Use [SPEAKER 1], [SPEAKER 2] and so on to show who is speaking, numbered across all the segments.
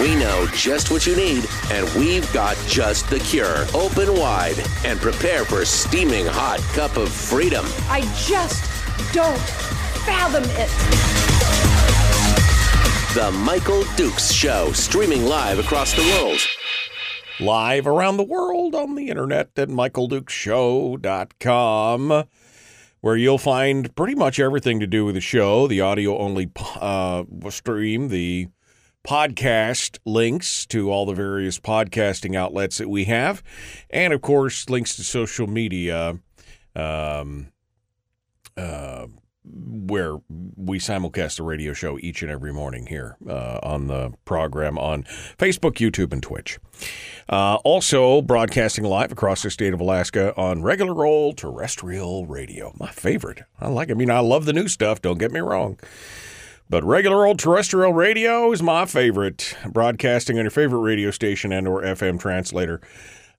[SPEAKER 1] We know just what you need, and we've got just the cure. Open wide and prepare for a steaming hot cup of freedom.
[SPEAKER 2] I just don't fathom it.
[SPEAKER 1] The Michael Dukes Show, streaming live across the world.
[SPEAKER 3] Live around the world on the internet at michaeldukeshow.com, where you'll find pretty much everything to do with the show, the audio only uh, stream, the podcast links to all the various podcasting outlets that we have, and of course, links to social media. Um, uh, where we simulcast the radio show each and every morning here uh, on the program on Facebook, YouTube, and Twitch. Uh, also, broadcasting live across the state of Alaska on regular old terrestrial radio. My favorite. I like it. I mean, I love the new stuff, don't get me wrong. But regular old terrestrial radio is my favorite. Broadcasting on your favorite radio station and or FM translator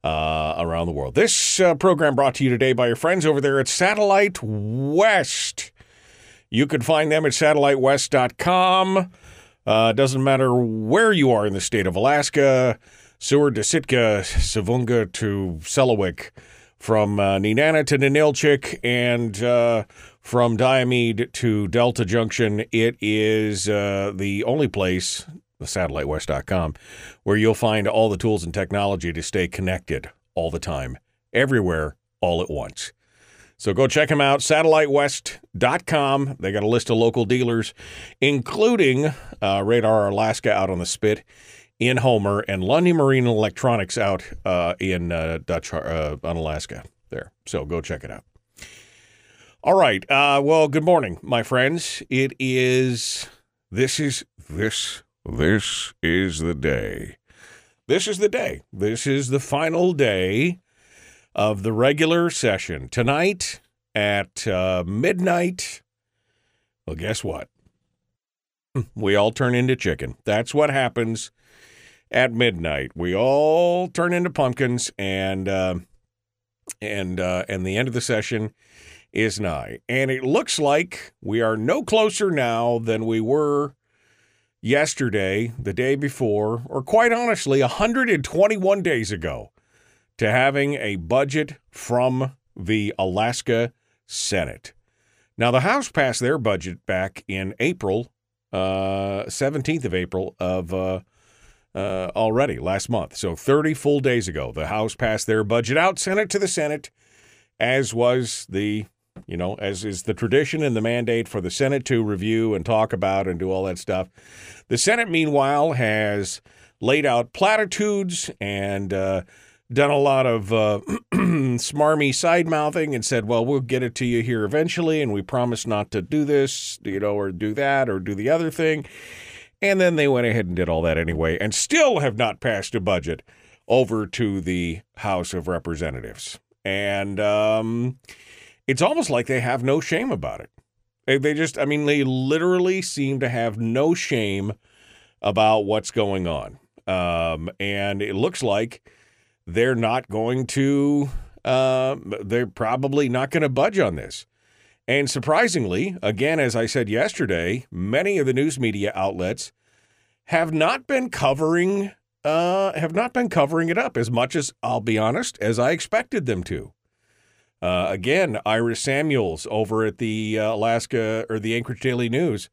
[SPEAKER 3] uh, around the world. This uh, program brought to you today by your friends over there at Satellite West. You can find them at satellitewest.com. Uh, doesn't matter where you are in the state of Alaska, Seward to Sitka, Savoonga to Selawik, from uh, Nenana to Ninilchik, and uh, from Diomede to Delta Junction. It is uh, the only place, satellitewest.com, where you'll find all the tools and technology to stay connected all the time, everywhere, all at once. So go check them out, satellitewest.com. They got a list of local dealers, including uh, Radar Alaska out on the Spit in Homer and Lundy Marine Electronics out uh, in uh, Dutch uh, on Alaska there. So go check it out. All right. Uh, well, good morning, my friends. It is this is this this is the day. This is the day. This is the final day of the regular session. Tonight at uh, midnight, well, guess what? We all turn into chicken. That's what happens at midnight. We all turn into pumpkins, and uh, and uh, and the end of the session is nigh. And it looks like we are no closer now than we were yesterday, the day before, or quite honestly, 121 days ago to having a budget from the Alaska Senate. Now, the House passed their budget back in April, uh, 17th of April of uh, uh, already last month. So 30 full days ago, the House passed their budget out, sent it to the Senate, as was the, you know, as is the tradition and the mandate for the Senate to review and talk about and do all that stuff. The Senate, meanwhile, has laid out platitudes and uh, done a lot of uh, smarmy side mouthing and said, well, we'll get it to you here eventually, and we promise not to do this, you know, or do that or do the other thing. And then they went ahead and did all that anyway, and still have not passed a budget over to the House of Representatives. And um, it's almost like they have no shame about it. They, just, I mean, they literally seem to have no shame about what's going on. Um, and it looks like they're not going to, uh, they're probably not going to budge on this. And surprisingly, again, as I said yesterday, many of the news media outlets have not been covering uh, have not been covering it up as much as I'll be honest as I expected them to. Uh, again, Iris Samuels over at the uh, Alaska or the Anchorage Daily News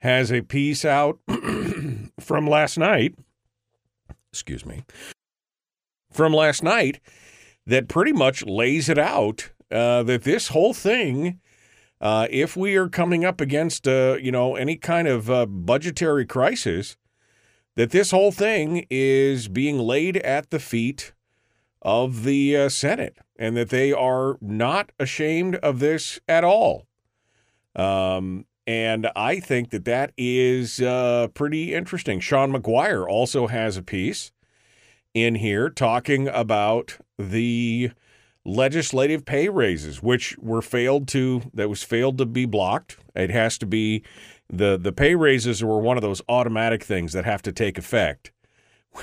[SPEAKER 3] has a piece out from last night. Excuse me, from last night that pretty much lays it out uh, that this whole thing uh, if we are coming up against, uh, you know, any kind of uh, budgetary crisis, that this whole thing is being laid at the feet of the uh, Senate, and that they are not ashamed of this at all. Um, and I think that that is uh, pretty interesting. Sean Maguire also has a piece in here talking about the legislative pay raises, which were failed to that was failed to be blocked. It has to be the the pay raises were one of those automatic things that have to take effect,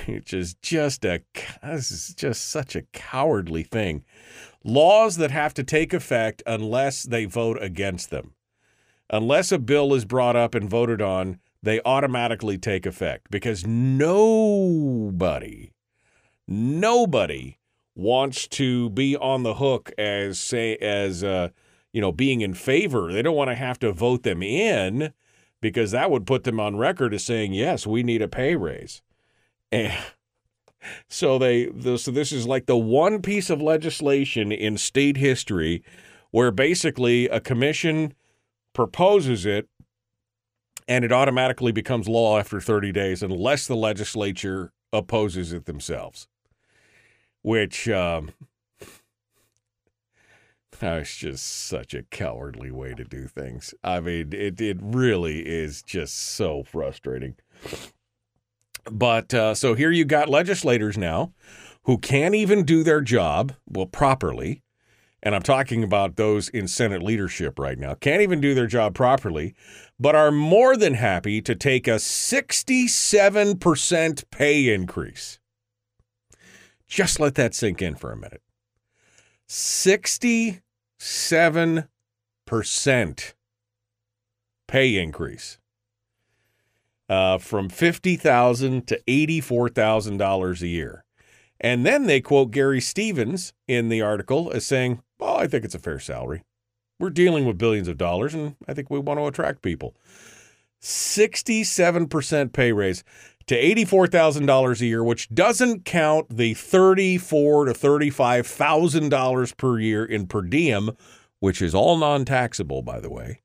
[SPEAKER 3] which is just a this is just such a cowardly thing. Laws that have to take effect unless they vote against them. Unless a bill is brought up and voted on, they automatically take effect because nobody nobody wants to be on the hook as say as uh, you know being in favor. They don't want to have to vote them in because that would put them on record as saying yes, we need a pay raise. And so they so this is like the one piece of legislation in state history where basically a commission proposes it and it automatically becomes law after 30 days unless the legislature opposes it themselves which um, it's just such a cowardly way to do things. I mean, it it really is just so frustrating. But uh, so here you got legislators now who can't even do their job well properly, and I'm talking about those in Senate leadership right now, can't even do their job properly, but are more than happy to take a 67% pay increase. Just let that sink in for a minute. 67% pay increase uh, from 50,000 to $84,000 a year. And then they quote Gary Stevens in the article as saying, Well, I think it's a fair salary. We're dealing with billions of dollars, and I think we want to attract people. 67% pay raise to $84,000 a year, which doesn't count the $34 to $35,000 per year in per diem, which is all non-taxable by the way.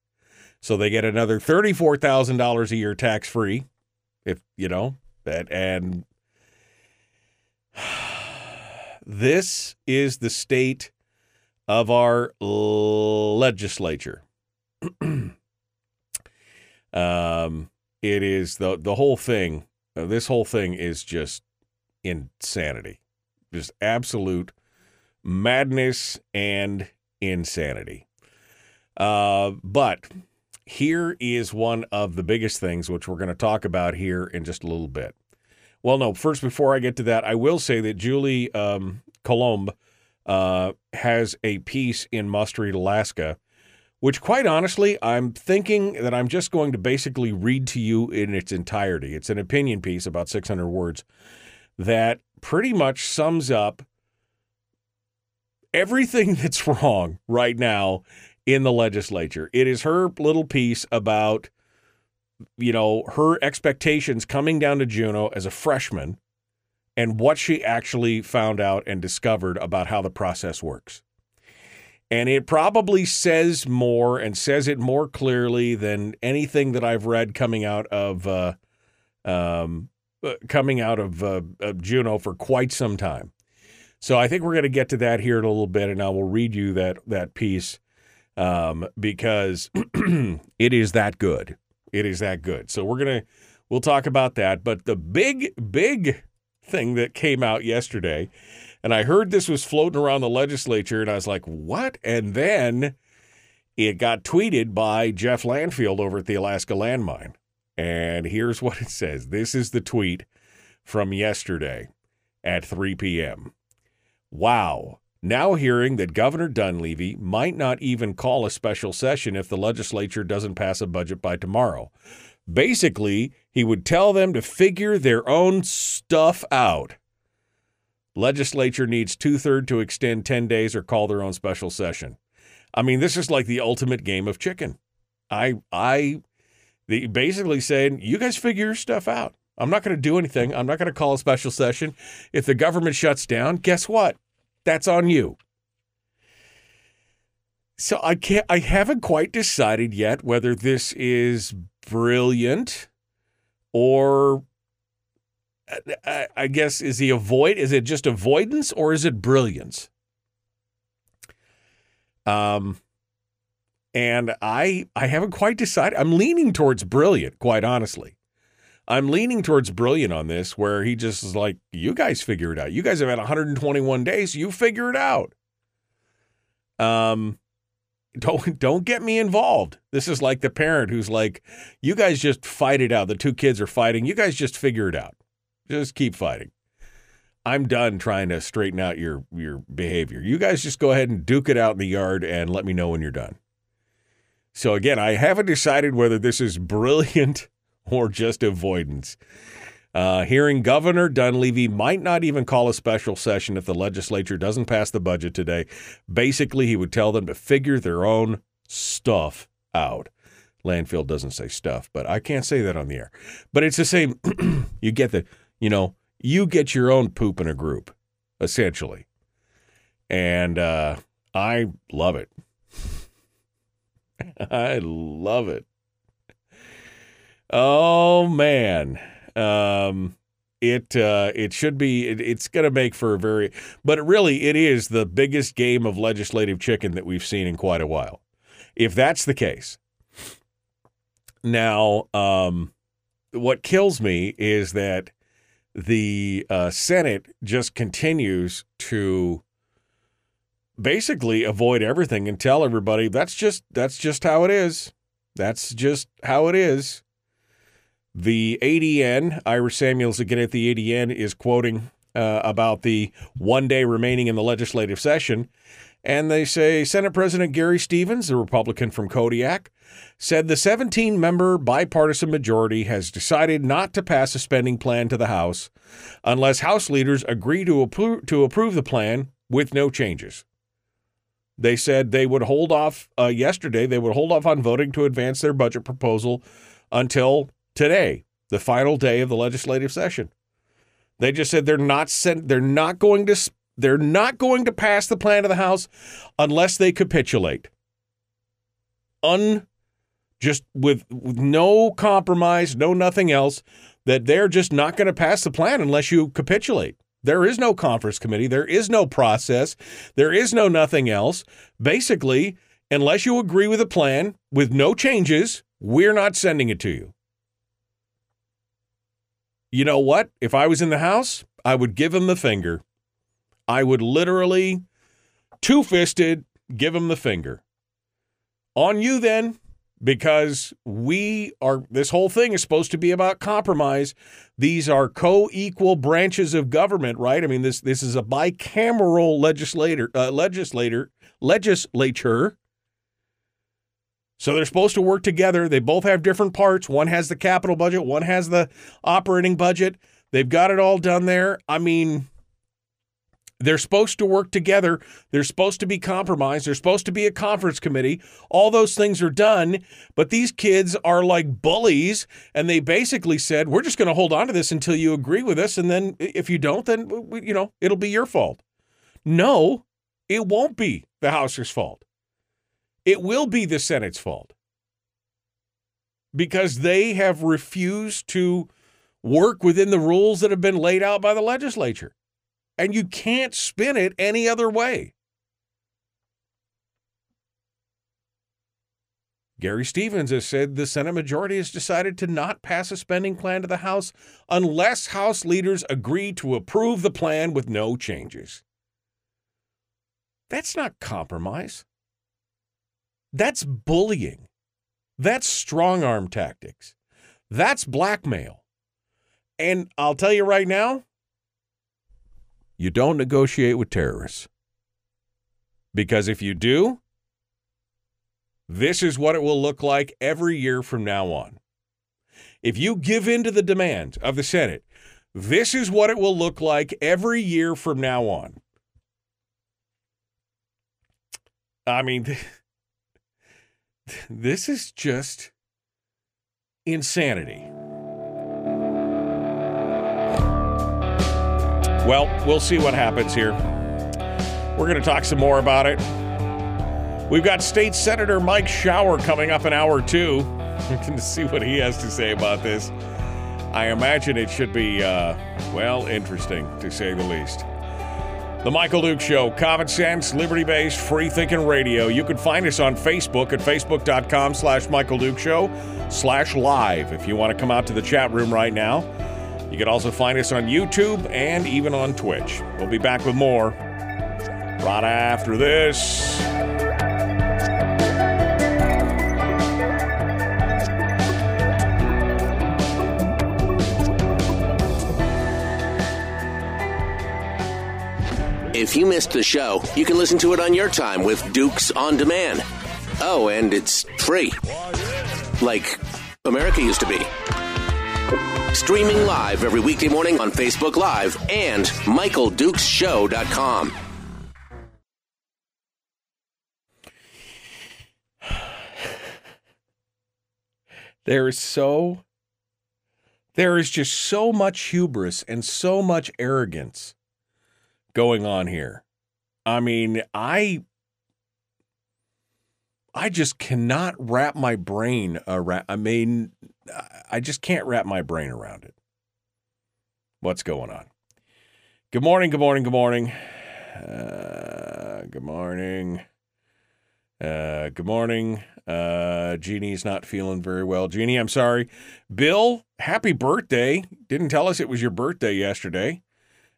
[SPEAKER 3] So they get another $34,000 a year tax free if, you know, that and this is the state of our legislature. um it is the the whole thing uh, this whole thing is just insanity, just absolute madness and insanity. Uh, but here is one of the biggest things, which we're going to talk about here in just a little bit. Well, no, first, before I get to that, I will say that Julie um, Coulombe uh, has a piece in Must Read Alaska which quite honestly, I'm thinking that I'm just going to basically read to you in its entirety. It's an opinion piece, about 600 words, that pretty much sums up everything that's wrong right now in the legislature. It is her little piece about, you know, her expectations coming down to Juneau as a freshman and what she actually found out and discovered about how the process works. And it probably says more and says it more clearly than anything that I've read coming out of uh, um, uh, coming out of, uh, of Juneau for quite some time. So I think we're going to get to that here in a little bit, and I will read you that that piece um, because it is that good. It is that good. So we're gonna we'll talk about that. But the big big thing that came out yesterday and I heard this was floating around the legislature, and I was like, what? And then it got tweeted by Jeff Landfield over at the Alaska Landmine. And here's what it says this is the tweet from yesterday at 3 p.m. Wow. Now hearing that Governor Dunleavy might not even call a special session if the legislature doesn't pass a budget by tomorrow. Basically, he would tell them to figure their own stuff out. Legislature needs two thirds to extend 10 days or call their own special session. I mean, this is like the ultimate game of chicken. I, I, basically saying, you guys figure your stuff out. I'm not going to do anything. I'm not going to call a special session. If the government shuts down, guess what? That's on you. So I can't I haven't quite decided yet whether this is brilliant or I, guess is he avoid? Is it just avoidance or is it brilliance? Um, and I I haven't quite decided. I'm leaning towards brilliant, quite honestly. I'm leaning towards brilliant on this, where he just is like, "You guys figure it out. You guys have had 121 days. You figure it out." Um, don't don't get me involved. This is like the parent who's like, "You guys just fight it out. The two kids are fighting. You guys just figure it out. Just keep fighting." I'm done trying to straighten out your your behavior. You guys just go ahead and duke it out in the yard and let me know when you're done. So again, I haven't decided whether this is brilliant or just avoidance. Uh, hearing Governor Dunleavy might not even call a special session if the legislature doesn't pass the budget today. Basically, he would tell them to figure their own stuff out. Landfield doesn't say stuff, but I can't say that on the air. But it's the same. you get the, you know, you get your own poop in a group, essentially. And uh, I love it. I love it. Oh man, um, it uh, it should be. It, it's going to make for a very, but really it is the biggest game of legislative chicken that we've seen in quite a while. If that's the case, now um, what kills me is that the uh, Senate just continues to basically avoid everything and tell everybody that's just that's just how it is. That's just how it is. The ADN, Iris Samuels again at the ADN, is quoting uh, about the one day remaining in the legislative session. And they say Senate President Gary Stevens, the Republican from Kodiak, said the 17 member bipartisan majority has decided not to pass a spending plan to the House unless House leaders agree to, appro- to approve the plan with no changes. They said they would hold off uh, yesterday, they would hold off on voting to advance their budget proposal until today, the final day of the legislative session. They just said they're not sent, they're not going to they're not going to pass the plan to the House unless they capitulate. Un just with, with no compromise, no nothing else, that they're just not going to pass the plan unless you capitulate. There is no conference committee. There is no process. There is no nothing else. Basically, unless you agree with a plan with no changes, we're not sending it to you. You know what? If I was in the House, I would give him the finger. I would literally, two fisted, give him the finger. On you then, because we are, this whole thing is supposed to be about compromise. These are co equal branches of government, right? I mean, this, this is a bicameral legislator, uh, legislator, legislature. So they're supposed to work together. They both have different parts. One has the capital budget, one has the operating budget. They've got it all done there. I mean, they're supposed to work together. They're supposed to be compromised. They're supposed to be a conference committee. All those things are done, but these kids are like bullies, and they basically said, "We're just going to hold on to this until you agree with us, and then if you don't, then you know it'll be your fault." No, it won't be the House's fault it will be the Senate's fault because they have refused to work within the rules that have been laid out by the legislature. And you can't spin it any other way. Gary Stevens has said the Senate majority has decided to not pass a spending plan to the House unless House leaders agree to approve the plan with no changes. That's not compromise. That's bullying. That's strong arm tactics. That's blackmail. And I'll tell you right now, you don't negotiate with terrorists. Because if you do, this is what it will look like every year from now on. If you give in to the demands of the Senate, this is what it will look like every year from now on. I mean, this is just insanity. Well, we'll see what happens here. We're going to talk some more about it. We've got State Senator Mike Shower coming up in hour two. We're going to see what he has to say about this. I imagine it should be, uh, well, interesting to say the least. The Michael Duke Show, common sense, liberty-based, free-thinking radio. You can find us on Facebook at facebook.com slash Michael Duke Show slash live if you want to come out to the chat room right now. You can also find us on YouTube and even on Twitch. We'll be back with more right after this.
[SPEAKER 1] If you missed the show, you can listen to it on your time with Dukes on Demand. Oh, and it's free. Like America used to be. Streaming live every weekday morning on Facebook Live and MichaelDukesShow.com.
[SPEAKER 3] There is so there is just so much hubris and so much arrogance going on here. I mean, I I just cannot wrap my brain around I mean, I just can't wrap my brain around it. What's going on? Good morning, good morning, good morning. Uh, good morning. Uh, good morning. Uh, Jeannie's not feeling very well. Jeannie, I'm sorry. Bill, happy birthday. Didn't tell us it was your birthday yesterday.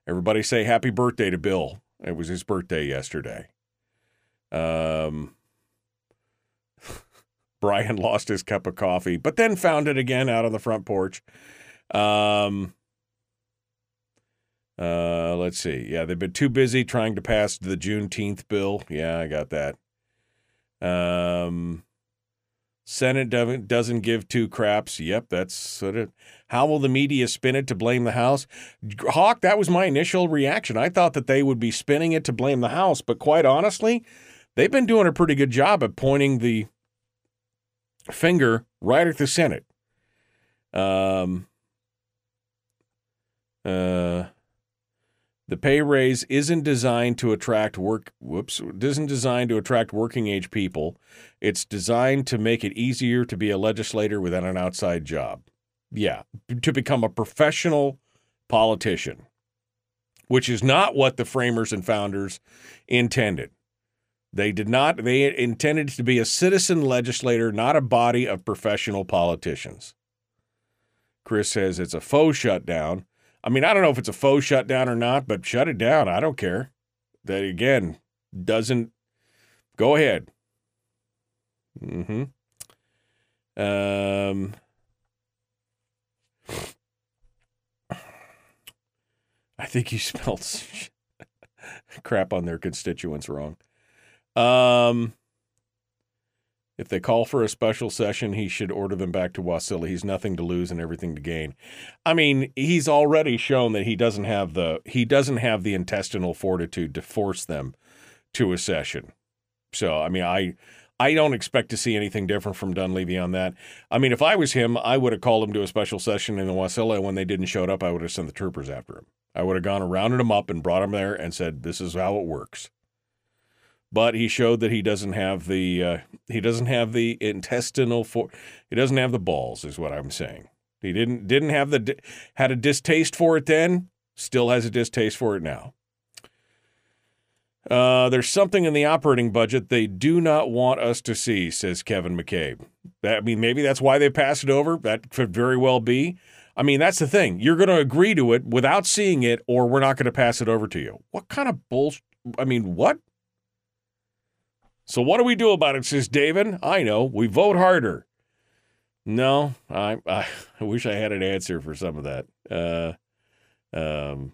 [SPEAKER 3] Everybody say happy birthday to Bill. It was his birthday yesterday. Um, Brian lost his cup of coffee, but then found it again out on the front porch. Um, uh, let's see. Yeah, they've been too busy trying to pass the Juneteenth bill. Yeah, I got that. Um, Senate doesn't give two craps. Yep, that's sort of. How will the media spin it to blame the House? Hawk, that was my initial reaction. I thought that they would be spinning it to blame the House, but quite honestly, they've been doing a pretty good job at pointing the finger right at the Senate. Um, uh, the pay raise isn't designed to attract work. Whoops, isn't designed to attract working age people. It's designed to make it easier to be a legislator without an outside job. Yeah, to become a professional politician, which is not what the framers and founders intended. They did not, they intended to be a citizen legislator, not a body of professional politicians. Chris says it's a faux shutdown. I mean, I don't know if it's a faux shutdown or not, but shut it down. I don't care. That again doesn't go ahead. Mm-hmm. Um I think he spelled crap on their constituents wrong. Um, if they call for a special session, he should order them back to Wasilla. He's nothing to lose and everything to gain. I mean, he's already shown that he doesn't have the he doesn't have the intestinal fortitude to force them to a session. So, I mean, I I don't expect to see anything different from Dunleavy on that. I mean, if I was him, I would have called him to a special session in the Wasilla. When they didn't show up, I would have sent the troopers after him. I would have gone and rounded him up and brought him there and said, "This is how it works." But he showed that he doesn't have the uh, he doesn't have the intestinal for he doesn't have the balls, is what I'm saying. He didn't didn't have the had a distaste for it then, still has a distaste for it now. Uh, there's something in the operating budget they do not want us to see, says Kevin McCabe. That, I mean, maybe that's why they passed it over. That could very well be. I mean, that's the thing. You're going to agree to it without seeing it, or we're not going to pass it over to you. What kind of bullshit? I mean, what? So what do we do about it? Says David. I know. We vote harder. No, I I, I wish I had an answer for some of that. Uh, um,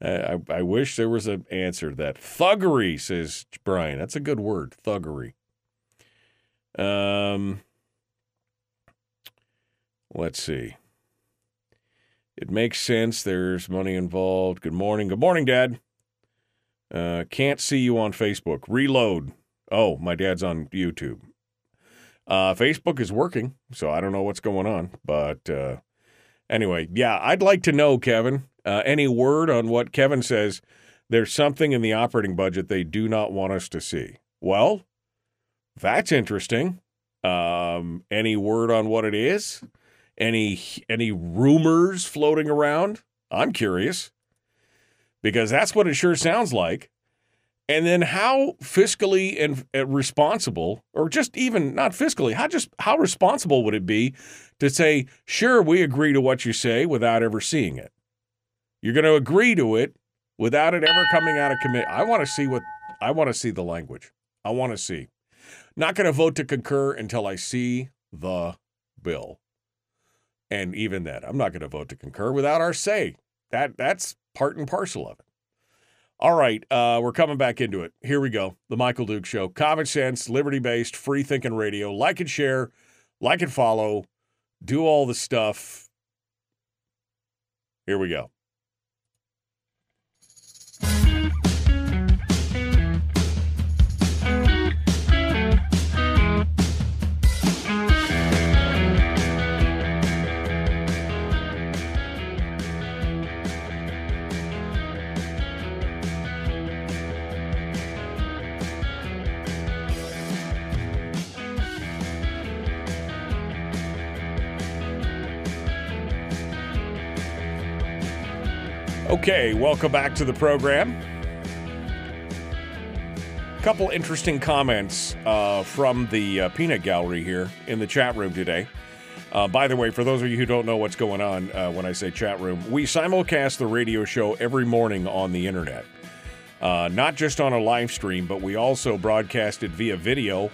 [SPEAKER 3] I, I wish there was an answer to that. Thuggery, says Brian. That's a good word. Thuggery. Um, let's see. It makes sense. There's money involved. Good morning. Good morning, Dad. Uh, can't see you on Facebook. Reload. Oh, my dad's on YouTube. Uh, Facebook is working, so I don't know what's going on. But uh, anyway, yeah, I'd like to know, Kevin, uh, any word on what Kevin says? There's something in the operating budget they do not want us to see. Well, that's interesting. Um, any word on what it is? Any any rumors floating around? I'm curious because that's what it sure sounds like. And then how fiscally and uh, responsible, or just even not fiscally, how just how responsible would it be to say, sure, we agree to what you say without ever seeing it? You're going to agree to it, without it ever coming out of committee. I want to see what I want to see the language. I want to see. Not going to vote to concur until I see the bill. And even then, I'm not going to vote to concur without our say. That that's part and parcel of it. All right, uh, we're coming back into it. Here we go. The Michael Duke Show. Common sense, liberty based, free thinking radio. Like and share, like and follow, do all the stuff. Here we go. Okay, welcome back to the program. A Couple interesting comments uh, from the uh, peanut gallery here in the chat room today. Uh, by the way, for those of you who don't know what's going on uh, when I say chat room, we simulcast the radio show every morning on the internet. Uh, not just on a live stream, but we also broadcast it via video.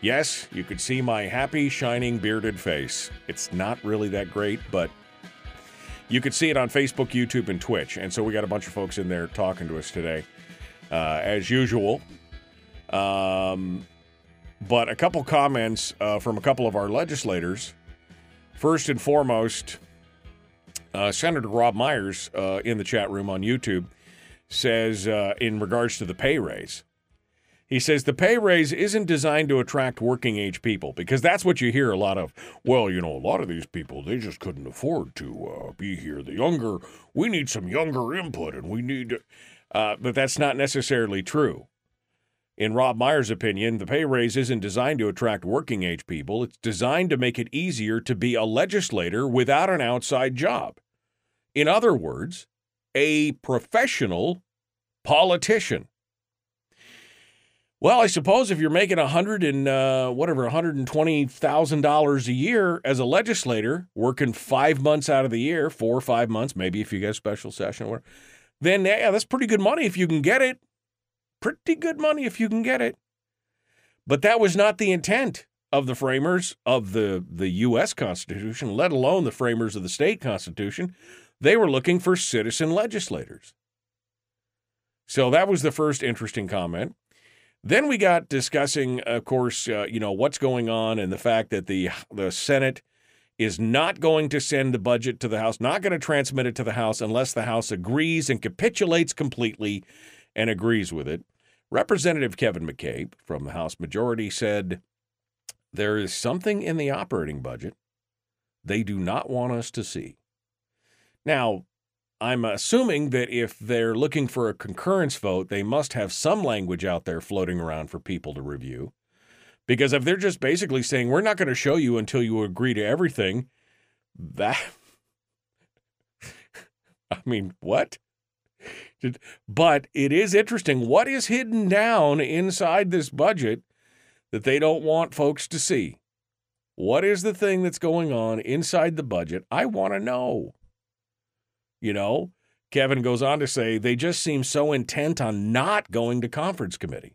[SPEAKER 3] Yes, you could see my happy, shining, bearded face. It's not really that great, but you could see it on Facebook, YouTube, and Twitch. And so we got a bunch of folks in there talking to us today, uh, as usual. Um, but a couple comments uh, from a couple of our legislators. First and foremost, uh, Senator Rob Myers uh, in the chat room on YouTube says, uh, in regards to the pay raise, he says the pay raise isn't designed to attract working age people because that's what you hear a lot of. Well, you know, a lot of these people, they just couldn't afford to uh, be here. The younger, we need some younger input and we need, uh, but that's not necessarily true. In Rob Myers' opinion, the pay raise isn't designed to attract working age people. It's designed to make it easier to be a legislator without an outside job. In other words, a professional politician. Well, I suppose if you're making a hundred and uh, whatever, one hundred and twenty thousand dollars a year as a legislator, working five months out of the year, four or five months, maybe if you get a special session, or then yeah, that's pretty good money if you can get it. Pretty good money if you can get it. But that was not the intent of the framers of the the U.S. Constitution, let alone the framers of the state Constitution. They were looking for citizen legislators. So that was the first interesting comment. Then we got discussing, of course, uh, you know what's going on and the fact that the the Senate is not going to send the budget to the House, not going to transmit it to the House unless the House agrees and capitulates completely and agrees with it. Representative Kevin McCabe from the House Majority said there is something in the operating budget they do not want us to see. Now, I'm assuming that if they're looking for a concurrence vote, they must have some language out there floating around for people to review. Because if they're just basically saying, we're not going to show you until you agree to everything, that. I mean, what? But it is interesting. What is hidden down inside this budget that they don't want folks to see? What is the thing that's going on inside the budget? I want to know. You know, Kevin goes on to say they just seem so intent on not going to conference committee.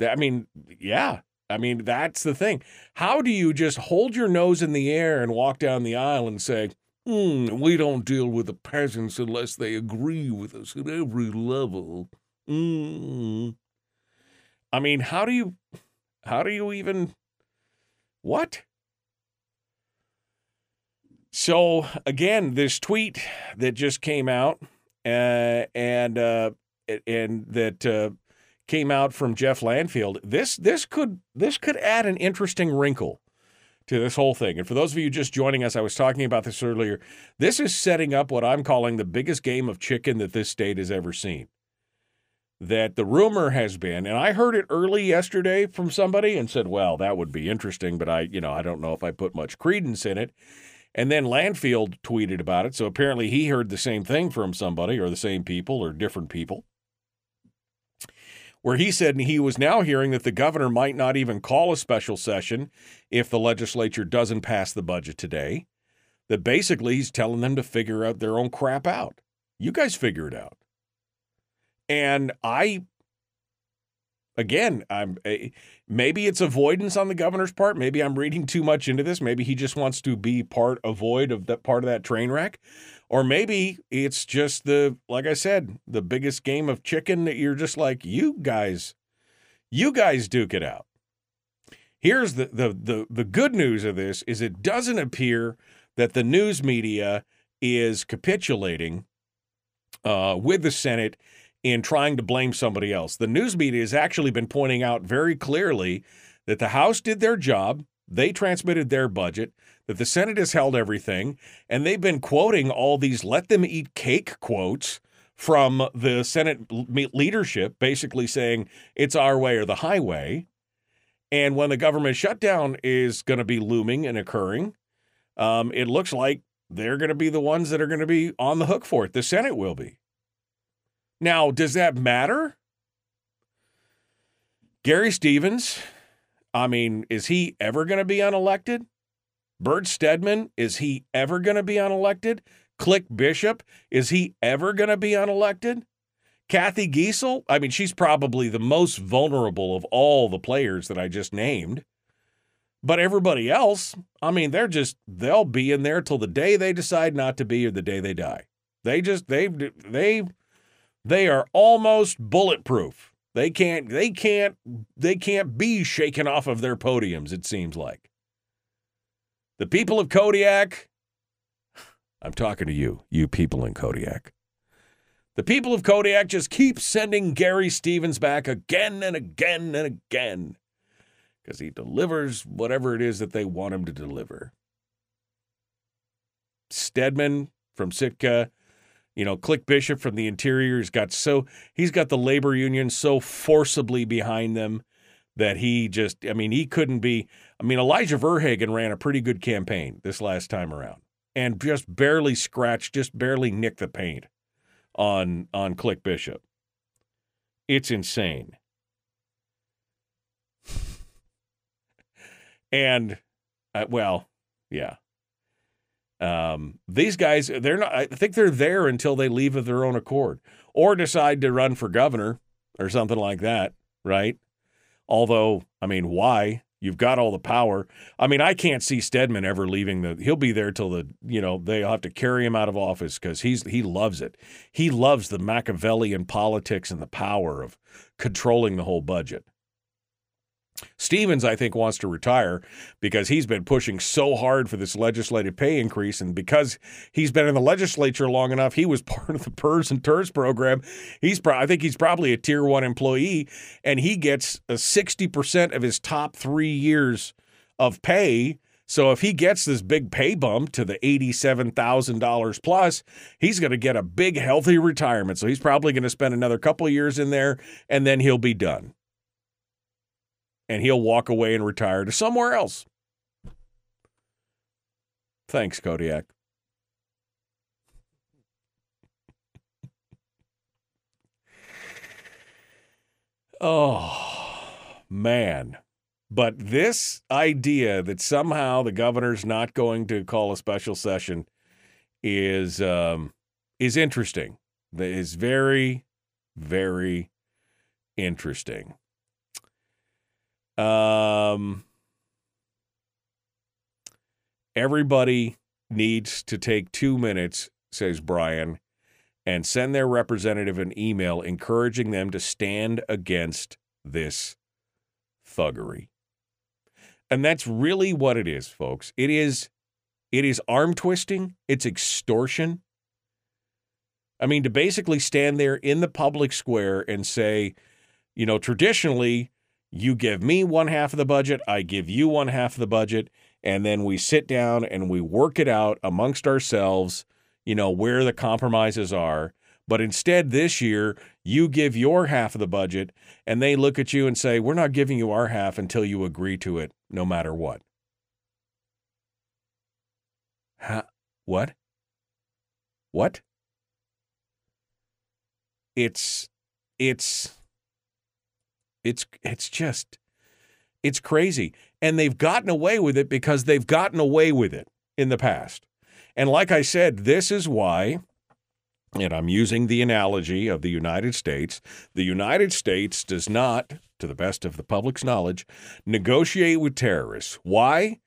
[SPEAKER 3] I mean, yeah. I mean, that's the thing. How do you just hold your nose in the air and walk down the aisle and say, hmm, we don't deal with the peasants unless they agree with us at every level? Mm. I mean, how do you, how do you even, what? So again, this tweet that just came out, uh, and uh, and that uh, came out from Jeff Landfield. This this could this could add an interesting wrinkle to this whole thing. And for those of you just joining us, I was talking about this earlier. This is setting up what I'm calling the biggest game of chicken that this state has ever seen. That the rumor has been, and I heard it early yesterday from somebody and said, well, that would be interesting, but I, you know, I don't know if I put much credence in it. And then Landfield tweeted about it. So apparently he heard the same thing from somebody or the same people or different people. Where he said he was now hearing that the governor might not even call a special session if the legislature doesn't pass the budget today. That basically he's telling them to figure out their own crap out. You guys figure it out. And I, again, I'm a, maybe it's avoidance on the governor's part. Maybe I'm reading too much into this. Maybe he just wants to be part avoid of that part of that train wreck, or maybe it's just the like I said, the biggest game of chicken that you're just like you guys, you guys duke it out. Here's the the the the good news of this is it doesn't appear that the news media is capitulating uh, with the Senate in trying to blame somebody else. The news media has actually been pointing out very clearly that the House did their job, they transmitted their budget, that the Senate has held everything, and they've been quoting all these let them eat cake quotes from the Senate leadership, basically saying it's our way or the highway. And when the government shutdown is going to be looming and occurring, um, it looks like they're going to be the ones that are going to be on the hook for it. The Senate will be. Now, does that matter? Gary Stevens, I mean, is he ever going to be unelected? Bert Stedman, is he ever going to be unelected? Click Bishop, is he ever going to be unelected? Cathy Giessel, I mean, she's probably the most vulnerable of all the players that I just named. But everybody else, I mean, they're just they'll be in there till the day they decide not to be or the day they die. They just they've, they they are almost bulletproof. They can't they can't they can't be shaken off of their podiums it seems like. The people of Kodiak I'm talking to you, you people in Kodiak. The people of Kodiak just keep sending Gary Stevens back again and again and again because he delivers whatever it is that they want him to deliver. Stedman from Sitka you know, Click Bishop from the interior has got so he's got the labor union so forcibly behind them that he just I mean, he couldn't be I mean, Elijah Verhagen ran a pretty good campaign this last time around and just barely scratched, just barely nicked the paint on on Click Bishop. It's insane. and uh, well, yeah. Um, these guys, they're not. I think they're there until they leave of their own accord, or decide to run for governor or something like that, right? Although, I mean, why? You've got all the power. I mean, I can't see Stedman ever leaving the. He'll be there till the. You know, they'll have to carry him out of office because he's he loves it. He loves the Machiavellian politics and the power of controlling the whole budget. Stevens, I think, wants to retire because he's been pushing so hard for this legislative pay increase. And because he's been in the legislature long enough, he was part of the PERS and TERS program. He's, pro- I think he's probably a tier one employee, and he gets a 60% of his top three years of pay. So if he gets this big pay bump to the $87,000 plus, he's going to get a big, healthy retirement. So he's probably going to spend another couple years in there, and then he'll be done and he'll walk away and retire to somewhere else. Thanks, Kodiak. oh, man. But this idea that somehow the governor's not going to call a special session is um, is interesting. That is very, very interesting. Um, everybody needs to take two minutes, says Brian, and send their representative an email encouraging them to stand against this thuggery. And that's really what it is, folks. It is it is arm twisting, it's extortion. I mean, to basically stand there in the public square and say, you know, traditionally you give me one half of the budget, I give you one half of the budget, and then we sit down and we work it out amongst ourselves, you know, where the compromises are. But instead, this year, you give your half of the budget, and they look at you and say, We're not giving you our half until you agree to it, no matter what. Huh? What? What? It's, it's, it's it's just it's crazy. And they've gotten away with it because they've gotten away with it in the past. And like I said, this is why and I'm using the analogy of the United States, the United States does not, to the best of the public's knowledge, negotiate with terrorists. Why?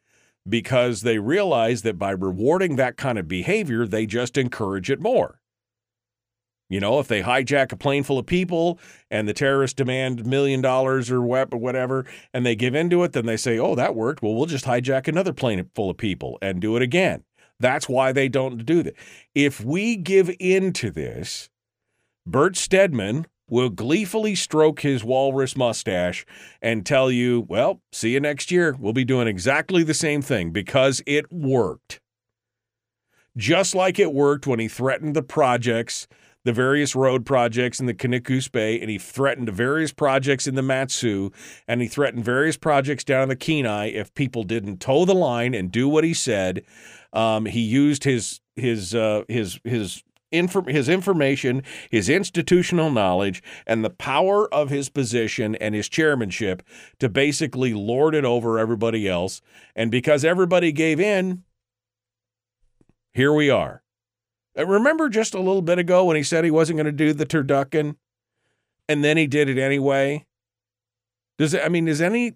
[SPEAKER 3] Because they realize that by rewarding that kind of behavior, they just encourage it more. You know, if they hijack a plane full of people and the terrorists demand million dollars or whatever, and they give into it, then they say, oh, that worked. Well, we'll just hijack another plane full of people and do it again. That's why they don't do that. If we give in to this, Bert Stedman will gleefully stroke his walrus mustache and tell you, well, see you next year. We'll be doing exactly the same thing because it worked. Just like it worked when he threatened the projects the various road projects in the Knik-Goose Bay, and he threatened various projects in the Mat-Su, and he threatened various projects down in the Kenai if people didn't toe the line and do what he said. Um, he used his his uh, his his his information, his institutional knowledge, and the power of his position and his chairmanship to basically lord it over everybody else. And because everybody gave in, here we are. Uh, remember just a little bit ago when he said he wasn't going to do the turducken, and then he did it anyway. Does it? I mean, is any?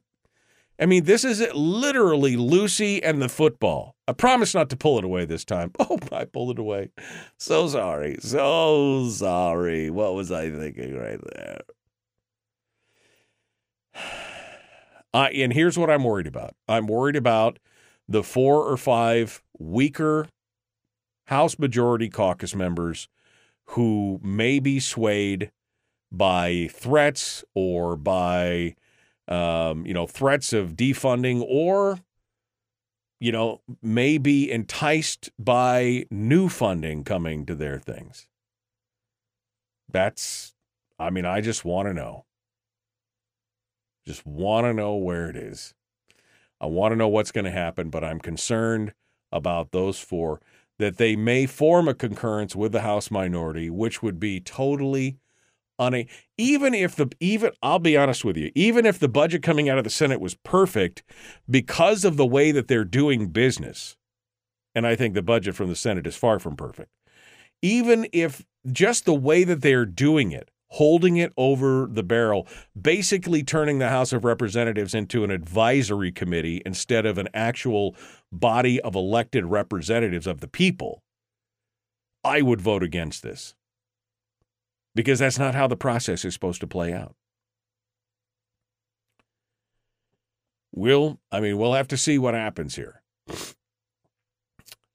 [SPEAKER 3] I mean, this is it, literally Lucy and the football. I promise not to pull it away this time. Oh, I pulled it away. So sorry. So sorry. What was I thinking right there? Uh, and here's what I'm worried about. I'm worried about the four or five weaker House Majority Caucus members who may be swayed by threats or by, um, you know, threats of defunding or, you know, may be enticed by new funding coming to their things. That's, I mean, I just want to know. Just want to know where it is. I want to know what's going to happen, but I'm concerned about those four that they may form a concurrence with the House minority, which would be totally una- even if the even I'll be honest with you, even if the budget coming out of the Senate was perfect, because of the way that they're doing business, and I think the budget from the Senate is far from perfect. Even if just the way that they're doing it holding it over the barrel, basically turning the House of Representatives into an advisory committee instead of an actual body of elected representatives of the people, I would vote against this. Because that's not how the process is supposed to play out. We'll, I mean, we'll have to see what happens here.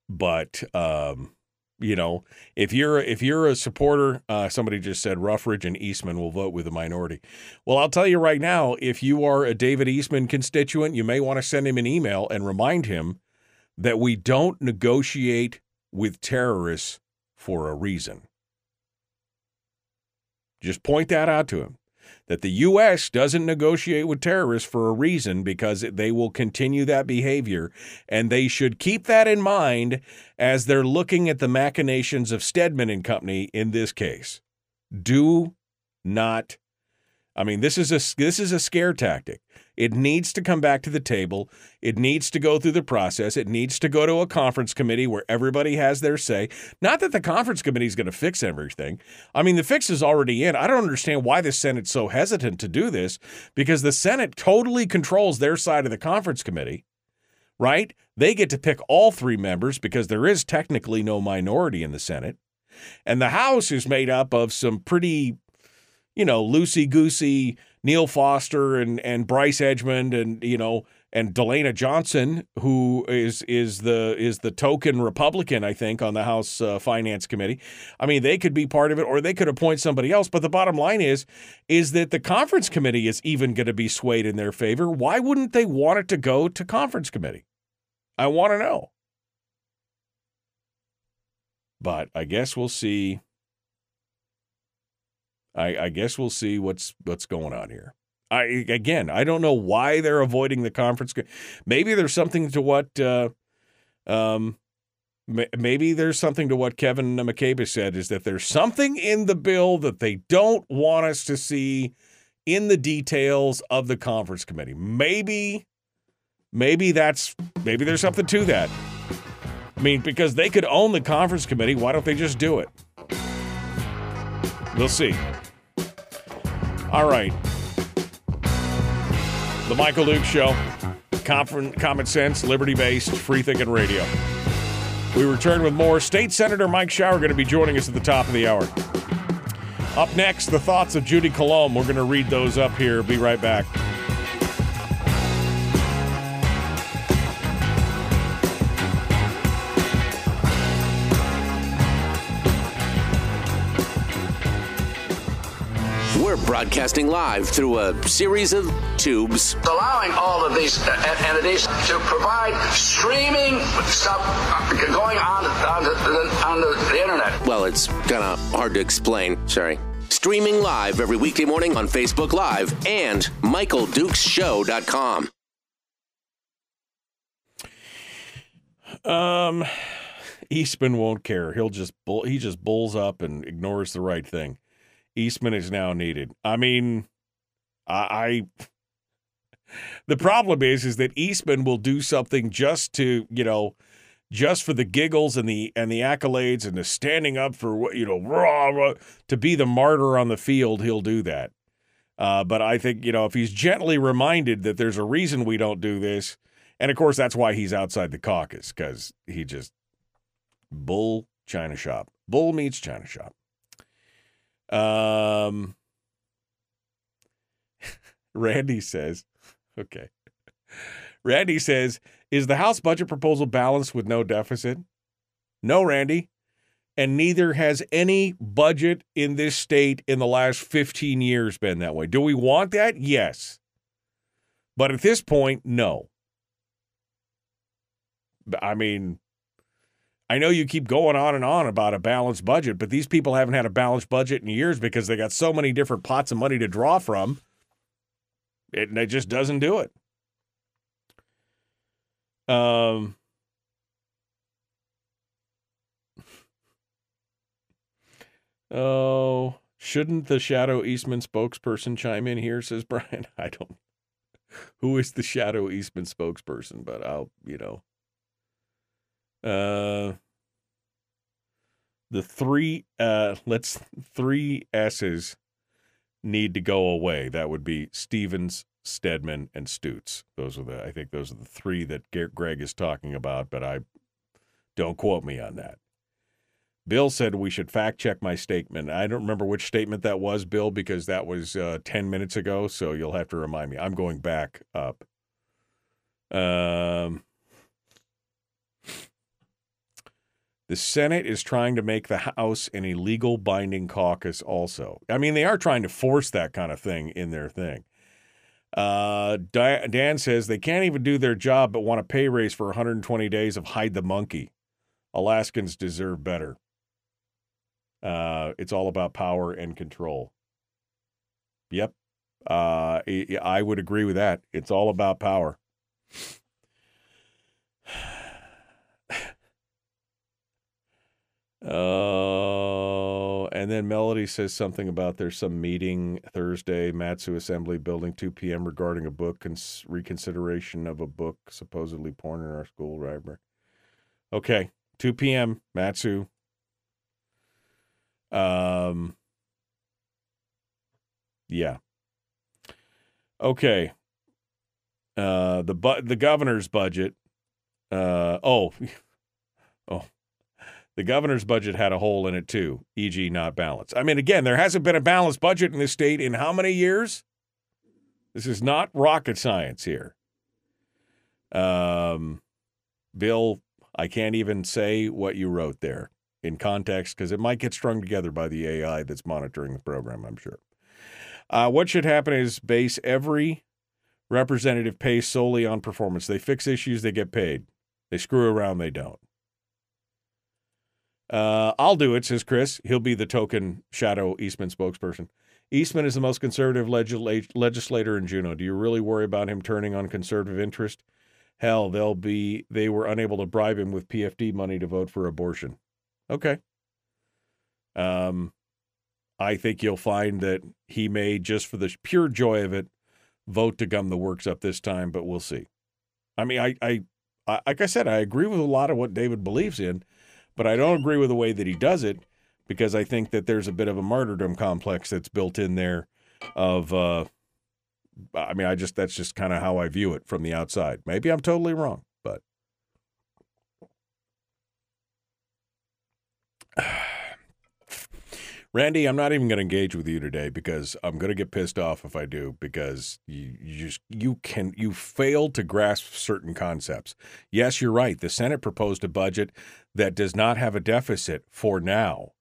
[SPEAKER 3] But um, you know, if you're if you're a supporter, uh, somebody just said Ruffridge and Eastman will vote with the minority. Well, I'll tell you right now, if you are a David Eastman constituent, you may want to send him an email and remind him that we don't negotiate with terrorists for a reason. Just point that out to him that the U.S. doesn't negotiate with terrorists for a reason because they will continue that behavior. And they should keep that in mind as they're looking at the machinations of Stedman and Company in this case. Do not I mean, this is a this is a scare tactic. It needs to come back to the table. It needs to go through the process. It needs to go to a conference committee where everybody has their say. Not that the conference committee is going to fix everything. I mean, the fix is already in. I don't understand why the Senate's so hesitant to do this because the Senate totally controls their side of the conference committee, right? They get to pick all three members because there is technically no minority in the Senate. And the House is made up of some pretty you know, loosey goosey Neal Foster and and Bryce Edgmond and you know and DeLena Johnson, who is is the is the token Republican, I think, on the House uh, Finance Committee. I mean, they could be part of it, or they could appoint somebody else. But the bottom line is, is that the conference committee is even going to be swayed in their favor. Why wouldn't they want it to go to conference committee? I want to know. But I guess we'll see I, I guess we'll see what's what's going on here. I again, I don't know why they're avoiding the conference. Maybe there's something to what, uh, um, maybe there's something to what Kevin McCabe said is that there's something in the bill that they don't want us to see in the details of the conference committee. Maybe, maybe that's maybe there's something to that. I mean, because they could own the conference committee, why don't they just do it? We'll see. All right. The Michael Duke Show. Common, sense, liberty based, free thinking radio. We return with more. State Senator Mike Shower going to be joining us at the top of the hour. Up next, the thoughts of Judy Coulombe. We're going to read those up here. Be right back.
[SPEAKER 1] We're broadcasting live through a series of tubes.
[SPEAKER 4] allowing all of these uh, entities to provide streaming stuff uh, going on on the, on the, the internet.
[SPEAKER 1] Well, it's kind of hard to explain. Sorry. Streaming live every weekday morning on Facebook Live and MichaelDukesShow.com.
[SPEAKER 3] Um, Eastman won't care. He'll just bull, he just bulls up and ignores the right thing. Eastman is now needed. I mean, I, I the problem is is that Eastman will do something just to you know just for the giggles and the and the accolades and the standing up for what you know rah, rah, to be the martyr on the field. He'll do that. Uh, but I think you know if he's gently reminded that there's a reason we don't do this, and of course that's why he's outside the caucus because he just bull China shop. Bull meets China shop. Um, Randy says, okay. Randy says, is the House budget proposal balanced with no deficit? No, Randy. And neither has any budget in this state in the last 15 years been that way. Do we want that? Yes. But at this point, no. I mean, I know you keep going on and on about a balanced budget, but these people haven't had a balanced budget in years because they got so many different pots of money to draw from. It, it just doesn't do it. Um, oh, shouldn't the Shadow Eastman spokesperson chime in here? Says Brian. I don't. Who is the Shadow Eastman spokesperson? But I'll, you know. Uh, the three uh let's three S's need to go away. That would be Stevens, Stedman, and Stutes. Those are the I think those are the three that Greg is talking about, but I don't quote me on that. Bill said we should fact check my statement. I don't remember which statement that was, Bill, because that was uh, 10 minutes ago, so you'll have to remind me. I'm going back up. Um, The Senate is trying to make the House an illegal binding caucus, also. I mean, they are trying to force that kind of thing in their thing. Uh, Dan says they can't even do their job but want a pay raise for 120 days of hide the monkey. Alaskans deserve better. Uh, it's all about power and control. Yep. Uh, I would agree with that. It's all about power. Oh, and then Melody says something about there's some meeting Thursday, Mat-Su Assembly Building, 2 p.m. regarding a book cons- reconsideration of a book supposedly porn in our school library. Okay, 2 p.m. Mat-Su. Um, yeah. Okay. Uh, the bu- the governor's budget. Uh, oh, oh the governor's budget had a hole in it too, e.g., not balanced. I mean, again, there hasn't been a balanced budget in this state in how many years? This is not rocket science here. Um, Bill, I can't even say what you wrote there in context because it might get strung together by the AI that's monitoring the program, I'm sure. Uh, what should happen is base every representative pay solely on performance. They fix issues, they get paid. They screw around, they don't. Uh, I'll do it, says Chris. He'll be the token shadow Eastman spokesperson. Eastman is the most conservative legisl- legislator in Juneau. Do you really worry about him turning on conservative interest? Hell, they'll be they were unable to bribe him with PFD money to vote for abortion. Okay. Um, I think you'll find that he may, just for the pure joy of it, vote to gum the works up this time, but we'll see. I mean, I, I, I like I said, I agree with a lot of what David believes in but I don't agree with the way that he does it. because I think that there's a bit of a martyrdom complex that's built in there of uh I mean I just that's just kind of how I view it from the outside. Maybe I'm totally wrong, but Randy, I'm not even going to engage with you today because I'm going to get pissed off if I do because you, you just you can you fail to grasp certain concepts. Yes, you're right. The Senate proposed a budget that does not have a deficit for now.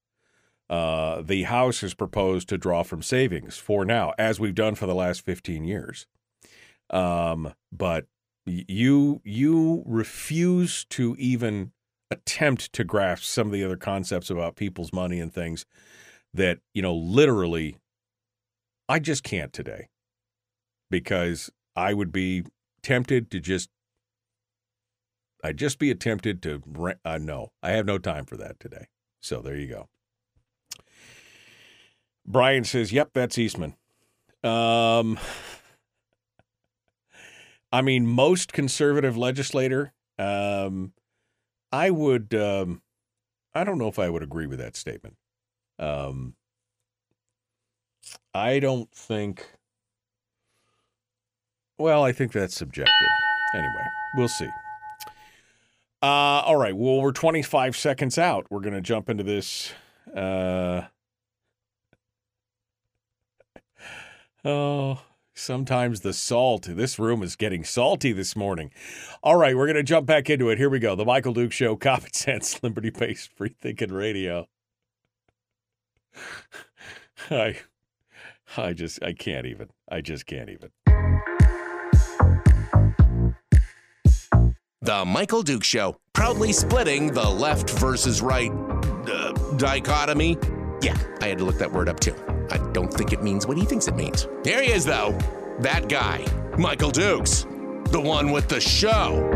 [SPEAKER 3] Uh, the House has proposed to draw from savings for now, as we've done for the last 15 years. Um, but you you refuse to even attempt to grasp some of the other concepts about people's money and things that, you know, literally I just can't today because I would be tempted to just I'd just be tempted to uh, no. I have no time for that today. So there you go. Brian says, "Yep, that's Eastman." Um I mean, most conservative legislator um I would um I don't know if I would agree with that statement. Um, I don't think. Well, I think that's subjective. Anyway, we'll see. Uh, all right. Well, we're 25 seconds out. We're going to jump into this. Uh, oh, sometimes the salt. This room is getting salty this morning. All right. We're going to jump back into it. Here we go. The Michael Duke Show, Common Sense, Liberty Based, Free Thinking Radio. I I just I can't even. I just can't even.
[SPEAKER 1] The Michael Duke Show, proudly splitting the left versus right uh, dichotomy. Yeah, I had to look that word up too. I don't think it means what he thinks it means. Here he is, though. That guy, Michael Dukes, the one with the show.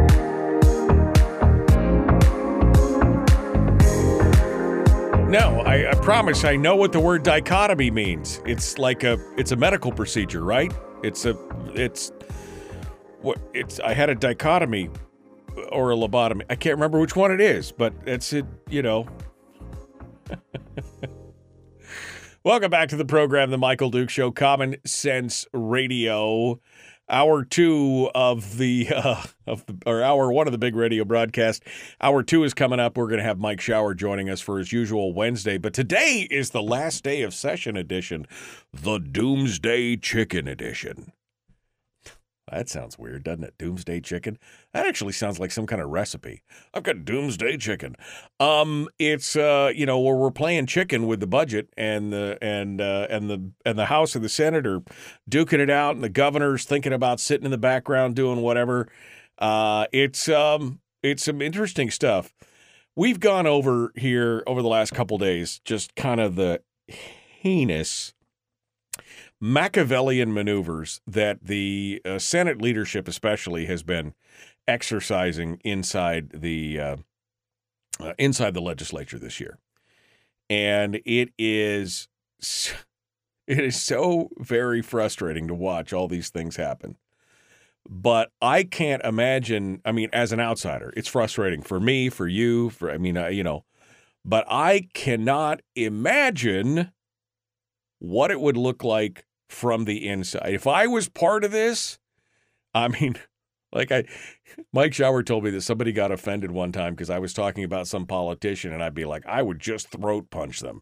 [SPEAKER 3] No, I, I, promise I know what the word dichotomy means. It's like a it's a medical procedure, right? It's a it's what it's I had a dichotomy or a lobotomy. I can't remember which one it is, but it's it, you know. Welcome back to the program, The Michael Duke Show, Common Sense Radio hour two of the uh, of the, or hour one of the big radio broadcast. Hour two is coming up. We're going to have Mike Shower joining us for his usual Wednesday, but today is the last day of session edition, the Doomsday Chicken edition. That sounds weird, doesn't it? Doomsday chicken. That actually sounds like some kind of recipe. I've got doomsday chicken. Um, it's uh, you know, where we're playing chicken with the budget, and the and uh, and the and the House and the Senate are duking it out, and the governor's thinking about sitting in the background doing whatever. Uh, it's um, it's some interesting stuff. We've gone over here over the last couple days, just kind of the heinous Machiavellian maneuvers that the uh, Senate leadership, especially, has been exercising inside the uh, uh, inside the legislature this year, and it is it is so very frustrating to watch all these things happen. But I can't imagine. I mean, as an outsider, it's frustrating for me, for you, for I mean, uh, you know, but I cannot imagine what it would look like from the inside. If I was part of this, I mean, like I, Mike Shower told me that somebody got offended one time because I was talking about some politician, and I'd be like, I would just throat punch them.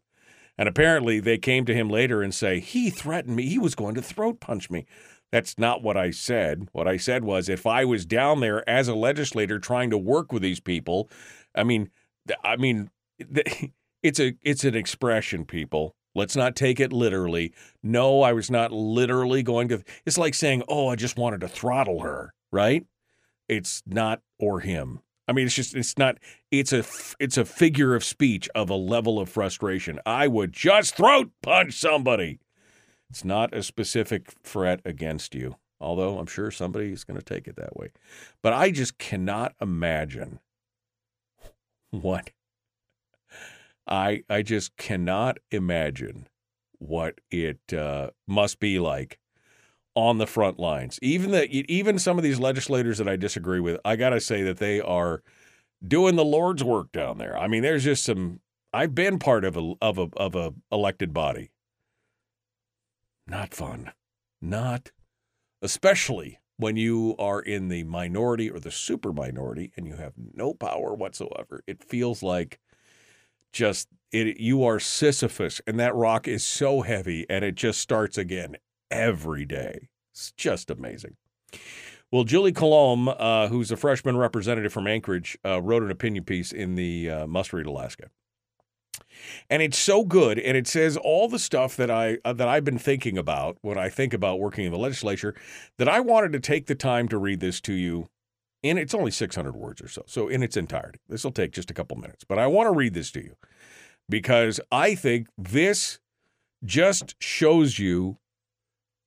[SPEAKER 3] And apparently, they came to him later and say he threatened me. He was going to throat punch me. That's not what I said. What I said was if I was down there as a legislator trying to work with these people, I mean, I mean, it's a it's an expression, people. Let's not take it literally. No, I was not literally going to. It's like saying, oh, I just wanted to throttle her, right? It's not or him. I mean, it's just, it's not, it's a, it's a figure of speech of a level of frustration. I would just throat punch somebody. It's not a specific threat against you, although I'm sure somebody is going to take it that way. But I just cannot imagine what I I just cannot imagine what it uh, must be like on the front lines. Even the even some of these legislators that I disagree with, I gotta say that they are doing the Lord's work down there. I mean, there's just some I've been part of a of a of a elected body. Not fun. Not especially when you are in the minority or the super minority and you have no power whatsoever. It feels like just it you are Sisyphus and that rock is so heavy and it just starts again every day. It's just amazing. Well, Julie Coulombe, uh, who's a freshman representative from Anchorage, uh, wrote an opinion piece in the uh, Must Read Alaska, and it's so good, and it says all the stuff that I uh, that I've been thinking about when I think about working in the legislature. That I wanted to take the time to read this to you, and it's only 600 words or so, so in its entirety. This will take just a couple minutes, but I want to read this to you because I think this just shows you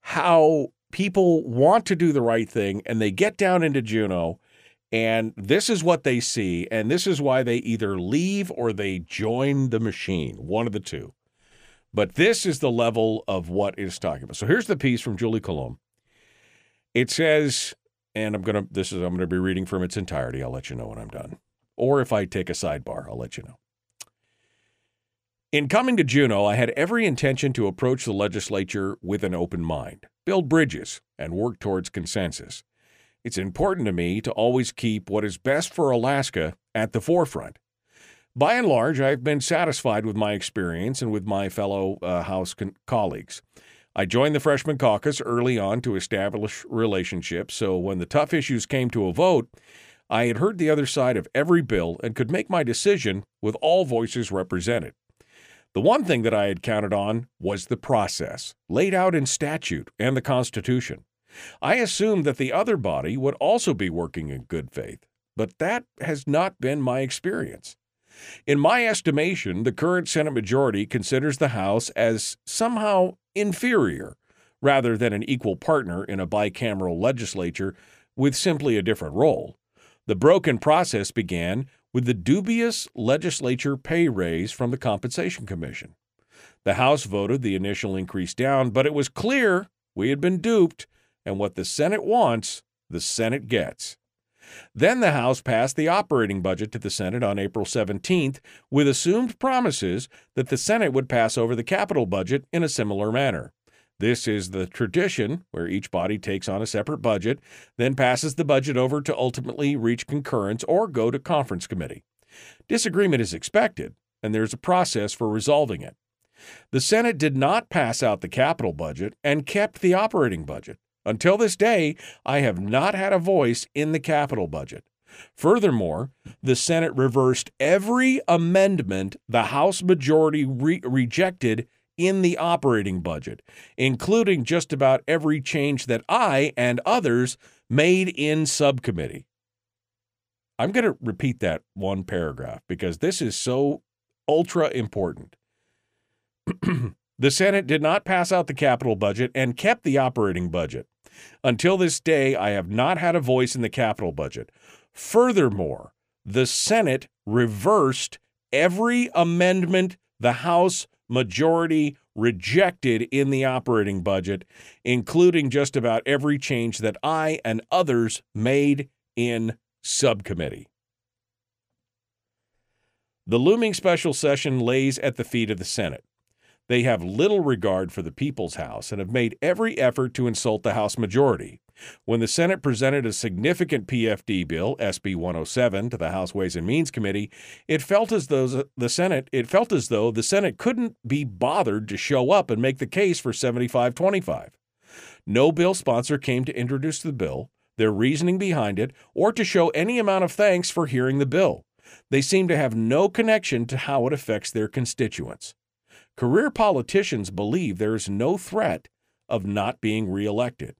[SPEAKER 3] how people want to do the right thing and they get down into Juneau and this is what they see and this is why they either leave or they join the machine, one of the two. But this is the level of what is talking about. So here's the piece from Julie Coulombe. It says, and I'm gonna this is I'm gonna be reading from its entirety. I'll let you know when I'm done. Or if I take a sidebar, I'll let you know. In coming to Juneau, I had every intention to approach the legislature with an open mind, build bridges, and work towards consensus. It's important to me to always keep what is best for Alaska at the forefront. By and large, I've been satisfied with my experience and with my fellow uh, House con- colleagues. I joined the freshman caucus early on to establish relationships, so when the tough issues came to a vote, I had heard the other side of every bill and could make my decision with all voices represented. The one thing that I had counted on was the process, laid out in statute and the Constitution. I assumed that the other body would also be working in good faith, but that has not been my experience. In my estimation, the current Senate majority considers the House as somehow inferior, rather than an equal partner in a bicameral legislature with simply a different role. The broken process began with the dubious legislature pay raise from the Compensation Commission. The House voted the initial increase down, but it was clear we had been duped, and what the Senate wants, the Senate gets. Then the House passed the operating budget to the Senate on April 17th with assumed promises that the Senate would pass over the capital budget in a similar manner. This is the tradition where each body takes on a separate budget, then passes the budget over to ultimately reach concurrence or go to conference committee. Disagreement is expected, and there's a process for resolving it. The Senate did not pass out the capital budget and kept the operating budget. Until this day, I have not had a voice in the capital budget. Furthermore, the Senate reversed every amendment the House majority re- rejected in the operating budget, including just about every change that I and others made in subcommittee. I'm going to repeat that one paragraph because this is so ultra important. the Senate did not pass out the capital budget and kept the operating budget. Until this day, I have not had a voice in the capital budget. Furthermore, the Senate reversed every amendment the House majority rejected in the operating budget, including just about every change that I and others made in subcommittee. The looming special session lays at the feet of the Senate. They have little regard for the people's House and have made every effort to insult the House majority. When the Senate presented a significant PFD bill, SB 107, to the House Ways and Means Committee, it felt as though the Senate it felt as though the Senate couldn't be bothered to show up and make the case for 7525. No bill sponsor came to introduce the bill, their reasoning behind it, or to show any amount of thanks for hearing the bill. They seem to have no connection to how it affects their constituents. Career politicians believe there is no threat of not being reelected.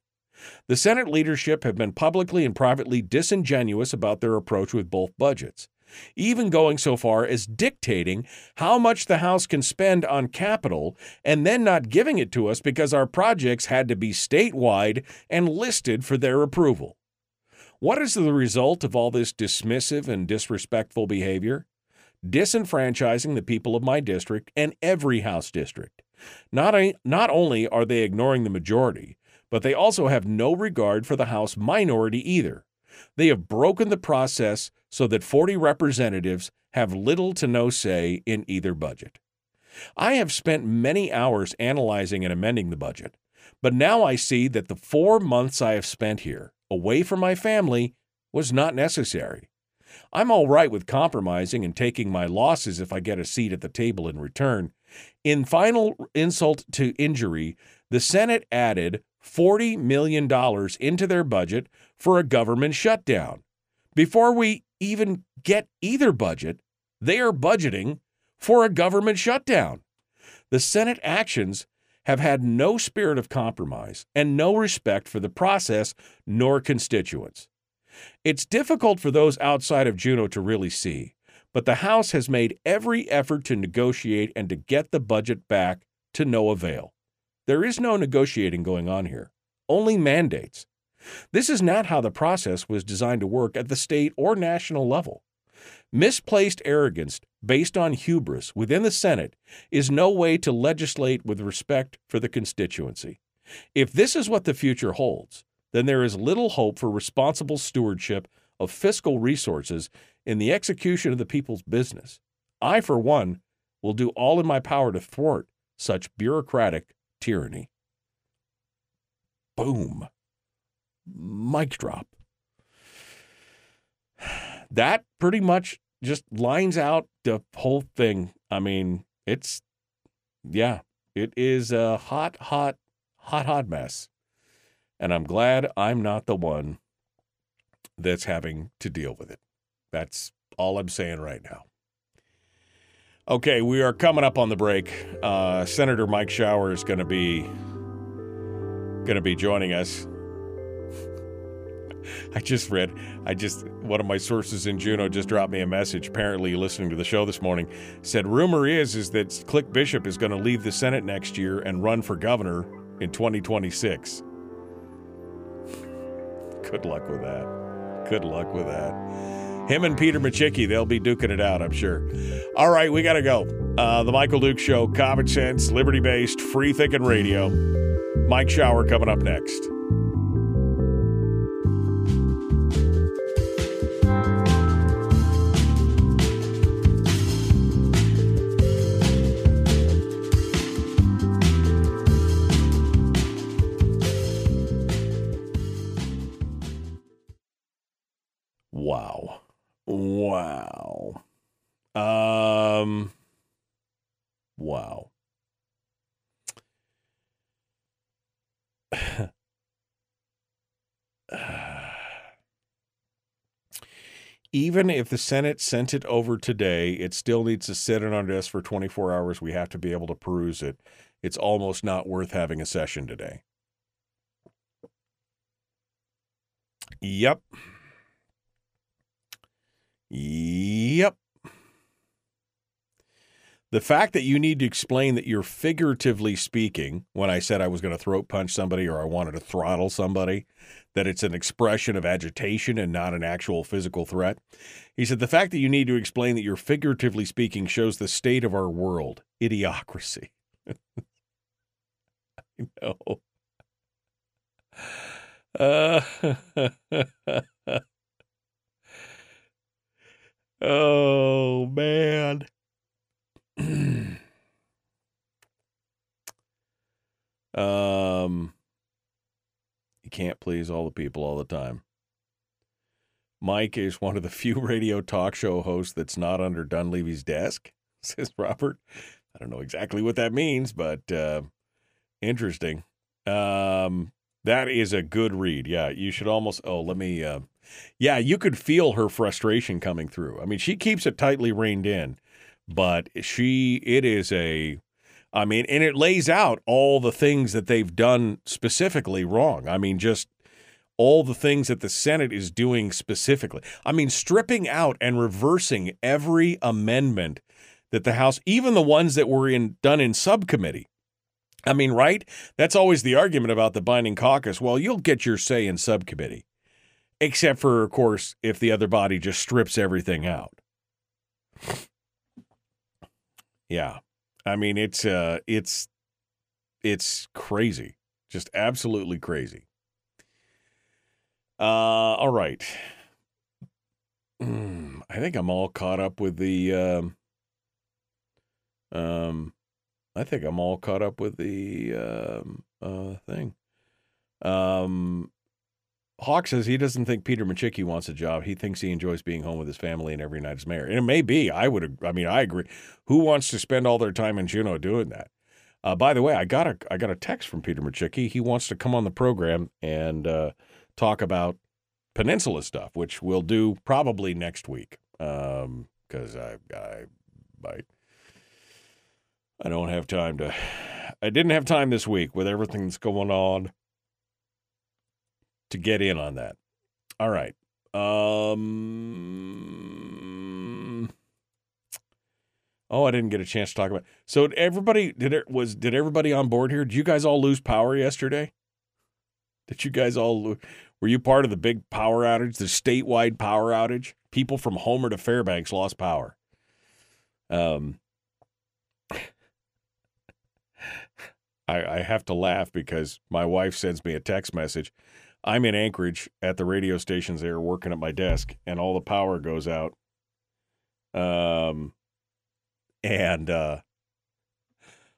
[SPEAKER 3] The Senate leadership have been publicly and privately disingenuous about their approach with both budgets, even going so far as dictating how much the House can spend on capital and then not giving it to us because our projects had to be statewide and listed for their approval. What is the result of all this dismissive and disrespectful behavior? Disenfranchising the people of my district and every House district. Not, not only are they ignoring the majority, but they also have no regard for the House minority either. They have broken the process so that 40 representatives have little to no say in either budget. I have spent many hours analyzing and amending the budget, but now I see that the four months I have spent here, away from my family, was not necessary. I'm all right with compromising and taking my losses if I get a seat at the table in return. In final insult to injury, the Senate added $40 million into their budget for a government shutdown. Before we even get either budget, they are budgeting for a government shutdown. The Senate actions have had no spirit of compromise and no respect for the process nor constituents. It's difficult for those outside of Juneau to really see, but the House has made every effort to negotiate and to get the budget back to no avail. There is no negotiating going on here, only mandates. This is not how the process was designed to work at the state or national level. Misplaced arrogance based on hubris within the Senate is no way to legislate with respect for the constituency. If this is what the future holds, then there is little hope for responsible stewardship of fiscal resources in the execution of the people's business. I, for one, will do all in my power to thwart such bureaucratic tyranny. Boom. Mic drop. That pretty much just lines out the whole thing. I mean, it's, yeah, it is a hot, hot, hot, hot mess. And I'm glad I'm not the one that's having to deal with it. That's all I'm saying right now. Okay, we are coming up on the break. Uh, Senator Mike Shower is going to be going to be joining us. I just read, I just, one of my sources in Juneau just dropped me a message, apparently listening to the show this morning, said, rumor is, is that Click Bishop is going to leave the Senate next year and run for governor in 2026. Good luck with that. Good luck with that. Him and Peter Micciche, they'll be duking it out, I'm sure. All right, we got to go. Uh, the Michael Duke Show, common sense, liberty based, free thinking radio. Mike Shower coming up next. Um wow. Even if the Senate sent it over today, it still needs to sit on our desk for 24 hours. We have to be able to peruse it. It's almost not worth having a session today. Yep. Yep. The fact that you need to explain that you're figuratively speaking, when I said I was going to throat punch somebody or I wanted to throttle somebody, that it's an expression of agitation and not an actual physical threat. He said, the fact that you need to explain that you're figuratively speaking shows the state of our world. Idiocracy. I know. Uh, Oh man. um you can't please all the people all the time. Mike is one of the few radio talk show hosts that's not under Dunleavy's desk, says Robert. I don't know exactly what that means, but uh, interesting. Um, that is a good read. Yeah, you should almost. Oh, let me. Uh, yeah, you could feel her frustration coming through. I mean, she keeps it tightly reined in, but she, it is a, I mean, and it lays out all the things that they've done specifically wrong. I mean, just all the things that the Senate is doing specifically. I mean, stripping out and reversing every amendment that the House, even the ones that were in done in subcommittee. I mean, right? That's always the argument about the binding caucus. Well, you'll get your say in subcommittee except for, of course, if the other body just strips everything out. Yeah, I mean it's uh, it's it's crazy, just absolutely crazy. Uh, all right. Mm, I think I'm all caught up with the. Um, um, I think I'm all caught up with the um, uh, thing. Um, Hawk says he doesn't think Peter Micciche wants a job. He thinks he enjoys being home with his family and every night as mayor. And it may be. I would. I mean, I agree. Who wants to spend all their time in Juneau doing that? Uh, by the way, I got a I got a text from Peter Micciche. He wants to come on the program and uh, talk about Peninsula stuff, which we'll do probably next week. Because I I I I don't have time to. I didn't have time this week with everything that's going on to get in on that. All right. Um. Oh, I didn't get a chance to talk about. So everybody did it was did everybody on board here? Did you guys all lose power yesterday? Did you guys all were you part of the big power outage, the statewide power outage? People from Homer to Fairbanks lost power. Um I, I have to laugh because my wife sends me a text message. I'm in Anchorage at the radio stations there working at my desk, and all the power goes out. Um, and uh,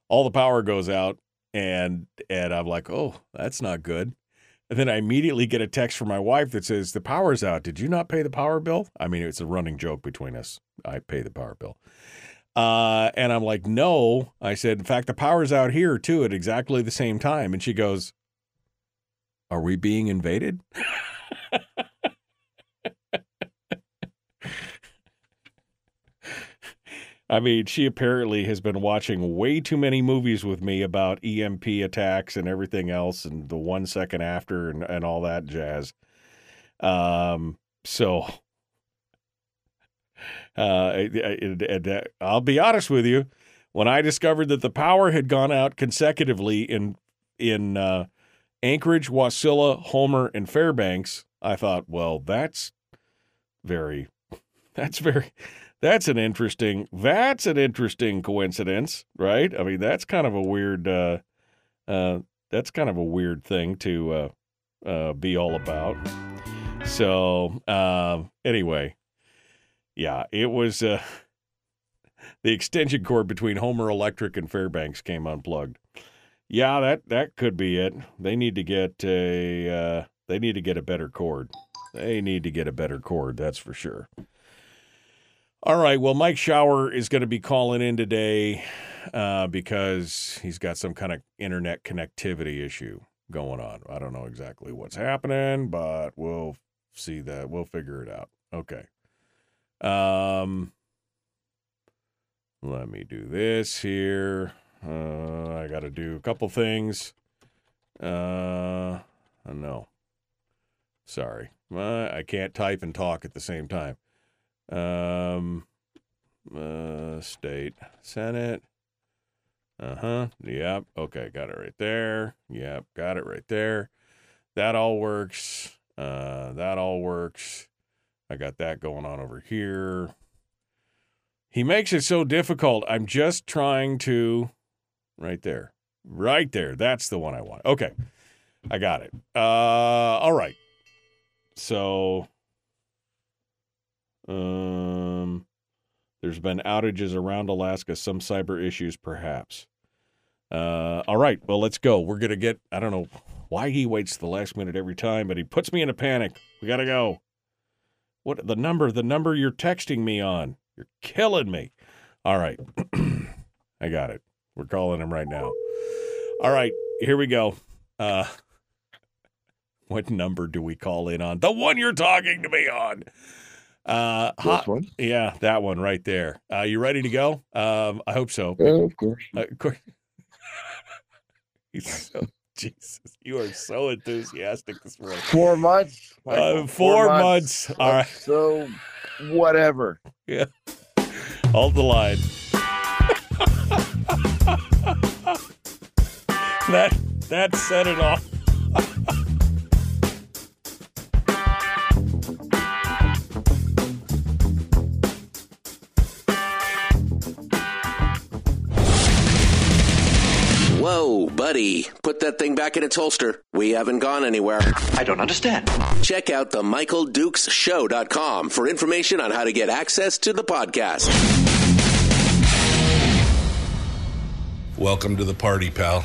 [SPEAKER 3] all the power goes out, and and I'm like, oh, that's not good. And then I immediately get a text from my wife that says the power's out. Did you not pay the power bill? I mean, it's a running joke between us. I pay the power bill. Uh, and I'm like, no. I said, in fact, the power's out here too at exactly the same time. And she goes, Are we being invaded? I mean, she apparently has been watching way too many movies with me about EMP attacks and everything else and the one second after and, and all that jazz. Um, so uh, it, it, it, I'll be honest with you. When I discovered that the power had gone out consecutively in in uh, Anchorage, Wasilla, Homer, and Fairbanks, I thought, well, that's very, that's very, that's an interesting, that's an interesting coincidence, right? I mean, that's kind of a weird, uh, uh, that's kind of a weird thing to uh, uh, be all about. So, uh, anyway, yeah, it was uh, the extension cord between Homer Electric and Fairbanks came unplugged. Yeah, that that could be it. They need to get a uh, they need to get a better cord. They need to get a better cord, that's for sure. All right, well, Mike Shower is going to be calling in today uh, because he's got some kind of internet connectivity issue going on. I don't know exactly what's happening, but we'll see that. We'll figure it out. Okay. Um, let me do this here. Uh, I got to do a couple things. Uh, no. Sorry. Uh, I can't type and talk at the same time. Um, uh, state Senate. Uh huh. Yep. Okay. Got it right there. Yep. Got it right there. That all works. Uh, that all works. I got that going on over here. He makes it so difficult. I'm just trying to. Right there. Right there. That's the one I want. Okay. I got it. Uh, all right. So, um, there's been outages around Alaska, some cyber issues, perhaps. Uh, all right. Well, let's go. We're going to get, I don't know why he waits the last minute every time, but he puts me in a panic. We got to go. What the number? The number you're texting me on. You're killing me. All right. I got it. We're calling him right now. All right, here we go. Uh what number do we call in on? The one you're talking to me on. Uh
[SPEAKER 5] This one?
[SPEAKER 3] Yeah, that one right there. Uh you ready to go? Um I hope so.
[SPEAKER 5] Yeah, of course.
[SPEAKER 3] Uh, of course. He's so Jesus, you are so enthusiastic this morning.
[SPEAKER 5] Four months. Michael,
[SPEAKER 3] Uh, four months. All right.
[SPEAKER 5] So, whatever. Yeah.
[SPEAKER 3] Hold the line. that that set it off.
[SPEAKER 1] Whoa, buddy. Buddy, put that thing back in its holster. We haven't gone anywhere.
[SPEAKER 6] I don't understand.
[SPEAKER 1] Check out the MichaelDukesShow.com for information on how to get access to the podcast.
[SPEAKER 7] Welcome to the party, pal.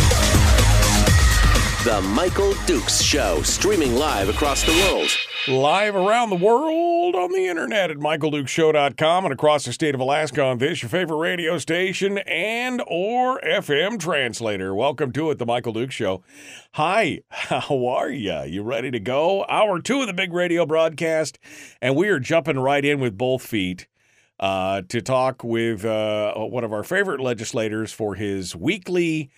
[SPEAKER 1] The Michael Dukes Show, streaming live across the world.
[SPEAKER 3] Live around the world on the internet at michaeldukeshow.com and across the state of Alaska on this, your favorite radio station and or FM translator. Welcome to it, the Michael Dukes Show. Hi, how are you? You ready to go? Hour two of the big radio broadcast, and we are jumping right in with both feet. Uh, to talk with uh, one of our favorite legislators for his weekly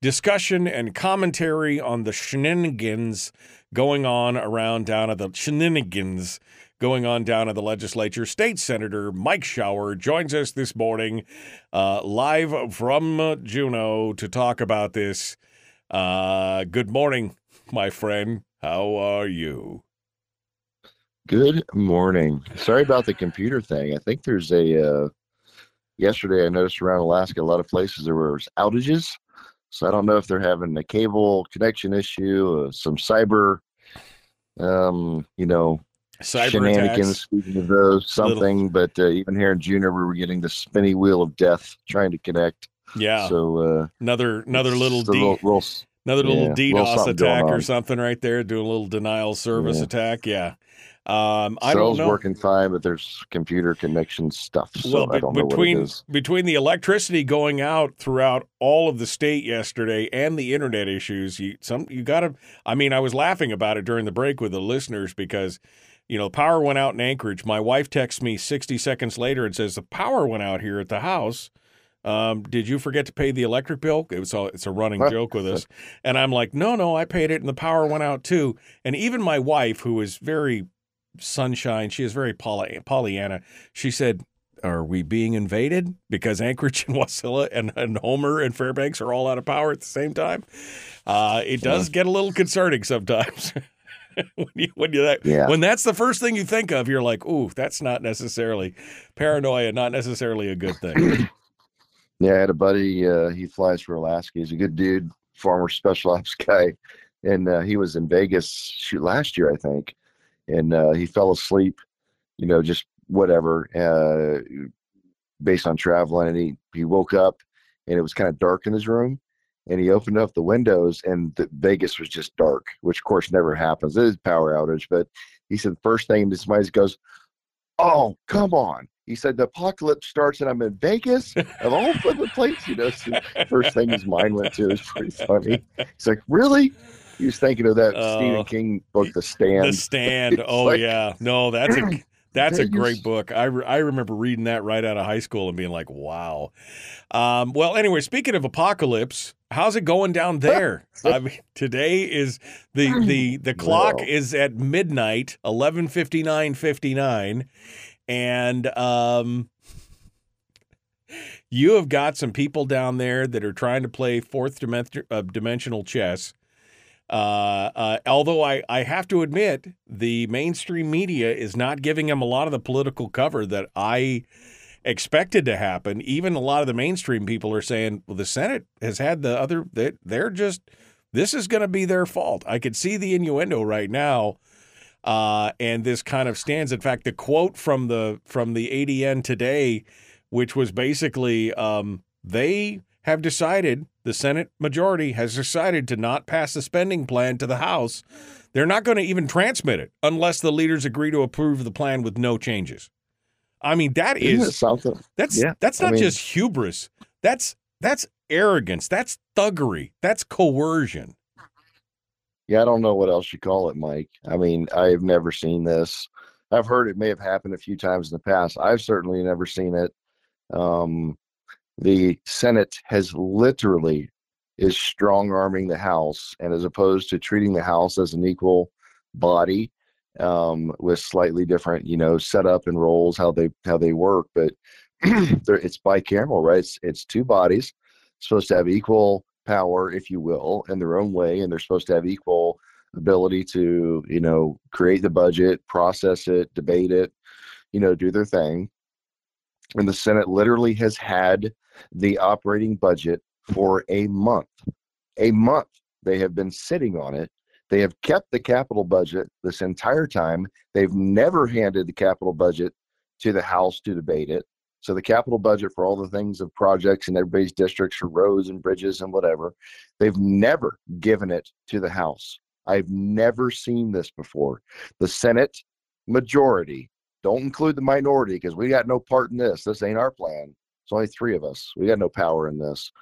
[SPEAKER 3] discussion and commentary on the shenanigans going on around down at the shenanigans going on down at the legislature. State Senator Mike Shower joins us this morning, uh, live from Juneau, to talk about this. Uh, good morning, my friend. How are you?
[SPEAKER 5] Good morning. Sorry about the computer thing. I think there's a. Uh, yesterday, I noticed around Alaska, a lot of places there were outages. So I don't know if they're having a cable connection issue, uh, some cyber, um, you know,
[SPEAKER 3] Cyber
[SPEAKER 5] shenanigans. Speaking of those,
[SPEAKER 3] Little-
[SPEAKER 5] something. But uh, even here in Juneau, we were getting the spinny wheel of death trying to connect.
[SPEAKER 3] Yeah,
[SPEAKER 5] So uh,
[SPEAKER 3] another another little D,
[SPEAKER 5] little, little
[SPEAKER 3] another little
[SPEAKER 5] yeah, little
[SPEAKER 3] DDoS
[SPEAKER 5] going
[SPEAKER 3] attack or something right there, doing a little denial service
[SPEAKER 5] Yeah.
[SPEAKER 3] attack. Yeah, um, I
[SPEAKER 5] cells
[SPEAKER 3] don't know.
[SPEAKER 5] working fine, but there's computer connection stuff. So
[SPEAKER 3] well,
[SPEAKER 5] I
[SPEAKER 3] be-
[SPEAKER 5] don't know
[SPEAKER 3] between
[SPEAKER 5] what it is.
[SPEAKER 3] between the electricity going out throughout all of the state yesterday and the internet issues, you some you got to. I mean, I was laughing about it during the break with the listeners because. You know, power went out in Anchorage. My wife texts me 60 seconds later and says, The power went out here at the house. Um, did you forget to pay the electric bill? It was a, it's a running joke with us. And I'm like, No, no, I paid it and the power went out too. And even my wife, who is very sunshine, she is very Poly- Pollyanna, she said, are we being invaded because Anchorage and Wasilla and, and Homer and Fairbanks are all out of power at the same time? Uh, it does get a little concerning sometimes. when you when you that
[SPEAKER 5] Yeah.
[SPEAKER 3] when that's the first thing you think of, you're like, ooh, that's not necessarily paranoia, not necessarily a good thing.
[SPEAKER 5] Yeah, I had a buddy. Uh, he flies for Alaska. He's a good dude, former special ops guy, and uh, he was in Vegas shoot last year, I think, and uh, he fell asleep. You know, just whatever, uh, based on traveling. And he he woke up, and it was kind of dark in his room. And he opened up the windows, and the, Vegas was just dark, which of course never happens. It is power outage, but he said first thing this mind goes, "Oh, come on." He said the apocalypse starts and I'm in Vegas of all flipping places. You know, so first thing his mind went to is pretty funny. He's like, really? He was thinking of that
[SPEAKER 3] Oh.
[SPEAKER 5] Stephen King book, The Stand.
[SPEAKER 3] The stand. Oh
[SPEAKER 5] like-
[SPEAKER 3] yeah, no, that's a that's a great book. I re- I remember reading that right out of high school and being like, wow. Um, well, anyway, speaking of apocalypse, how's it going down there? I mean, today is the the the clock is at midnight, eleven fifty nine fifty nine, and um. You have got some people down there that are trying to play fourth dimen- uh, dimensional chess. Uh, uh, although I, I have to admit, the mainstream media is not giving him a lot of the political cover that I expected to happen. Even a lot of the mainstream people are saying, well, the Senate has had the other, they, they're just, this is going to be their fault. I could see the innuendo right now. Uh, and this kind of stands. In fact, the quote from the from the ADN today, which was basically, um, they have decided the Senate majority has decided to not pass the spending plan to the House. They're not going to even transmit it unless the leaders agree to approve the plan with no changes. I mean, that is
[SPEAKER 5] something?
[SPEAKER 3] that's
[SPEAKER 5] Yeah,
[SPEAKER 3] that's
[SPEAKER 5] I
[SPEAKER 3] not
[SPEAKER 5] mean-
[SPEAKER 3] just hubris. That's that's arrogance. That's thuggery. That's coercion.
[SPEAKER 5] Yeah, I don't know what else you call it, Mike. I mean, I've never seen this. I've heard it may have happened a few times in the past. I've certainly never seen it. Um, the Senate has literally is strong arming the House, and as opposed to treating the House as an equal body um, with slightly different, you know, setup and roles, how they how they work, but it's bicameral, right? It's, it's two bodies supposed to have equal power, if you will, in their own way, and they're supposed to have equal ability to, you know, create the budget, process it, debate it, you know, do their thing. And the Senate literally has had the operating budget for a month. A month. They have been sitting on it. They have kept the capital budget this entire time. They've never handed the capital budget to the House to debate it. So the capital budget for all the things of projects in everybody's districts for roads and bridges and whatever, they've never given it to the House. I've never seen this before. The Senate majority, don't include the minority because we got no part in this. This ain't our plan. It's only three of us. We got no power in this.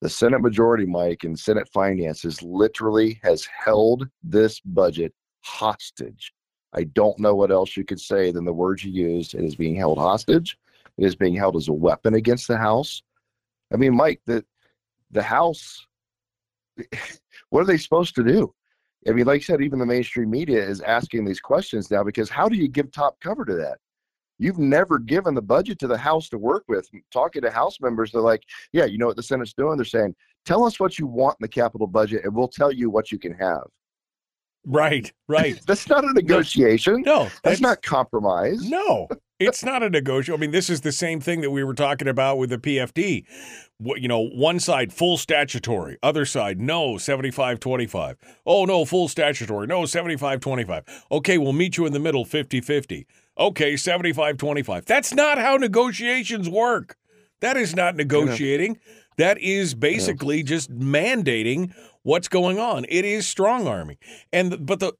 [SPEAKER 5] The Senate majority, Mike, and Senate finances literally has held this budget hostage. I don't know what else you could say than the words you used. It is being held hostage. It is being held as a weapon against the House. I mean, Mike, the the House, what are they supposed to do? I mean, like I said, even the mainstream media is asking these questions now because how do you give top cover to that? You've never given the budget to the House to work with. Talking to House members, they're like, yeah, you know what the Senate's doing? They're saying, tell us what you want in the capital budget and we'll tell you what you can have.
[SPEAKER 3] Right, right.
[SPEAKER 5] that's not a negotiation.
[SPEAKER 3] No,
[SPEAKER 5] that's,
[SPEAKER 3] that's
[SPEAKER 5] not compromise.
[SPEAKER 3] No, it's not a negotiation. I mean, this is the same thing that we were talking about with the PFD. You know, one side full statutory, other side no 75 25. Oh, no, full statutory. No 75 25. Okay, we'll meet you in the middle 50 50. Okay, 75 25. That's not how negotiations work. That is not negotiating. That is basically just mandating what's going on. It is strong arming. And but the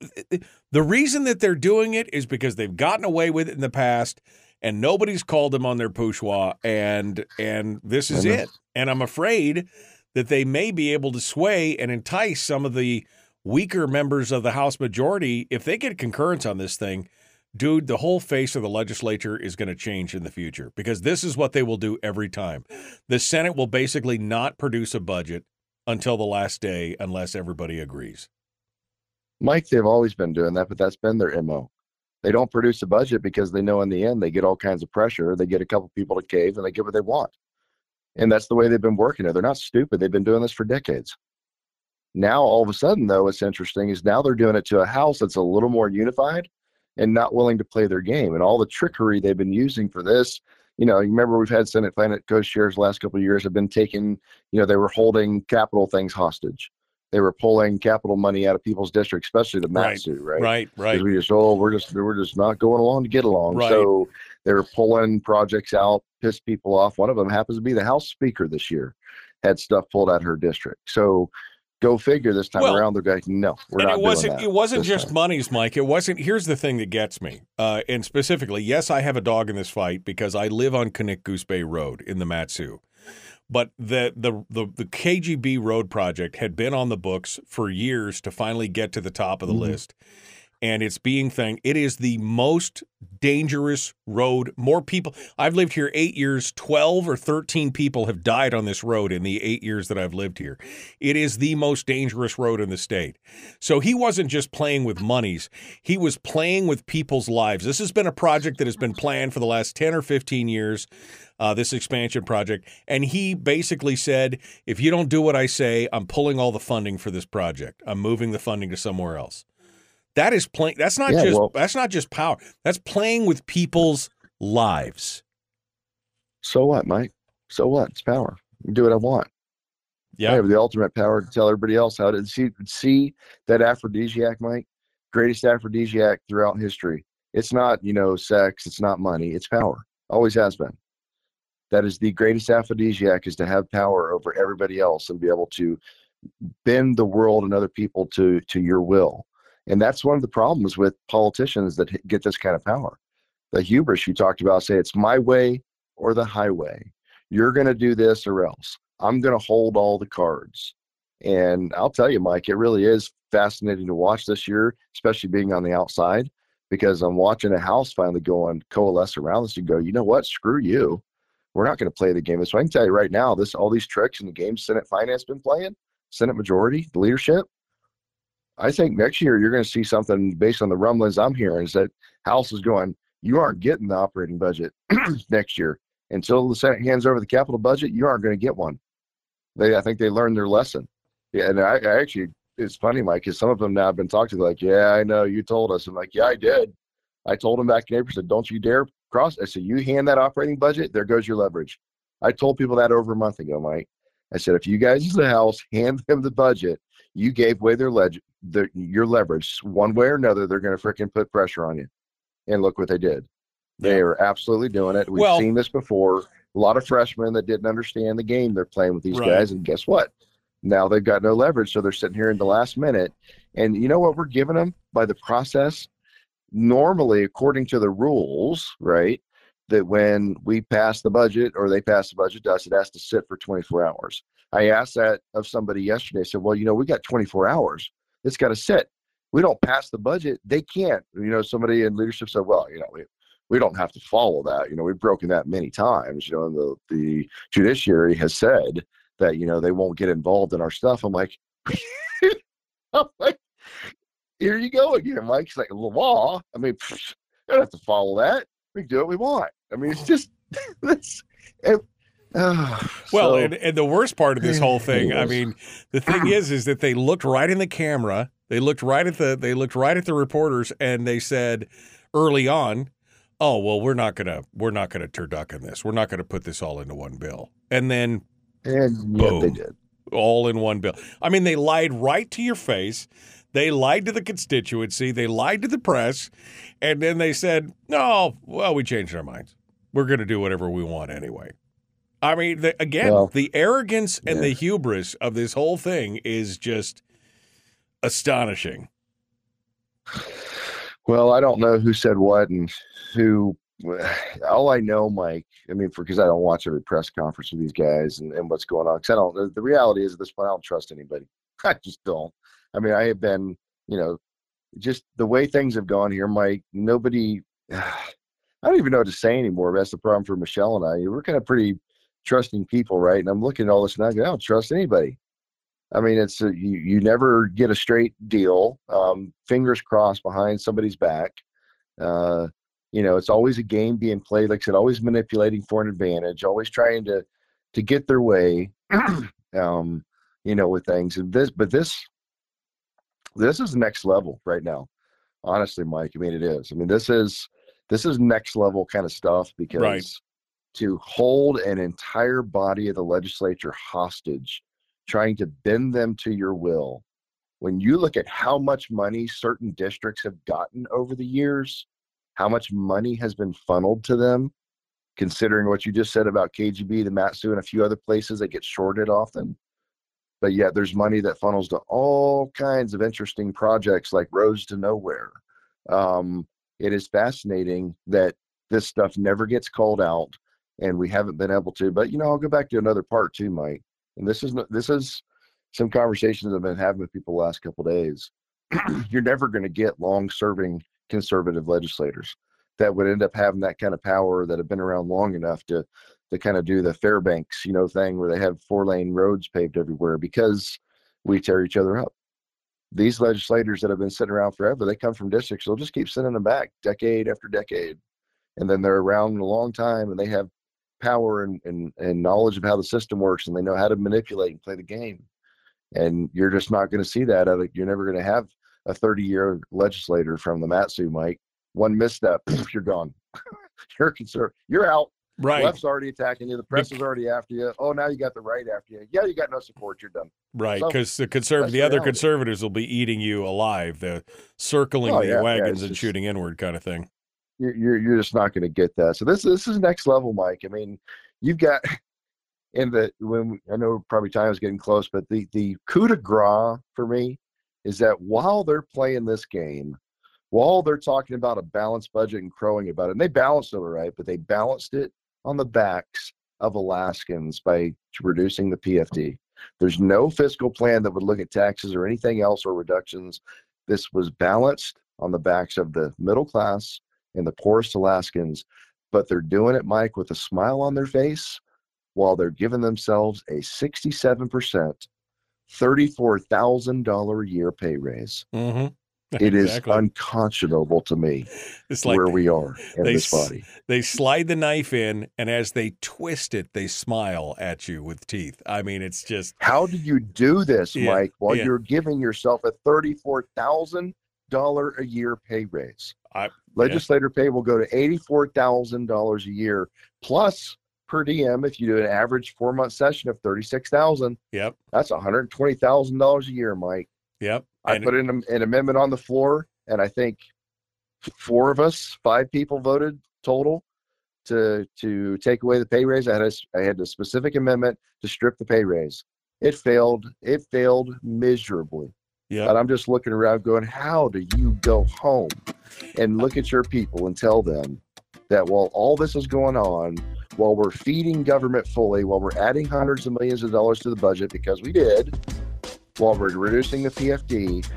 [SPEAKER 3] the reason that they're doing it is because they've gotten away with it in the past and nobody's called them on their poussoir and and this is it. And I'm afraid that they may be able to sway and entice some of the weaker members of the House majority if they get concurrence on this thing. Dude, the whole face of the legislature is going to change in the future because this is what they will do every time. The Senate will basically not produce a budget until the last day unless everybody agrees.
[SPEAKER 5] Mike, they've always been doing that, but that's been their MO. They don't produce a budget because they know in the end they get all kinds of pressure. They get a couple people to cave and they get what they want. And that's the way they've been working it. They're not stupid. They've been doing this for decades. Now, all of a sudden, though, what's interesting is now they're doing it to a house that's a little more unified and not willing to play their game. And all the trickery they've been using for this you know, you remember we've had Senate Planet co-chairs the last couple of years have been taking, you know, they were holding capital things hostage. They were pulling capital money out of people's districts, especially the Mat-Su, right?
[SPEAKER 3] Right, right.
[SPEAKER 5] We just, oh, we're just we're just not going along to get along.
[SPEAKER 3] Right.
[SPEAKER 5] So they were pulling projects out, piss people off. One of them happens to be the House Speaker this year, had stuff pulled out of her district. So go figure this time
[SPEAKER 3] Well,
[SPEAKER 5] around they're like no we're not
[SPEAKER 3] it wasn't
[SPEAKER 5] doing that
[SPEAKER 3] it wasn't just
[SPEAKER 5] time.
[SPEAKER 3] monies, Mike. It wasn't. Here's the thing that gets me, uh, and specifically, yes, I have a dog in this fight because I live on Knik-Goose Bay Road in the Mat-Su. But the, the the the KGB road project had been on the books for years to finally get to the top of the
[SPEAKER 5] Mhm.
[SPEAKER 3] list, and it's being thing. It is the most dangerous road. More people. I've lived here eight years. Twelve or thirteen people have died on this road in the eight years that I've lived here. It is the most dangerous road in the state. So he wasn't just playing with monies, he was playing with people's lives. This has been a project that has been planned for the last 10 or 15 years, uh, this expansion project. And he basically said, if you don't do what I say, I'm pulling all the funding for this project. I'm moving the funding to somewhere else. That is playing that's not
[SPEAKER 5] Yeah,
[SPEAKER 3] just
[SPEAKER 5] well-
[SPEAKER 3] that's not just power. That's playing with people's lives.
[SPEAKER 5] so what mike so what it's power do what i want
[SPEAKER 3] Yeah.
[SPEAKER 5] I have the ultimate power to tell everybody else how to see see that aphrodisiac, Mike. Greatest aphrodisiac throughout history. It's not, you know, sex, it's not money, it's power. Always has been. That is the greatest aphrodisiac is to have power over everybody else and be able to bend the world and other people to to your will. And that's one of the problems with politicians that get this kind of power. The hubris you talked about say it's my way or the highway. You're going to do this or else. I'm going to hold all the cards. And I'll tell you, Mike, it really is fascinating to watch this year, especially being on the outside, because I'm watching a house finally go and coalesce around this and go, you know what? Screw you. we're not going to play the game. So I can tell you right now, this all these tricks in the game Senate Finance been playing, Senate Majority, the leadership. I think next year you're going to see something based on the rumblings I'm hearing is that House is going, you aren't getting the operating budget next year until the Senate hands over the capital budget. You aren't going to get one. They, I think they learned their lesson. Yeah, and I, I actually, it's funny, Mike, because some of them now I've been talking to, like, yeah, I know you told us. I'm like, yeah, I did. I told them back in April, said, don't you dare cross. I said, you hand that operating budget, there goes your leverage. I told people that over a month ago, Mike. I said, if you guys as the House hand them the budget, you gave away their, leg- their your leverage. One way or another, they're going to freaking put pressure on you. And look what they did. They
[SPEAKER 3] Yeah.
[SPEAKER 5] are absolutely doing it. We've
[SPEAKER 3] Well-
[SPEAKER 5] seen this before. A lot of freshmen that didn't understand the game they're playing with these
[SPEAKER 3] Right.
[SPEAKER 5] guys, and guess what? Now they've got no leverage, so they're sitting here in the last minute. And you know what we're giving them by the process? Normally, according to the rules, right? That when we pass the budget or they pass the budget to us, it has to sit for 24 hours. I asked that of somebody yesterday. I said, Well, you know, we got 24 hours. It's got to sit. We don't pass the budget, they can't. You know, somebody in leadership said, Well, you know, we, we don't have to follow that. You know, we've broken that many times. You know, and the, the judiciary has said that, you know, they won't get involved in our stuff. I'm like, I'm like, here you go again, Mike. It's like the law. I mean, you don't have to follow that. We do what we want. I mean, it's just this.
[SPEAKER 3] Well,
[SPEAKER 5] so-
[SPEAKER 3] and, and the worst part of this whole thing, I mean, the thing is, is that they looked right in the camera. They looked right at the they looked right at the reporters, and they said early on, "Oh well, we're not gonna we're not gonna turducken this. We're not gonna put this all into one bill." And then
[SPEAKER 5] and
[SPEAKER 3] Boom.
[SPEAKER 5] did.
[SPEAKER 3] all in one bill. I mean, they lied right to your face. They lied to the constituency. They lied to the press, and then they said, "No, well, we changed our minds. We're going to do whatever we want anyway." I mean, the, again,
[SPEAKER 5] Well,
[SPEAKER 3] the arrogance and
[SPEAKER 5] yeah.
[SPEAKER 3] the hubris of this whole thing is just astonishing.
[SPEAKER 5] Well, I don't know who said what and who. All I know, Mike. I mean, for because I don't watch every press conference with these guys and, and what's going on. Because I don't. The, the reality is, at this point, I don't trust anybody. I just don't. I mean, I have been, you know, just the way things have gone here, Mike. Nobody. I don't even know what to say anymore. That's the problem for Michelle and I. We're kind of pretty trusting people, right? And I'm looking at all this now. I go, I don't trust anybody. I mean, it's a, you, you never get a straight deal. Um, fingers crossed behind somebody's back. Uh, you know, it's always a game being played. Like I said, always manipulating for an advantage, always trying to to get their way. um, you know, with things. And this, but this, this is next level right now. Honestly, Mike. I mean, it is. I mean, this is this is next level kind of stuff because
[SPEAKER 3] Right.
[SPEAKER 5] To hold an entire body of the legislature hostage trying to bend them to your will. When you look at how much money certain districts have gotten over the years, how much money has been funneled to them, considering what you just said about KGB, the Mat-Su, and a few other places that get shorted often. But yet there's money that funnels to all kinds of interesting projects like Roads to Nowhere. Um, it is fascinating that this stuff never gets called out and we haven't been able to. But you know, I'll go back to another part too, Mike. And this is this is some conversations I've been having with people the last couple days. You're never going to get long-serving conservative legislators that would end up having that kind of power that have been around long enough to to kind of do the Fairbanks, you know, thing where they have four-lane roads paved everywhere because we tear each other up. These legislators that have been sitting around forever, they come from districts. They'll just keep sending them back decade after decade, and then they're around a long time, and they have power and, and, and knowledge of how the system works and they know how to manipulate and play the game. And you're just not going to see that. out of- You're never going to have a 30 year legislator from the Mat-Su, Mike. One misstep, you're gone. you're concerned. You're out.
[SPEAKER 3] Right.
[SPEAKER 5] Left's already attacking you. The press is already after you. Oh, now you got the right after you. Yeah, you got no support. You're done.
[SPEAKER 3] Right,
[SPEAKER 5] So,
[SPEAKER 3] because the conserv- the
[SPEAKER 5] the
[SPEAKER 3] other
[SPEAKER 5] reality.
[SPEAKER 3] conservatives will be eating you alive, the circling
[SPEAKER 5] Oh,
[SPEAKER 3] the
[SPEAKER 5] yeah, yeah,
[SPEAKER 3] wagons
[SPEAKER 5] it's
[SPEAKER 3] and
[SPEAKER 5] just-
[SPEAKER 3] shooting inward kind of thing.
[SPEAKER 5] You're you're, you're just not going to get that. So this this is next level, Mike. I mean, you've got in the when I know probably time is getting close, but the the coup de grace for me is that while they're playing this game, while they're talking about a balanced budget and crowing about it, and they balanced it all right, but they balanced it on the backs of Alaskans by reducing the PFD. There's no fiscal plan that would look at taxes or anything else or reductions. This was balanced on the backs of the middle class and the poorest Alaskans. but they're doing it, Mike, with a smile on their face while they're giving themselves a 67%, $34,000 a year pay raise.
[SPEAKER 3] Mm-hmm.
[SPEAKER 5] It is
[SPEAKER 3] Exactly.
[SPEAKER 5] unconscionable to me
[SPEAKER 3] It's like
[SPEAKER 5] where we are in
[SPEAKER 3] they
[SPEAKER 5] this body.
[SPEAKER 3] They slide the knife in, and as they twist it, they smile at you with teeth. I mean, it's just
[SPEAKER 5] How do you do this,
[SPEAKER 3] Yeah,
[SPEAKER 5] Mike, while
[SPEAKER 3] yeah.
[SPEAKER 5] you're giving yourself a thirty-four thousand dollar a year pay raise?
[SPEAKER 3] I-
[SPEAKER 5] Legislator pay will go to eighty-four thousand dollars a year plus per diem if you do an average four-month session of thirty-six thousand.
[SPEAKER 3] yep,
[SPEAKER 5] That's one hundred twenty thousand dollars a year, Mike.
[SPEAKER 3] yep.
[SPEAKER 5] I
[SPEAKER 3] And-
[SPEAKER 5] put in a- an amendment on the floor, and I think four of us, five people voted total to to take away the pay raise. I had a, I had a specific amendment to strip the pay raise. It failed. It failed miserably.
[SPEAKER 3] Yep.
[SPEAKER 5] And I'm just looking around, going, "How do you go home and look at your people and tell them that while all this is going on, while we're feeding government fully, while we're adding hundreds of millions of dollars to the budget because we did, while we're reducing the PFD,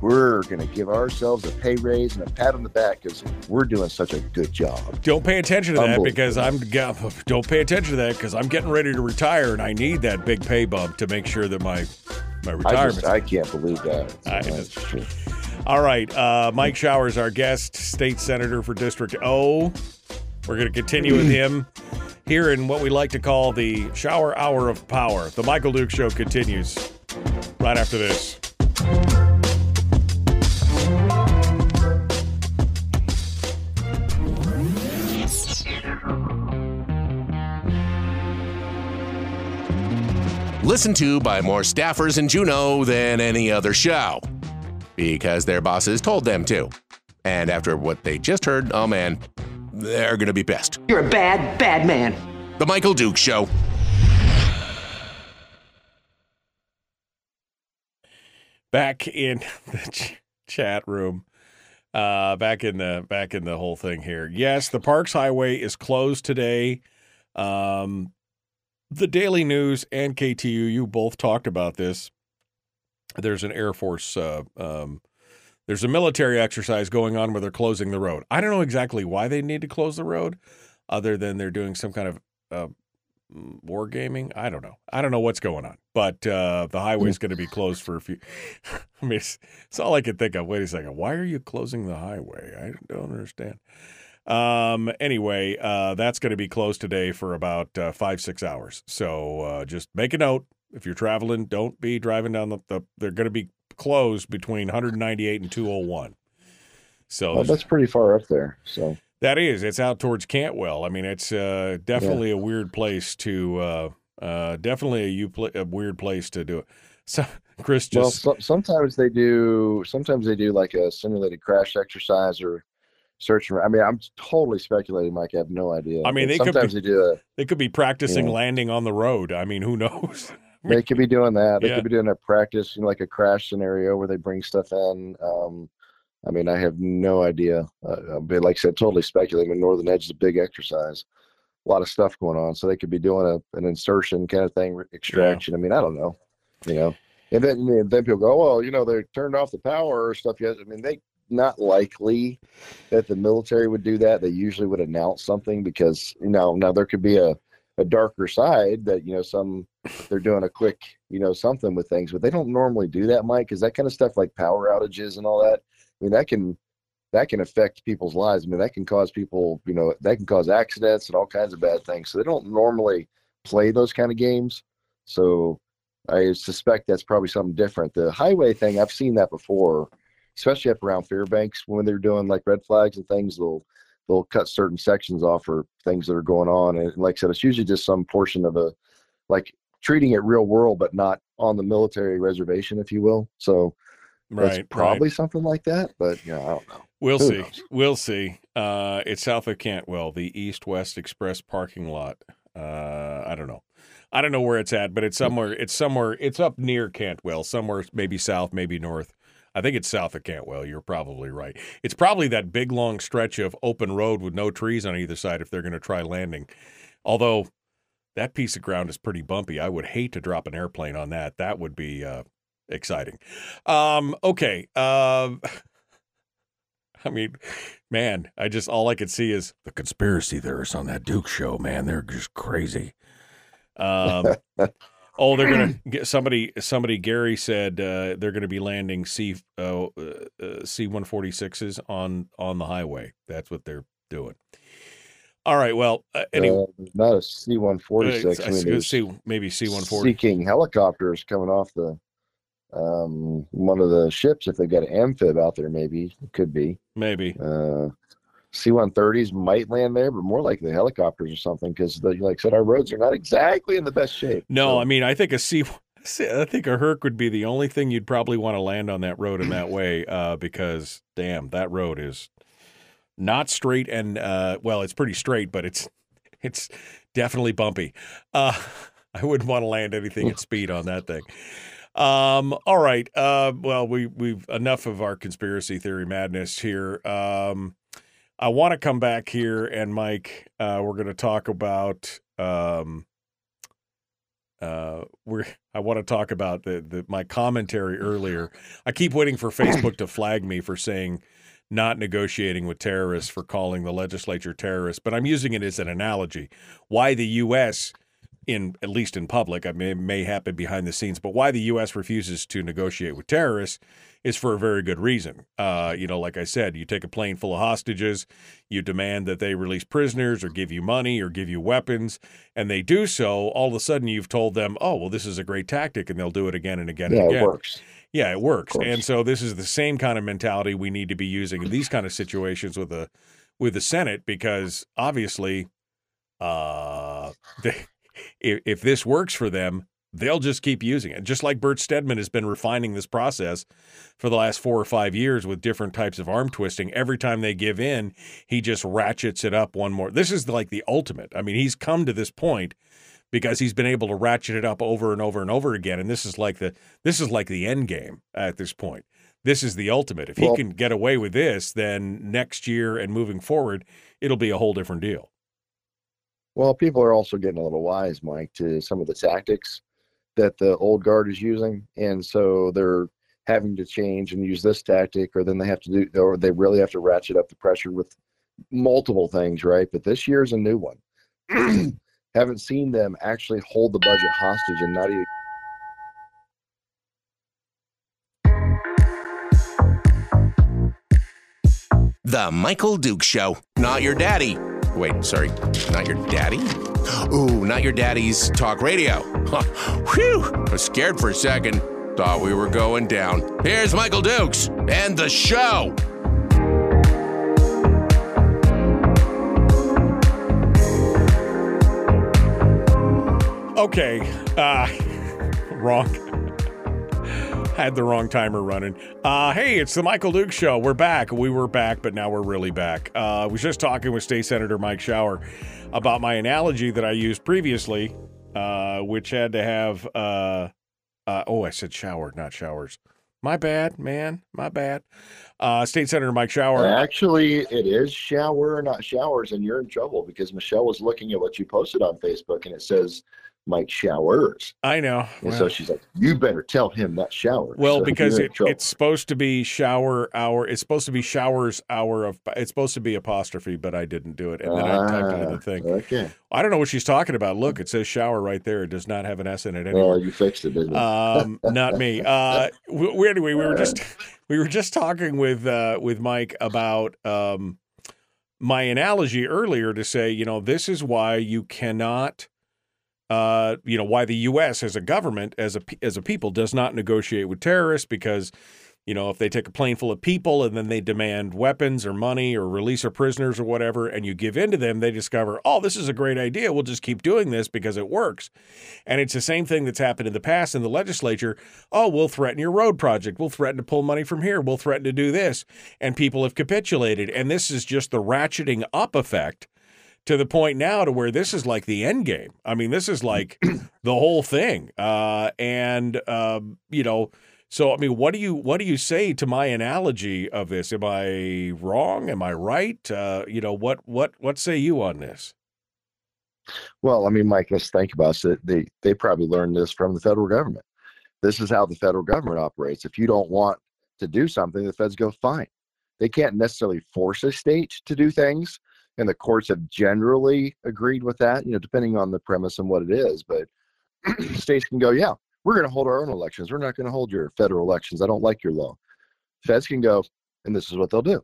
[SPEAKER 5] we're going to give ourselves a pay raise and a pat on the back because we're doing such a good job.
[SPEAKER 3] Don't pay attention to that because I'm don't pay attention to that because I'm getting ready to retire and I need that big pay bump to make sure that my my
[SPEAKER 5] I
[SPEAKER 3] retirement.
[SPEAKER 5] just, I can't believe that.
[SPEAKER 3] I
[SPEAKER 5] That's true.
[SPEAKER 3] All right, uh, Mike Showers, our guest, state senator for District O. We're going to continue with him here in what we like to call the Shower Hour of Power. The Michael Duke Show continues right after this.
[SPEAKER 1] Listened to by more staffers in Juneau than any other show. Because their bosses told them to. And after what they just heard, oh man, they're going to be pissed.
[SPEAKER 6] You're a bad, bad man.
[SPEAKER 1] The Michael Duke Show.
[SPEAKER 3] back in the ch- chat room uh back in the back in the whole thing here yes the parks highway is closed today um the daily news and ktu you both talked about this. There's an air force uh um there's a military exercise going on where they're closing the road. I don't know exactly why they need to close the road other than they're doing some kind of uh war gaming. I don't know. I don't know what's going on but uh the highway's going to be closed for a few i mean it's, it's all i can think of. Wait a second. Why are you closing the highway? I don't understand um anyway uh that's going to be closed today for about uh, five six hours so uh just make a note if you're traveling don't be driving down the, the they're going to be closed between 198 and 201 so
[SPEAKER 5] Well, that's pretty far up there. So
[SPEAKER 3] that is. It's out towards Cantwell. I mean, it's uh, definitely a weird place to. Uh, uh, definitely a, you pla a weird place to do it. So Chris
[SPEAKER 5] well,
[SPEAKER 3] just.
[SPEAKER 5] so, sometimes they do. Sometimes they do like a simulated crash exercise or search. and- I mean, I'm totally speculating, Mike. I have no idea.
[SPEAKER 3] I mean, they could
[SPEAKER 5] sometimes
[SPEAKER 3] be-
[SPEAKER 5] they do a.
[SPEAKER 3] they could be practicing
[SPEAKER 5] Yeah.
[SPEAKER 3] landing on the road. I mean, who knows?
[SPEAKER 5] They could be doing that. They
[SPEAKER 3] Yeah.
[SPEAKER 5] could be doing a practice, you know, like a crash scenario where they bring stuff in. Um, I mean, I have no idea. Uh, but like I said, totally speculating. The Northern Edge is a big exercise, a lot of stuff going on. So they could be doing a, an insertion kind of thing, extraction. I mean, I don't know, you know. And then and then people go, well, you know, they turned off the power or stuff. Yet, I mean, they not likely that the military would do that. They usually would announce something because you know now there could be a a darker side that you know some they're doing a quick you know something with things but they don't normally do that mike because that kind of stuff like power outages and all that i mean that can that can affect people's lives. I mean that can cause people you know that can cause accidents and all kinds of bad things. So they don't normally play those kind of games. So i suspect that's probably something different. The highway thing i've seen that before especially up around fairbanks when they're doing like red flags and things they'll they'll cut certain sections off for things that are going on and like i said it's usually just some portion of a like treating it real world but not on the military reservation if you will so
[SPEAKER 3] right.
[SPEAKER 5] it's probably
[SPEAKER 3] right.
[SPEAKER 5] something like that but you know i don't know
[SPEAKER 3] We'll
[SPEAKER 5] who
[SPEAKER 3] see.
[SPEAKER 5] knows?
[SPEAKER 3] We'll see. Uh, it's south of Cantwell, the East West Express parking lot. Uh, I don't know. I don't know where it's at, but it's somewhere. It's somewhere. It's up near Cantwell, somewhere maybe south, maybe north. I think it's south of Cantwell. You're probably right. It's probably that big long stretch of open road with no trees on either side if they're going to try landing. Although that piece of ground is pretty bumpy. I would hate to drop an airplane on that. That would be uh, exciting. Um, okay. Uh, I mean, man, I just all I could see is the conspiracy theorists on that Duke show. Man, they're just crazy. Um, oh, they're gonna get somebody. Somebody Gary said uh, they're gonna be landing C uh, uh, C one forty sixes on on the highway. That's what they're doing. All right. Well, uh, anyway,
[SPEAKER 5] Uh, not a C one forty six. I mean, there's
[SPEAKER 3] C, maybe C one forty.
[SPEAKER 5] seeking helicopters coming off the um, one of the ships. If they've got an amphib out there, maybe it could be.
[SPEAKER 3] Maybe.
[SPEAKER 5] Uh, C-130s might land there, but more likely helicopters or something because, like I said, our roads are not exactly in the best shape.
[SPEAKER 3] No,
[SPEAKER 5] So,
[SPEAKER 3] I mean, I think a C. I think a Herc would be the only thing you'd probably want to land on that road in that way, uh, because damn, that road is not straight and uh, well, it's pretty straight, but it's it's definitely bumpy. Uh, I wouldn't want to land anything at speed on that thing. Um, all right. Uh, well, we we've enough of our conspiracy theory madness here. Um, I want to come back here and Mike, uh, we're going to talk about um, uh, we're I want to talk about the, the my commentary earlier. I keep waiting for Facebook to flag me for saying not negotiating with terrorists for calling the legislature terrorists, but I'm using it as an analogy. Why the U.S. in at least in public, I mean, it may happen behind the scenes, but why the U.S. refuses to negotiate with terrorists is for a very good reason. Uh, you know, like I said, you take a plane full of hostages, you demand that they release prisoners or give you money or give you weapons, and they do so. All of a sudden, you've told them, "Oh, well, this is a great tactic," and they'll do it again and again
[SPEAKER 5] yeah,
[SPEAKER 3] and
[SPEAKER 5] it works.
[SPEAKER 3] Yeah, it works. And so this is the same kind of mentality we need to be using in these kind of situations with the with the Senate because obviously uh they, if, if this works for them, they'll just keep using it. Just like Bert Stedman has been refining this process for the last 4 or 5 years with different types of arm twisting. Every time they give in, he just ratchets it up one more. This is like the ultimate. I mean, he's come to this point because he's been able to ratchet it up over and over and over again and this is like the this is like the end game at this point this is the ultimate if he
[SPEAKER 5] Well-
[SPEAKER 3] can get away with this then next year and moving forward it'll be a whole different deal
[SPEAKER 5] Well, people are also getting a little wise, Mike, to some of the tactics that the old guard is using, and so they're having to change and use this tactic, or then they have to do, or they really have to ratchet up the pressure with multiple things, right? But this year's a new one. Haven't seen them actually hold the budget hostage and not even.
[SPEAKER 1] The Michael Duke Show. Not your daddy. Wait, sorry. Not your daddy? Ooh, not your daddy's talk radio. Huh, Whew. I was scared for a second. Thought we were going down. Here's Michael Dukes and the show.
[SPEAKER 3] okay uh wrong had the wrong timer running. Uh hey it's the michael duke show. We're back. We were back but now we're really back. Uh i was just talking with state senator mike shower about my analogy that i used previously uh which had to have uh uh oh i said shower not showers my bad man. My bad. Uh state senator mike shower
[SPEAKER 5] Actually, it is shower, not showers, and you're in trouble because Michelle was looking at what you posted on Facebook, and it says Mike Showers,
[SPEAKER 3] i know
[SPEAKER 5] and so she's like, "You better tell him that shower."
[SPEAKER 3] Well,
[SPEAKER 5] So
[SPEAKER 3] because it, it's supposed to be shower hour. It's supposed to be showers hour of. It's supposed to be apostrophe, but I didn't do it, and then I typed it in the
[SPEAKER 5] Ah,
[SPEAKER 3] thing.
[SPEAKER 5] Okay.
[SPEAKER 3] I don't know what she's talking about. Look, it says shower right there. It does not have an S in it anymore.
[SPEAKER 5] Well, you fixed it, didn't you?
[SPEAKER 3] Um, not me. Uh, we, we- anyway, we were just we were just talking with uh, with Mike about um, my analogy earlier to say, you know, this is why you cannot, uh, you know, why the U.S. as a government, as a as a people, does not negotiate with terrorists because. You know, if they take a plane full of people and then they demand weapons or money or release our prisoners or whatever, and you give in to them, they discover, oh, this is a great idea. We'll just keep doing this because it works. And it's the same thing that's happened in the past in the legislature. Oh, we'll threaten your road project. We'll threaten to pull money from here. We'll threaten to do this. And people have capitulated. And this is just the ratcheting up effect to the point now to where this is like the end game. I mean, this is like the whole thing. Uh, and, um, you know, so I mean, what do you what do you say to my analogy of this? Am I wrong? Am I right? Uh, you know what what what say you on this?
[SPEAKER 5] Well, I mean, Mike, let's think about it. They they probably learned this from the federal government. This is how the federal government operates. If you don't want to do something, the feds go fine. they can't necessarily force a state to do things, and the courts have generally agreed with that. You know, depending on the premise and what it is, but states can go, yeah, we're going to hold our own elections. We're not going to hold your federal elections. I don't like your law. Feds can go, and this is what they'll do.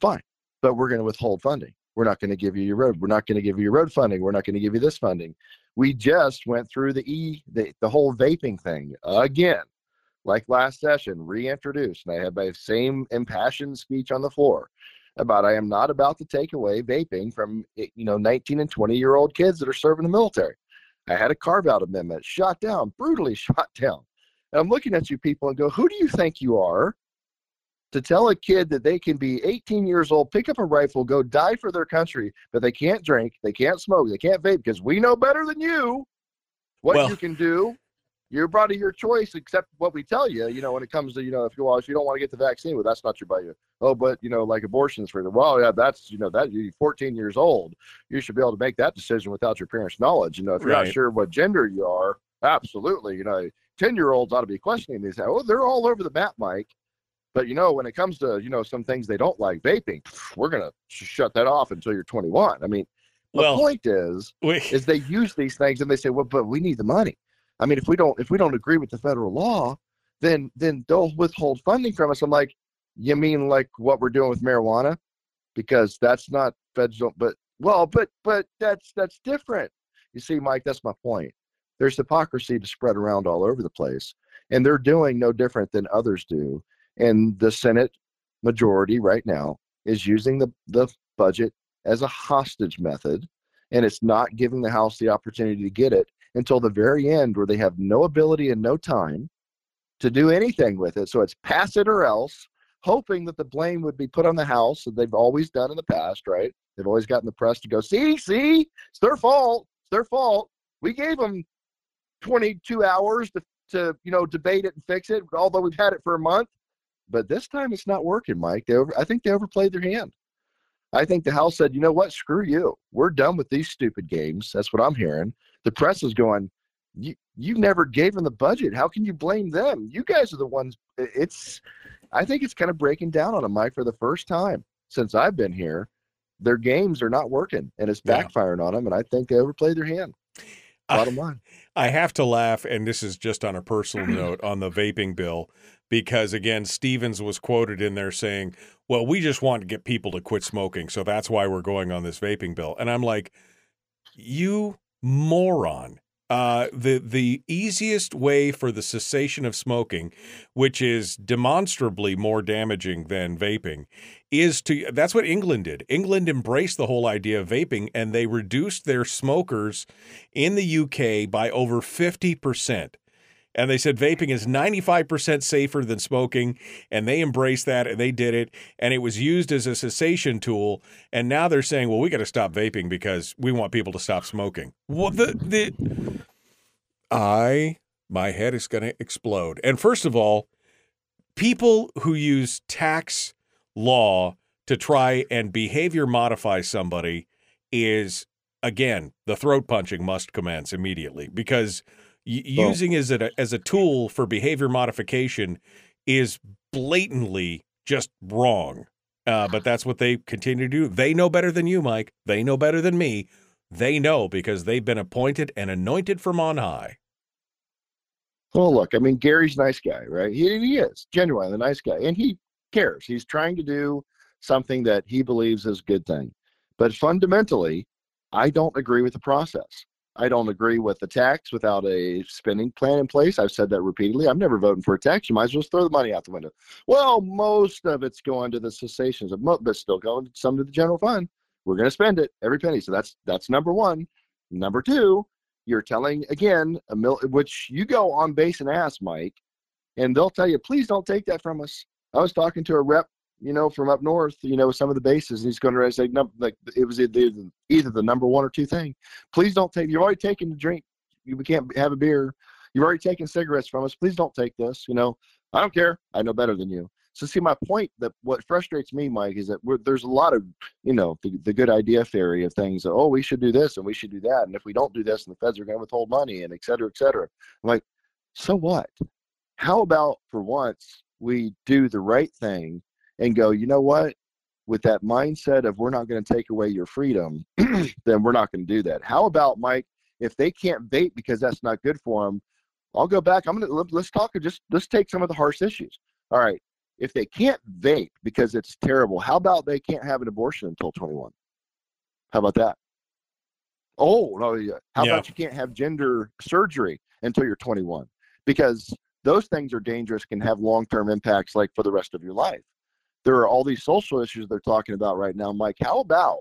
[SPEAKER 5] Fine, but we're going to withhold funding. We're not going to give you your road. We're not going to give you your road funding. We're not going to give you this funding. We just went through the e the, the whole vaping thing again, like last session, reintroduced, and I had my same impassioned speech on the floor about I am not about to take away vaping from eh, you know 19 and 20 year old kids that are serving the military. I had a carve out amendment shot down, brutally shot down. And I'm looking at you people and go, who do you think you are to tell a kid that they can be 18 years old, pick up a rifle, go die for their country, but they can't drink, they can't smoke, they can't vape because we know better than you what
[SPEAKER 3] Well-
[SPEAKER 5] you can do. You're brought to your choice, except what we tell you. You know, when it comes to you know, if you well, if you don't want to get the vaccine, well, that's not your body. Oh, but you know, like abortions for the well, yeah, that's you know that you're 14 years old. You should be able to make that decision without your parents' knowledge. You know, if you're
[SPEAKER 3] Right.
[SPEAKER 5] not sure what gender you are, absolutely. You know, 10 year olds ought to be questioning these. Oh, they're all over the map, Mike. But you know, when it comes to you know some things they don't like, vaping, we're gonna sh- shut that off until you're 21. I mean, the
[SPEAKER 3] Well-
[SPEAKER 5] point is,
[SPEAKER 3] We-
[SPEAKER 5] is they use these things and they say, well, but we need the money. I mean, if we don't if we don't agree with the federal law, then then they'll withhold funding from us. I'm like, you mean like what we're doing with marijuana? Because that's not federal, but well, but but that's that's different. You see, Mike, that's my point. There's hypocrisy to spread around all over the place, and they're doing no different than others do. And the Senate majority right now is using the the budget as a hostage method, and it's not giving the House the opportunity to get it until the very end, where they have no ability and no time to do anything with it. So it's pass it or else, hoping that the blame would be put on the House, that they've always done in the past, right? They've always gotten the press to go, see, see, it's their fault. It's their fault. We gave them 22 hours to, to you know, debate it and fix it, although we've had it for a month. But this time it's not working, Mike. They over, I think they overplayed their hand. I think the House said, you know what, screw you. We're done with these stupid games. That's what I'm hearing. The press is going, you, you never gave them the budget. How can you blame them? You guys are the ones. It's, I think it's kind of breaking down on them, Mike, for the first time since I've been here. Their games are not working and it's
[SPEAKER 3] Yeah.
[SPEAKER 5] backfiring on them. And I think they overplayed their hand. Bottom line.
[SPEAKER 3] I have to laugh, and this is just on a personal note on the vaping bill, because again, Stevens was quoted in there saying, Well, we just want to get people to quit smoking. So that's why we're going on this vaping bill. And I'm like, You moron. Uh, the the easiest way for the cessation of smoking, which is demonstrably more damaging than vaping, is to that's what England did. England embraced the whole idea of vaping and they reduced their smokers in the UK by over 50%. And they said vaping is 95% safer than smoking. And they embraced that and they did it. And it was used as a cessation tool. And now they're saying, well, we got to stop vaping because we want people to stop smoking. Well, the, the, I, my head is going to explode. And first of all, people who use tax law to try and behavior modify somebody is again the throat punching must commence immediately because y- using as a as a tool for behavior modification is blatantly just wrong. Uh, but that's what they continue to do. They know better than you, Mike. They know better than me. They know because they've been appointed and anointed from on high.
[SPEAKER 5] Well, look, I mean, Gary's a nice guy, right? He, he is genuinely a nice guy, and he cares. He's trying to do something that he believes is a good thing. But fundamentally, I don't agree with the process. I don't agree with the tax without a spending plan in place. I've said that repeatedly. I'm never voting for a tax. You might as well throw the money out the window. Well, most of it's going to the cessations of, but still going some to the general fund. We're going to spend it every penny. So that's that's number one. Number two, you're telling again a mil, which you go on base and ask Mike, and they'll tell you, please don't take that from us. I was talking to a rep, you know, from up north, you know, some of the bases, he's going to say, no, like it was either, either the number one or two thing. Please don't take. You've already taken the drink. You we can't have a beer. You've already taken cigarettes from us. Please don't take this. You know, I don't care. I know better than you. So see, my point that what frustrates me, Mike, is that there's a lot of, you know, the, the good idea theory of things. That, oh, we should do this and we should do that, and if we don't do this, and the feds are going to withhold money, and et cetera, et cetera. I'm like, so what? How about for once we do the right thing and go, you know what? With that mindset of we're not going to take away your freedom, then we're not going to do that. How about Mike? If they can't vape because that's not good for them, I'll go back. I'm gonna let's talk. Just let's take some of the harsh issues. All right. If they can't vape because it's terrible, how about they can't have an abortion until 21? How about that? Oh no! Yeah. How
[SPEAKER 3] Yeah.
[SPEAKER 5] about you can't have gender surgery until you're 21? Because those things are dangerous, can have long-term impacts, like for the rest of your life. There are all these social issues they're talking about right now, Mike. How about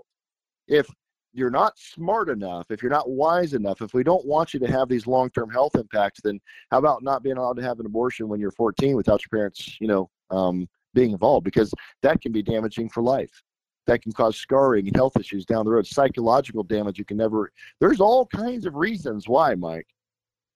[SPEAKER 5] if you're not smart enough, if you're not wise enough, if we don't want you to have these long-term health impacts, then how about not being allowed to have an abortion when you're 14 without your parents, you know, um, being involved? Because that can be damaging for life. That can cause scarring and health issues down the road. Psychological damage you can never. There's all kinds of reasons why, Mike.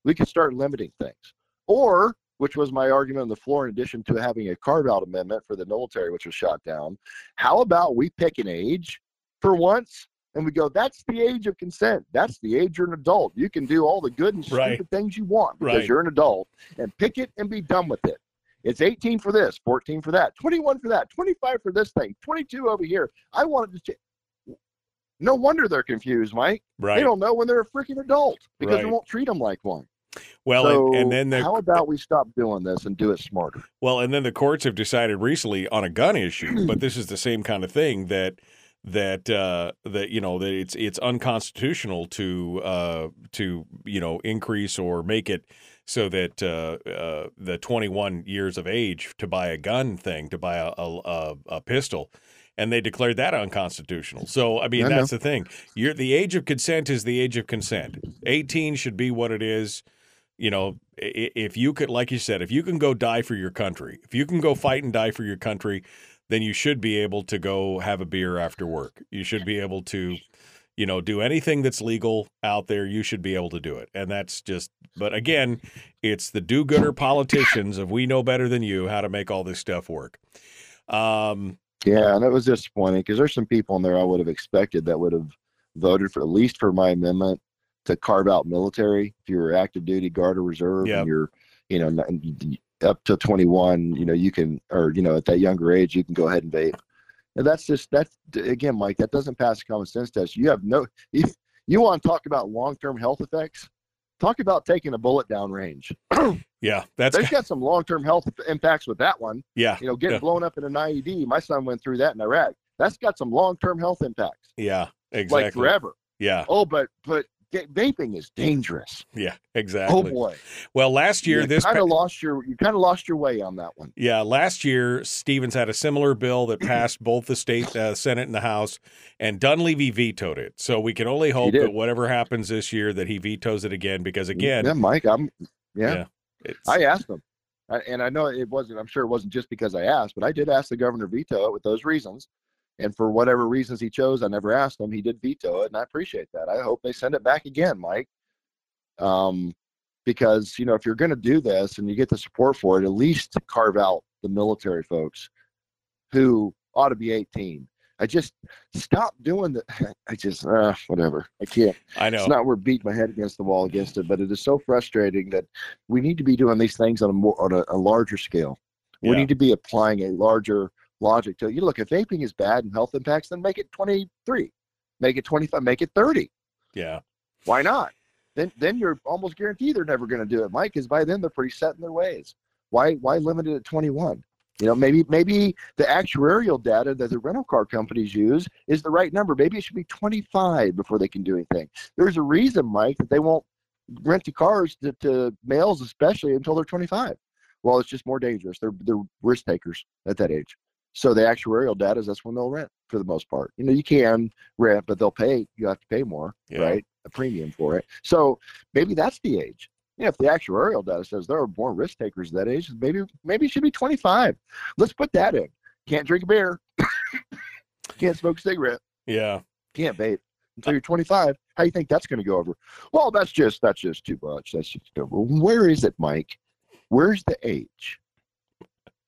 [SPEAKER 5] We could start limiting things, or which was my argument on the floor. In addition to having a carve-out amendment for the military, which was shot down, how about we pick an age for once and we go, that's the age of consent. That's the age you're an adult. You can do all the good and stupid
[SPEAKER 3] Right.
[SPEAKER 5] things you want because
[SPEAKER 3] Right.
[SPEAKER 5] you're an adult and pick it and be done with it. It's 18 for this, 14 for that, 21 for that, 25 for this thing, 22 over here. I wanted to. Ch- no wonder they're confused, Mike.
[SPEAKER 3] Right.
[SPEAKER 5] They don't know when they're a freaking adult because
[SPEAKER 3] Right.
[SPEAKER 5] they won't treat them like one.
[SPEAKER 3] Well,
[SPEAKER 5] so
[SPEAKER 3] and, and then the
[SPEAKER 5] how about we stop doing this and do it smarter?
[SPEAKER 3] Well, and then the courts have decided recently on a gun issue, but this is the same kind of thing that that uh, that you know that it's it's unconstitutional to uh, to you know increase or make it so that uh, uh, the 21 years of age to buy a gun thing to buy a a, a, a pistol. And they declared that unconstitutional. So, I mean,
[SPEAKER 5] I
[SPEAKER 3] that's the thing. You're, the age of consent is the age of consent. 18 should be what it is you know, if you could, like you said, if you can go die for your country, if you can go fight and die for your country, then you should be able to go have a beer after work. You should be able to, you know, do anything that's legal out there. You should be able to do it. And that's just, but again, it's the do gooder politicians of we know better than you how to make all this stuff work. Um,
[SPEAKER 5] Yeah, and it was disappointing because there's some people in there I would have expected that would have voted for at least for my amendment to carve out military. If you're active duty, guard or reserve,
[SPEAKER 3] Yep.
[SPEAKER 5] and you're, you know, n- y- y- up to 21, you know, you can, or you know, at that younger age, you can go ahead and vape. And that's just that's again, Mike. That doesn't pass the common sense test. You have no. If you want to talk about long-term health effects, talk about taking a bullet down range.
[SPEAKER 3] yeah, that's,
[SPEAKER 5] They've got some long-term health impacts with that one
[SPEAKER 3] yeah,
[SPEAKER 5] you know, getting
[SPEAKER 3] Yeah.
[SPEAKER 5] blown up in an IED. My son went through that in Iraq. That's got some long-term health impacts,
[SPEAKER 3] yeah, exactly.
[SPEAKER 5] like forever.
[SPEAKER 3] Yeah,
[SPEAKER 5] Oh, but but vaping is dangerous.
[SPEAKER 3] yeah, exactly.
[SPEAKER 5] Oh boy,
[SPEAKER 3] well, last year,
[SPEAKER 5] you
[SPEAKER 3] this
[SPEAKER 5] kind
[SPEAKER 3] pa-
[SPEAKER 5] of lost your you kind of lost your way on that one.
[SPEAKER 3] Yeah, last year Stevens had a similar bill that passed both the state uh, Senate and the House, and Dunleavy vetoed it. So we can only hope that whatever happens this year, that he vetoes it again. Because again,
[SPEAKER 5] yeah, Mike, I'm yeah.
[SPEAKER 3] yeah,
[SPEAKER 5] I asked him, I, and I know it wasn't. I'm sure it wasn't just because I asked, but I did ask the governor veto it with those reasons. And for whatever reasons he chose, I never asked him. He did veto it, and I appreciate that. I hope they send it back again, Mike. Um, because you know if you're going to do this and you get the support for it, at least carve out the military folks who ought to be 18. I just stop doing the. I just uh, whatever. I can't.
[SPEAKER 3] I know.
[SPEAKER 5] It's not worth beating my head against the wall against it, but it is so frustrating that we need to be doing these things on a more on a, a larger scale. We
[SPEAKER 3] Yeah.
[SPEAKER 5] need to be applying a larger logic to it. You look, if vaping is bad and health impacts, then make it 23, make it 25, make it 30.
[SPEAKER 3] yeah,
[SPEAKER 5] Why not? Then then you're almost guaranteed they're never going to do it, Mike, because by then they're pretty set in their ways. Why why limit it at 21? You know, maybe maybe the actuarial data that the rental car companies use is the right number. Maybe it should be 25 before they can do anything. There's a reason, Mike, that they won't rent the cars to, to males, especially until they're 25. Well, it's just more dangerous. They're they're risk takers at that age. So the actuarial data is that's when they'll rent for the most part. You know, you can rent, but they'll pay. You have to pay more,
[SPEAKER 3] Yeah.
[SPEAKER 5] right? A premium for it. So maybe that's the age. Yeah, if the actuarial data says there are more risk takers at that age, maybe maybe it should be 25. Let's put that in. Can't drink a beer. Can't smoke a cigarette.
[SPEAKER 3] yeah,
[SPEAKER 5] Can't vape until you're 25. How do you think that's going to go over? Well, that's just that's just too much. That's just where is it, Mike? Where's the age?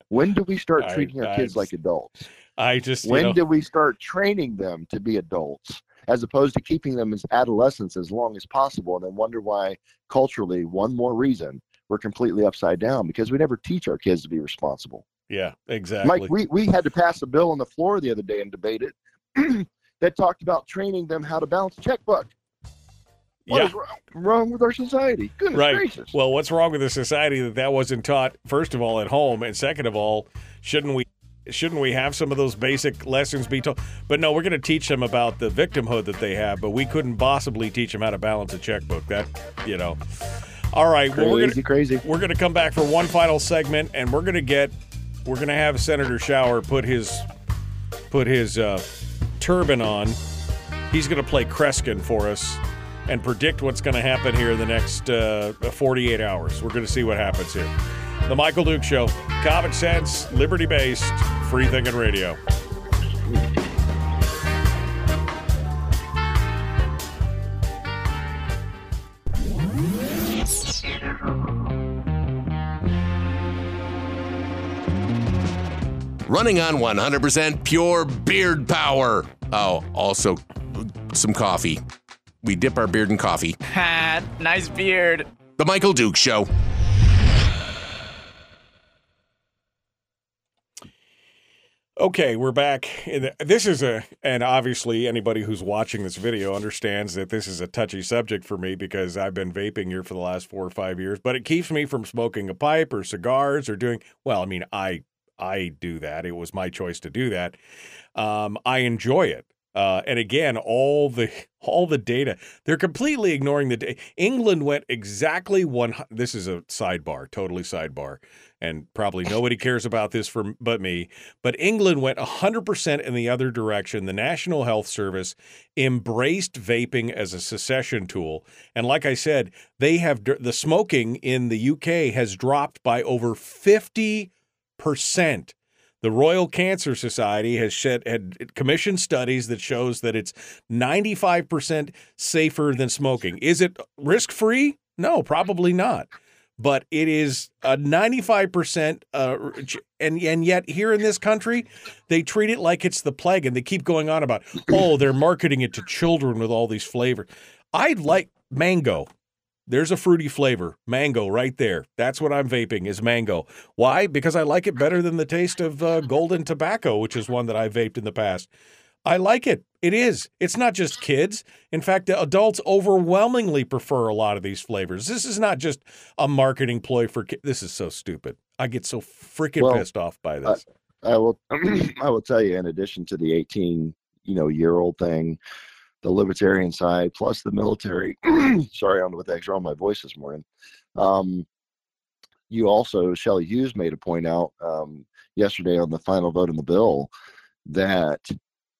[SPEAKER 5] When do we start
[SPEAKER 3] I-
[SPEAKER 5] treating our
[SPEAKER 3] I
[SPEAKER 5] kids like adults?
[SPEAKER 3] I just
[SPEAKER 5] When
[SPEAKER 3] know,
[SPEAKER 5] do we start training them to be adults as opposed to keeping them as adolescents as long as possible and then wonder why culturally, one more reason, we're completely upside down because we never teach our kids to be responsible.
[SPEAKER 3] Yeah, exactly.
[SPEAKER 5] Mike, we, we had to pass a bill on the floor the other day and debate it that talked about training them how to balance a checkbook. What
[SPEAKER 3] yeah.
[SPEAKER 5] is wrong, with our society? Goodness
[SPEAKER 3] Right.
[SPEAKER 5] gracious.
[SPEAKER 3] Well, what's wrong with the society that that wasn't taught? First of all, at home, and second of all, shouldn't we? Shouldn't we have some of those basic lessons be taught? But no, we're going to teach them about the victimhood that they have. But we couldn't possibly teach them how to balance a checkbook. That you know. All right. Well, we're
[SPEAKER 5] crazy,
[SPEAKER 3] gonna
[SPEAKER 5] crazy.
[SPEAKER 3] we're going to come back for one final segment, and we're going to get we're going to have Senator Shower put his put his uh, turban on. He's going to play Kreskin for us and predict what's going to happen here in the next uh, 48 hours. We're going to see what happens here. The Michael Duke Show, common sense, liberty based, free thinking radio.
[SPEAKER 1] Running on 100% pure beard power. Oh, also some coffee. We dip our beard in coffee.
[SPEAKER 6] Ha, nice beard.
[SPEAKER 1] The Michael Duke Show.
[SPEAKER 3] Okay, we're back. In this is a, and obviously anybody who's watching this video understands that this is a touchy subject for me because I've been vaping here for the last four or five years. But it keeps me from smoking a pipe or cigars or doing. Well, I mean, I I do that. It was my choice to do that. Um, I enjoy it. Uh, and again, all the all the data they're completely ignoring the data. England went exactly one. This is a sidebar, totally sidebar, and probably nobody cares about this for but me. But England went hundred percent in the other direction. The National Health Service embraced vaping as a secession tool, and like I said, they have the smoking in the UK has dropped by over fifty percent. The Royal Cancer Society has shed, had commissioned studies that shows that it's 95% safer than smoking. Is it risk free? No, probably not. But it is a 95%, uh, and and yet here in this country, they treat it like it's the plague, and they keep going on about, oh, they're marketing it to children with all these flavors. I'd like mango. There's a fruity flavor, mango, right there. That's what I'm vaping is mango. Why? Because I like it better than the taste of uh, golden tobacco, which is one that I vaped in the past. I like it. It is. It's not just kids. In fact, adults overwhelmingly prefer a lot of these flavors. This is not just a marketing ploy for kids. This is so stupid. I get so freaking
[SPEAKER 5] Well,
[SPEAKER 3] pissed off by this.
[SPEAKER 5] I will I will tell you in addition to the 18 you know year old thing the libertarian side plus the military sorry I don't know what the heck's wrong with my voice this morning um, you also Shelley Hughes made a point out um, yesterday on the final vote on the bill that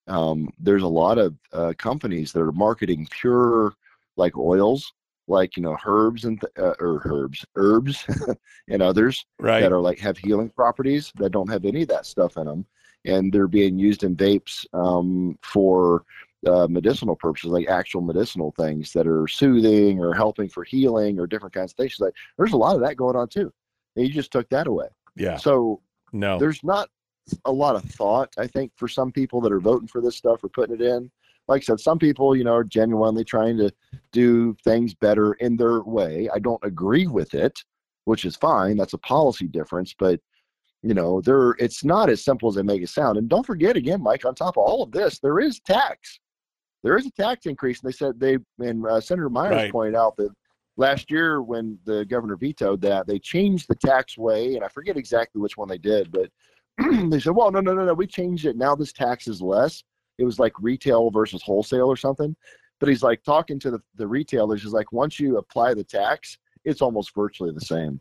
[SPEAKER 5] um, there's a lot of uh, companies that are marketing pure like oils like you know herbs and th- uh, or herbs herbs and others
[SPEAKER 3] right.
[SPEAKER 5] that are like have healing properties that don't have any of that stuff in them and they're being used in vapes um, for uh, medicinal purposes like actual medicinal things that are soothing or helping for healing or different kinds of things. Like there's a lot of that going on too. And you just took that away.
[SPEAKER 3] Yeah.
[SPEAKER 5] so
[SPEAKER 3] No.
[SPEAKER 5] there's not a lot of thought i think for some people that are voting for this stuff or putting it in. Like i said some people you know are genuinely trying to do things better in their way. I don't agree with it which is fine. That's a policy difference but you know there it's not as simple as they make it sound. And don't forget again mike on top of all of this there is tax there is a tax increase and they said they and uh, senator myers
[SPEAKER 3] Right.
[SPEAKER 5] pointed out that last year when the governor vetoed that they changed the tax way and i forget exactly which one they did but they said well no no no no we changed it. Now this tax is less. It was like retail versus wholesale or something. But he's like talking to the, the retailers he's like once you apply the tax it's almost virtually the same.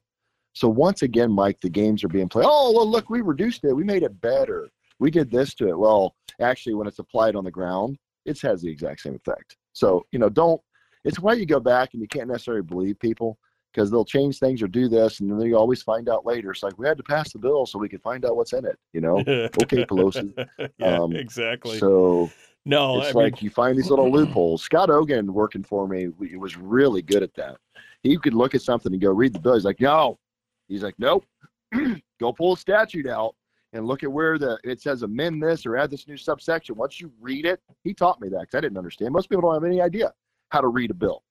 [SPEAKER 5] So once again mike the games are being played. Oh well look we reduced it. We made it better. We did this to it. Well actually when it's applied on the ground it has the exact same effect so you know don't it's why you go back and you can't necessarily believe people because they'll change things or do this and then you always find out later it's like we had to pass the bill so we could find out what's in it you know okay pelosi
[SPEAKER 3] yeah,
[SPEAKER 5] Um,
[SPEAKER 3] exactly.
[SPEAKER 5] so
[SPEAKER 3] no,
[SPEAKER 5] it's
[SPEAKER 3] I
[SPEAKER 5] like
[SPEAKER 3] mean,
[SPEAKER 5] you find these little loopholes. Scott Ogan working for me he was really good at that. He could look at something and go read the bill. He's like, no. He's like, nope. go pull a statute out and look at where the it says amend this or add this new subsection. Once you read it, he taught me that because I didn't understand. Most people don't have any idea how to read a bill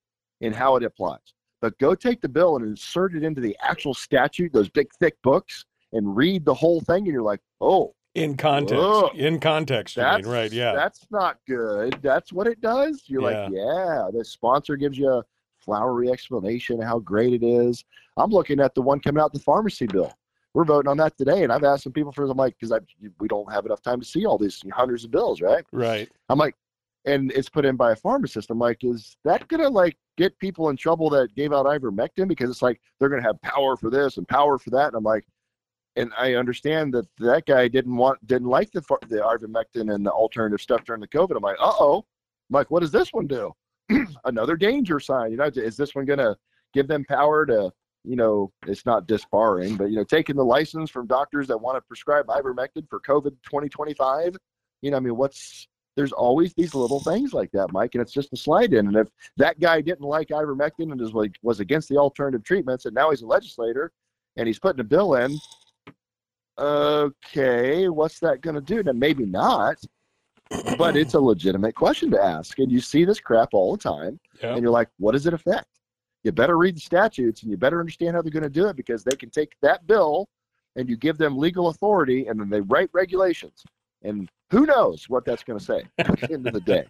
[SPEAKER 5] and how it applies. But go take the bill and insert it into the actual statute, those big thick books, and read the whole thing, and you're like, oh,
[SPEAKER 3] In context. In context,
[SPEAKER 5] that's
[SPEAKER 3] mean, right? Yeah.
[SPEAKER 5] that's not good. That's what it does. You're like, yeah, the sponsor gives you a flowery explanation of how great it is. I'm looking at the one coming out the pharmacy bill. We're voting on that today, and I've asked some people for. I'm like, because we don't have enough time to see all these hundreds of bills, right?
[SPEAKER 3] Right.
[SPEAKER 5] I'm like, and it's put in by a pharmacist. I'm like, is that gonna like get people in trouble that gave out ivermectin because it's like they're gonna have power for this and power for that? And I'm like, and I understand that that guy didn't want didn't like the the ivermectin and the alternative stuff during the COVID. I'm like, uh oh. I'm like, what does this one do? Another danger sign. You know, is this one gonna give them power to you know, it's not disbarring, but you know, taking the license from doctors that want to prescribe ivermectin for COVID 2025. You know, I mean, what's there's always these little things like that, Mike, and it's just a slide in. And if that guy didn't like ivermectin and is like was against the alternative treatments, and now he's a legislator and he's putting a bill in, okay, what's that going to do? Now maybe not, but it's a legitimate question to ask. And you see this crap all the time,
[SPEAKER 3] Yeah.
[SPEAKER 5] and you're like, what does it affect? You better read the statutes and you better understand how they're going to do it because they can take that bill and you give them legal authority and then they write regulations. And who knows what that's going to say at the end of the day.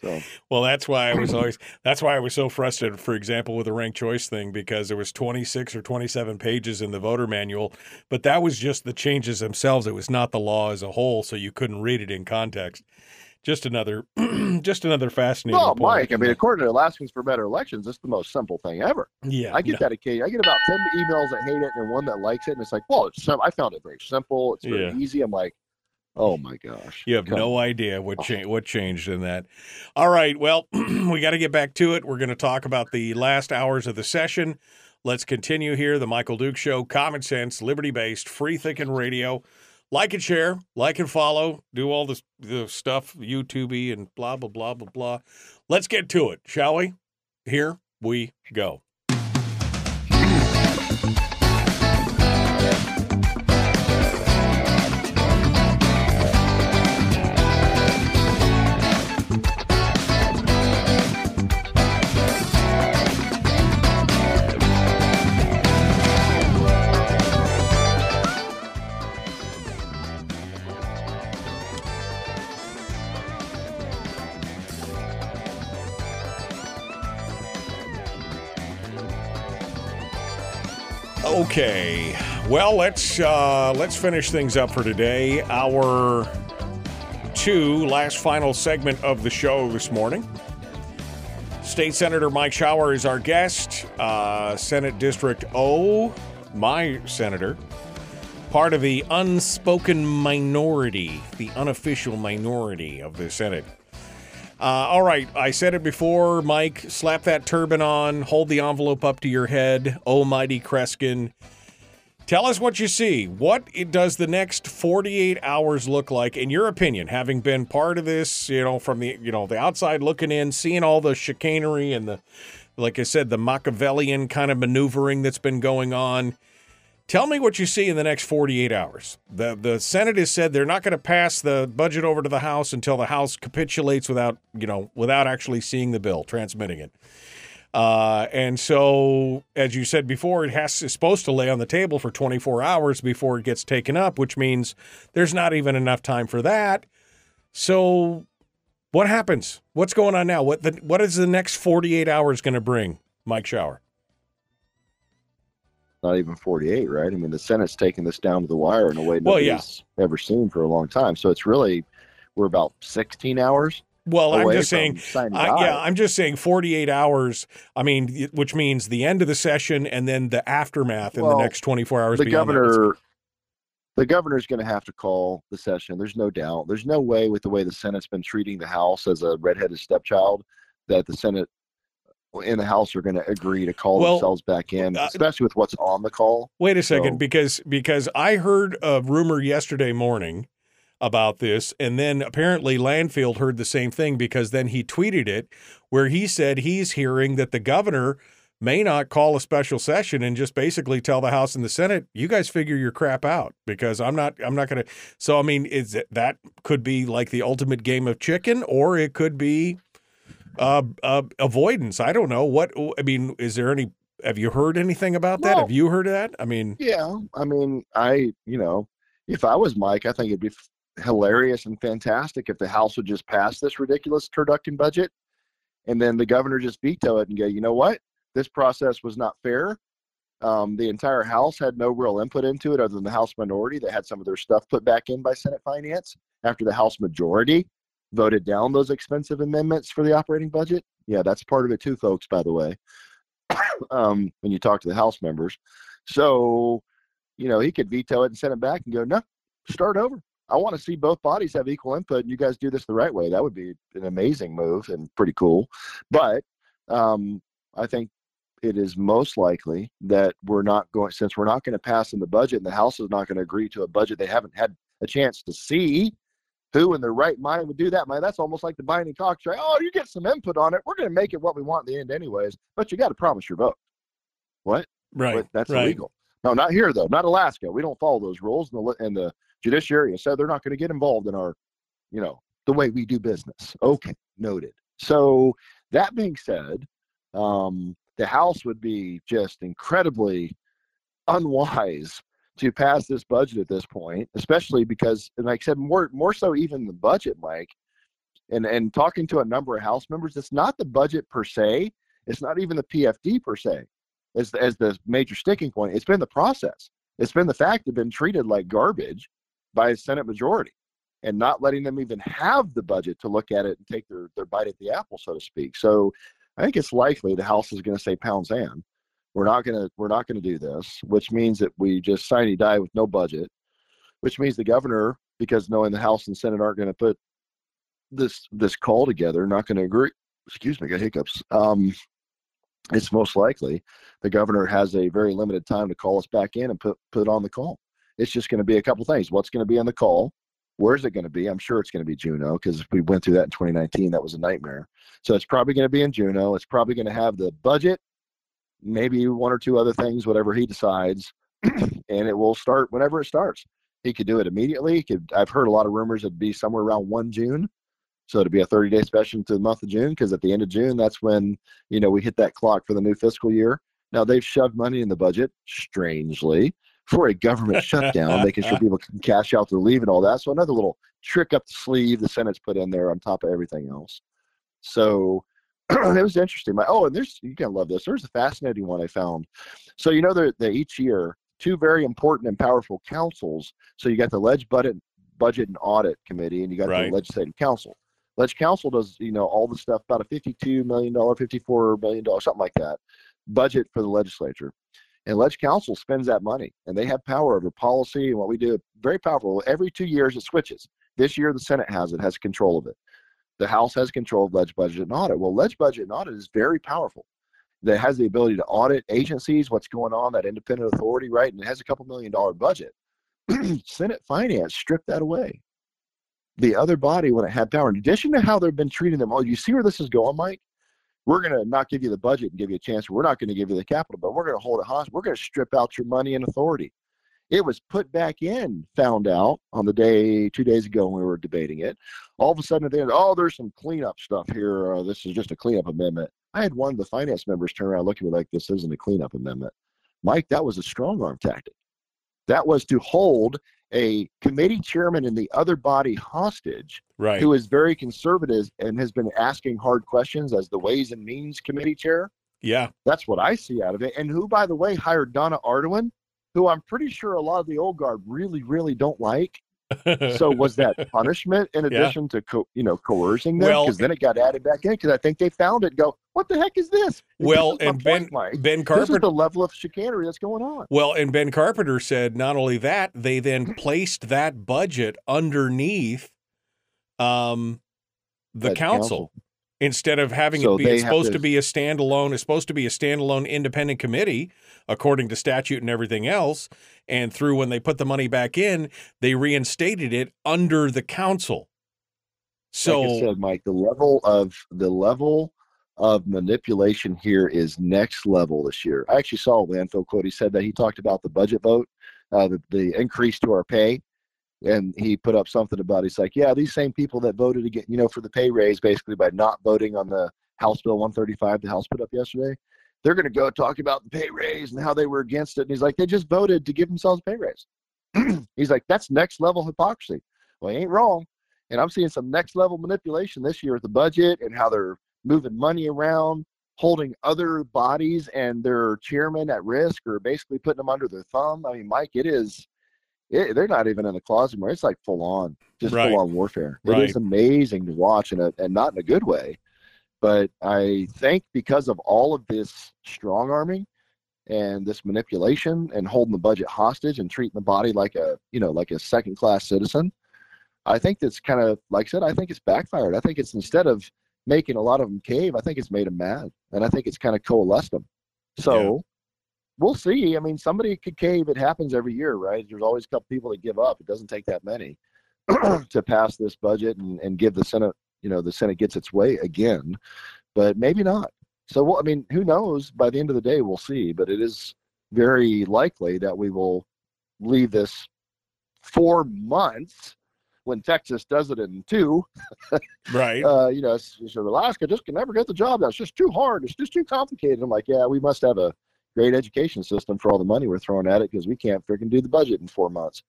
[SPEAKER 5] So,
[SPEAKER 3] Well, that's why I was always that's why I was so frustrated, for example, with the ranked choice thing, because there was 26 or 27 pages in the voter manual, but that was just the changes themselves. It was not the law as a whole, so you couldn't read it in context. Just another just another fascinating point.
[SPEAKER 5] Mike, I mean, according to Alaskans for Better Elections, it's the most simple thing ever.
[SPEAKER 3] yeah,
[SPEAKER 5] I get that occasion. I get about 10 emails that hate it and one that likes it. And it's like, well, it's sim- I found it very simple. It's very
[SPEAKER 3] Yeah.
[SPEAKER 5] easy. I'm like, oh my gosh.
[SPEAKER 3] You have
[SPEAKER 5] Come
[SPEAKER 3] no idea what cha- what changed in that. All right, well, we got to get back to it. We're going to talk about the last hours of the session. Let's continue here. The Michael Duke Show, common sense, liberty based, free thinking radio. Like and share, like and follow, do all the the stuff, YouTube and blah blah blah blah blah. Let's get to it, shall we? Here we go. Okay. Well, let's uh, let's finish things up for today. Our two last final segment of the show this morning. State Senator Mike Shower is our guest. Uh, Senate District O, my senator, part of the unspoken minority, the unofficial minority of the Senate. Uh, all right, I said it before, Mike. Slap that turban on, hold the envelope up to your head. Almighty Kreskin. Tell us what you see. What it, does the next 48 hours look like, in your opinion, having been part of this, you know, from the, you know, the outside looking in, seeing all the chicanery and the, like I said, the Machiavellian kind of maneuvering that's been going on. Tell me what you see in the next 48 hours. The the Senate has said they're not going to pass the budget over to the House until the House capitulates without, you know, without actually seeing the bill, transmitting it. Uh, and so, as you said before, it has is supposed to lay on the table for 24 hours before it gets taken up, which means there's not even enough time for that. So, what happens? What's going on now? What the, what is the next 48 hours going to bring, Mike Shower?
[SPEAKER 5] Not even 48, right? I mean, the Senate's taking this down to the wire in a way
[SPEAKER 3] Well,
[SPEAKER 5] nobody's
[SPEAKER 3] yeah.
[SPEAKER 5] ever seen for a long time. So it's really, we're about 16 hours.
[SPEAKER 3] Well, I'm just saying,
[SPEAKER 5] die.
[SPEAKER 3] yeah, I'm just saying 48 hours. I mean, which means the end of the session and then the aftermath in the next 24 hours.
[SPEAKER 5] the governor the governor's going to have to call the session there's no doubt there's no way with the way the senate's been treating the house as a redheaded stepchild that the senate and the house are going to agree to call
[SPEAKER 3] Well,
[SPEAKER 5] themselves back in
[SPEAKER 3] uh,
[SPEAKER 5] especially with what's on the call
[SPEAKER 3] Wait a second,
[SPEAKER 5] So-
[SPEAKER 3] because because I heard a rumor yesterday morning about this, and then apparently Landfield heard the same thing because then he tweeted it, where he said he's hearing that the governor may not call a special session and just basically tell the House and the Senate, you guys figure your crap out because I'm not I'm not going to. So I mean, is that could be like the ultimate game of chicken, or it could be uh, uh, avoidance. I don't know what. I mean, is there any have you heard anything about that? Have you heard of that? I mean,
[SPEAKER 5] Yeah, I mean, I you know, if I was Mike, I think it'd be hilarious and fantastic if the House would just pass this ridiculous turducken budget, and then the governor just veto it and go, you know what, this process was not fair. Um, the entire House had no real input into it, other than the House minority that had some of their stuff put back in by Senate Finance after the House majority voted down those expensive amendments for the operating budget. Yeah, that's part of it too, folks. By the way, um, when you talk to the House members, so you know, he could veto it and send it back and go, no, start over. I want to see both bodies have equal input and you guys do this the right way. That would be an amazing move and pretty cool. But um, I think it is most likely that we're not going, since we're not going to pass in the budget and the House is not going to agree to a budget they haven't had a chance to see. Who in their right mind would do that? Man, that's almost like the binding right? Oh, you get some input on it. We're going to make it what we want in the end, anyways. But you got to promise your vote. What?
[SPEAKER 3] right.
[SPEAKER 5] That's
[SPEAKER 3] right.
[SPEAKER 5] illegal. No, not here though. Not Alaska. We don't follow those rules, and the and the judiciary has said they're not going to get involved in our, you know, the way we do business. Okay, noted. So that being said, um, the House would be just incredibly unwise to pass this budget at this point, especially because, and like I said, more more so even the budget, Mike, and and talking to a number of House members, it's not the budget per se. It's not even the PFD per se as the, as the major sticking point. It's been the process. It's been the fact they've been treated like garbage by a Senate majority and not letting them even have the budget to look at it and take their, their bite at the apple, so to speak. So I think it's likely the House is going to say pound sand. We're not going to we're not going to do this, which means that we just sign and die with no budget, which means the governor, because knowing the House and Senate aren't going to put this this call together, not going to agree. Excuse me, got hiccups. Um, it's most likely the governor has a very limited time to call us back in and put put on the call. It's just going to be a couple things. What's going to be on the call? Where's it going to be? I'm sure it's going to be Juneau because if we went through that in 2019, that was a nightmare. So it's probably going to be in Juneau. It's probably going to have the budget, maybe one or two other things, whatever he decides, and it will start whenever it starts. He could do it immediately. He could. I've heard a lot of rumors it'd be somewhere around one June. So it'd be a 30 day special to the month of June because at the end of June, that's when you know we hit that clock for the new fiscal year. Now they've shoved money in the budget, strangely, for a government shutdown, making sure people can cash out their leave and all that. So another little trick up the sleeve the Senate's put in there on top of everything else. So it was interesting. My oh, and there's you can love this. There's a fascinating one I found. So you know that that each year two very important and powerful councils. So you got the Ledge Budget Budget and Audit Committee, and you got
[SPEAKER 3] Right.
[SPEAKER 5] the Legislative Council. Ledge Council does you know all the stuff about a fifty-two million dollar, fifty-four million dollar, something like that budget for the legislature. And Ledge Council spends that money, and they have power over policy and what we do. Very powerful. Every two years, it switches. This year, the Senate has it, has control of it. The House has control of Ledge Budget and Audit. Well, Ledge Budget and Audit is very powerful. That has the ability to audit agencies, what's going on, that independent authority, right? And it has a couple million dollar budget. Senate Finance stripped that away. The other body, when it had power, in addition to how they've been treating them, oh, you see where this is going, Mike? we're going to not give you the budget and give you a chance. We're not going to give you the capital, but we're going to hold it hostage. We're going to strip out your money and authority. It was put back in, found out on the day, two days ago when we were debating it. All of a sudden, at the end, oh, there's some cleanup stuff here. Uh, this is just a cleanup amendment. I had one of the finance members turn around and look at me like, this isn't a cleanup amendment. Mike, that was a strong arm tactic. That was to hold a committee chairman in the other body hostage
[SPEAKER 3] Right.
[SPEAKER 5] who is very conservative and has been asking hard questions as the Ways and Means Committee chair.
[SPEAKER 3] yeah.
[SPEAKER 5] That's what I see out of it. And who, by the way, hired Donna Arduin, who I'm pretty sure a lot of the old guard really, really don't like. So was that punishment in
[SPEAKER 3] Yeah.
[SPEAKER 5] addition to co- you know coercing them?
[SPEAKER 3] Well-
[SPEAKER 5] Because then it got added back in. Because I think they found it. and Go, what the heck is this? This
[SPEAKER 3] well,
[SPEAKER 5] is
[SPEAKER 3] and Ben
[SPEAKER 5] point.
[SPEAKER 3] Ben
[SPEAKER 5] This is
[SPEAKER 3] Carpenter
[SPEAKER 5] the level of chicanery that's going on.
[SPEAKER 3] Well, and Ben Carpenter said not only that, they then placed that budget underneath um, the
[SPEAKER 5] Ledge
[SPEAKER 3] council. Instead of having
[SPEAKER 5] So
[SPEAKER 3] it be it's supposed to,
[SPEAKER 5] to-
[SPEAKER 3] be a standalone it's supposed to be a standalone independent committee according to statute and everything else and through when they put the money back in they reinstated it under the council so
[SPEAKER 5] like said, Mike, the level of the level of manipulation here is next level this year. I actually saw a Landfield quote. He said that he talked about the budget vote, uh, the, the increase to our pay, and he put up something about. He's like, yeah, these same people that voted again, you know, for the pay raise, basically by not voting on the House Bill 135 the House put up yesterday. they're going to go talk about the pay raise and how they were against it. And he's like, they just voted to give themselves a pay raise. he's like, that's next level hypocrisy. Well, he ain't wrong. And I'm seeing some next level manipulation this year with the budget and how they're moving money around, holding other bodies and their chairman at risk or basically putting them under their thumb. I mean, Mike, it is, it, they're not even in the closet anymore. It's like full on, just
[SPEAKER 3] Right.
[SPEAKER 5] full on warfare.
[SPEAKER 3] Right.
[SPEAKER 5] It is amazing to watch and, uh, and not in a good way. But I think because of all of this strong arming and this manipulation and holding the budget hostage and treating the body like a, you know, like a second class citizen, I think that's kind of, like I said, I think it's backfired. I think it's instead of making a lot of them cave, I think it's made them mad. And I think it's kind of coalesced them. So we'll see. I mean, somebody could cave. It happens every year, right? There's always a couple people that give up. It doesn't take that many to pass this budget and, and give the Senate, you know, the Senate gets its way again, but maybe not. So, well, I mean, who knows? By the end of the day, we'll see. But it is very likely that we will leave this four months when Texas does it in two.
[SPEAKER 3] Right.
[SPEAKER 5] Uh, you know, so Alaska just can never get the job. That's just too hard. It's just too complicated. I'm like, yeah, we must have a great education system for all the money we're throwing at it because we can't freaking do the budget in four months.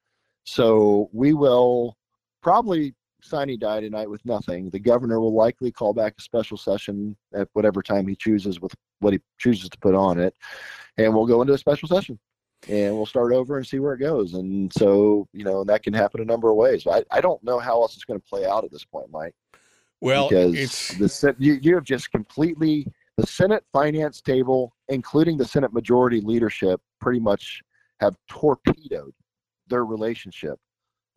[SPEAKER 5] So we will probably sine die tonight with nothing. The governor will likely call back a special session at whatever time he chooses with what he chooses to put on it, and we'll go into a special session. And we'll start over and see where it goes. And so, you know, that can happen a number of ways. I, I don't know how else it's going to play out at this point, Mike
[SPEAKER 3] Well,
[SPEAKER 5] because
[SPEAKER 3] it's
[SPEAKER 5] the you, you have just completely the Senate finance table, including the Senate majority leadership, pretty much have torpedoed their relationship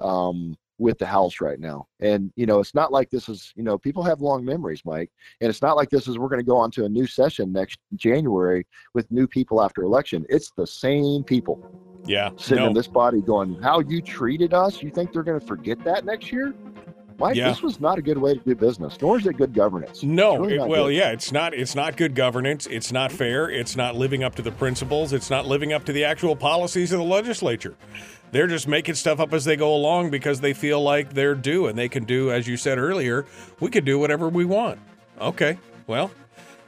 [SPEAKER 5] um, with the House right now. And you know, it's not like this is you know people have long memories, Mike, and it's not like this is we're going to go on to a new session next January with new people after election. It's the same people
[SPEAKER 3] yeah.
[SPEAKER 5] sitting
[SPEAKER 3] No.
[SPEAKER 5] in this body going, "How you treated us? You think they're going to forget that next year?" Mike,
[SPEAKER 3] Yeah.
[SPEAKER 5] this was not a good way to do business, nor is it good governance.
[SPEAKER 3] No,
[SPEAKER 5] really
[SPEAKER 3] it- well,
[SPEAKER 5] good.
[SPEAKER 3] yeah, it's not. It's not good governance. It's not fair. It's not living up to the principles. It's not living up to the actual policies of the legislature. They're just making stuff up as they go along because they feel like they're due, and they can do, as you said earlier, we can do whatever we want. Okay, well,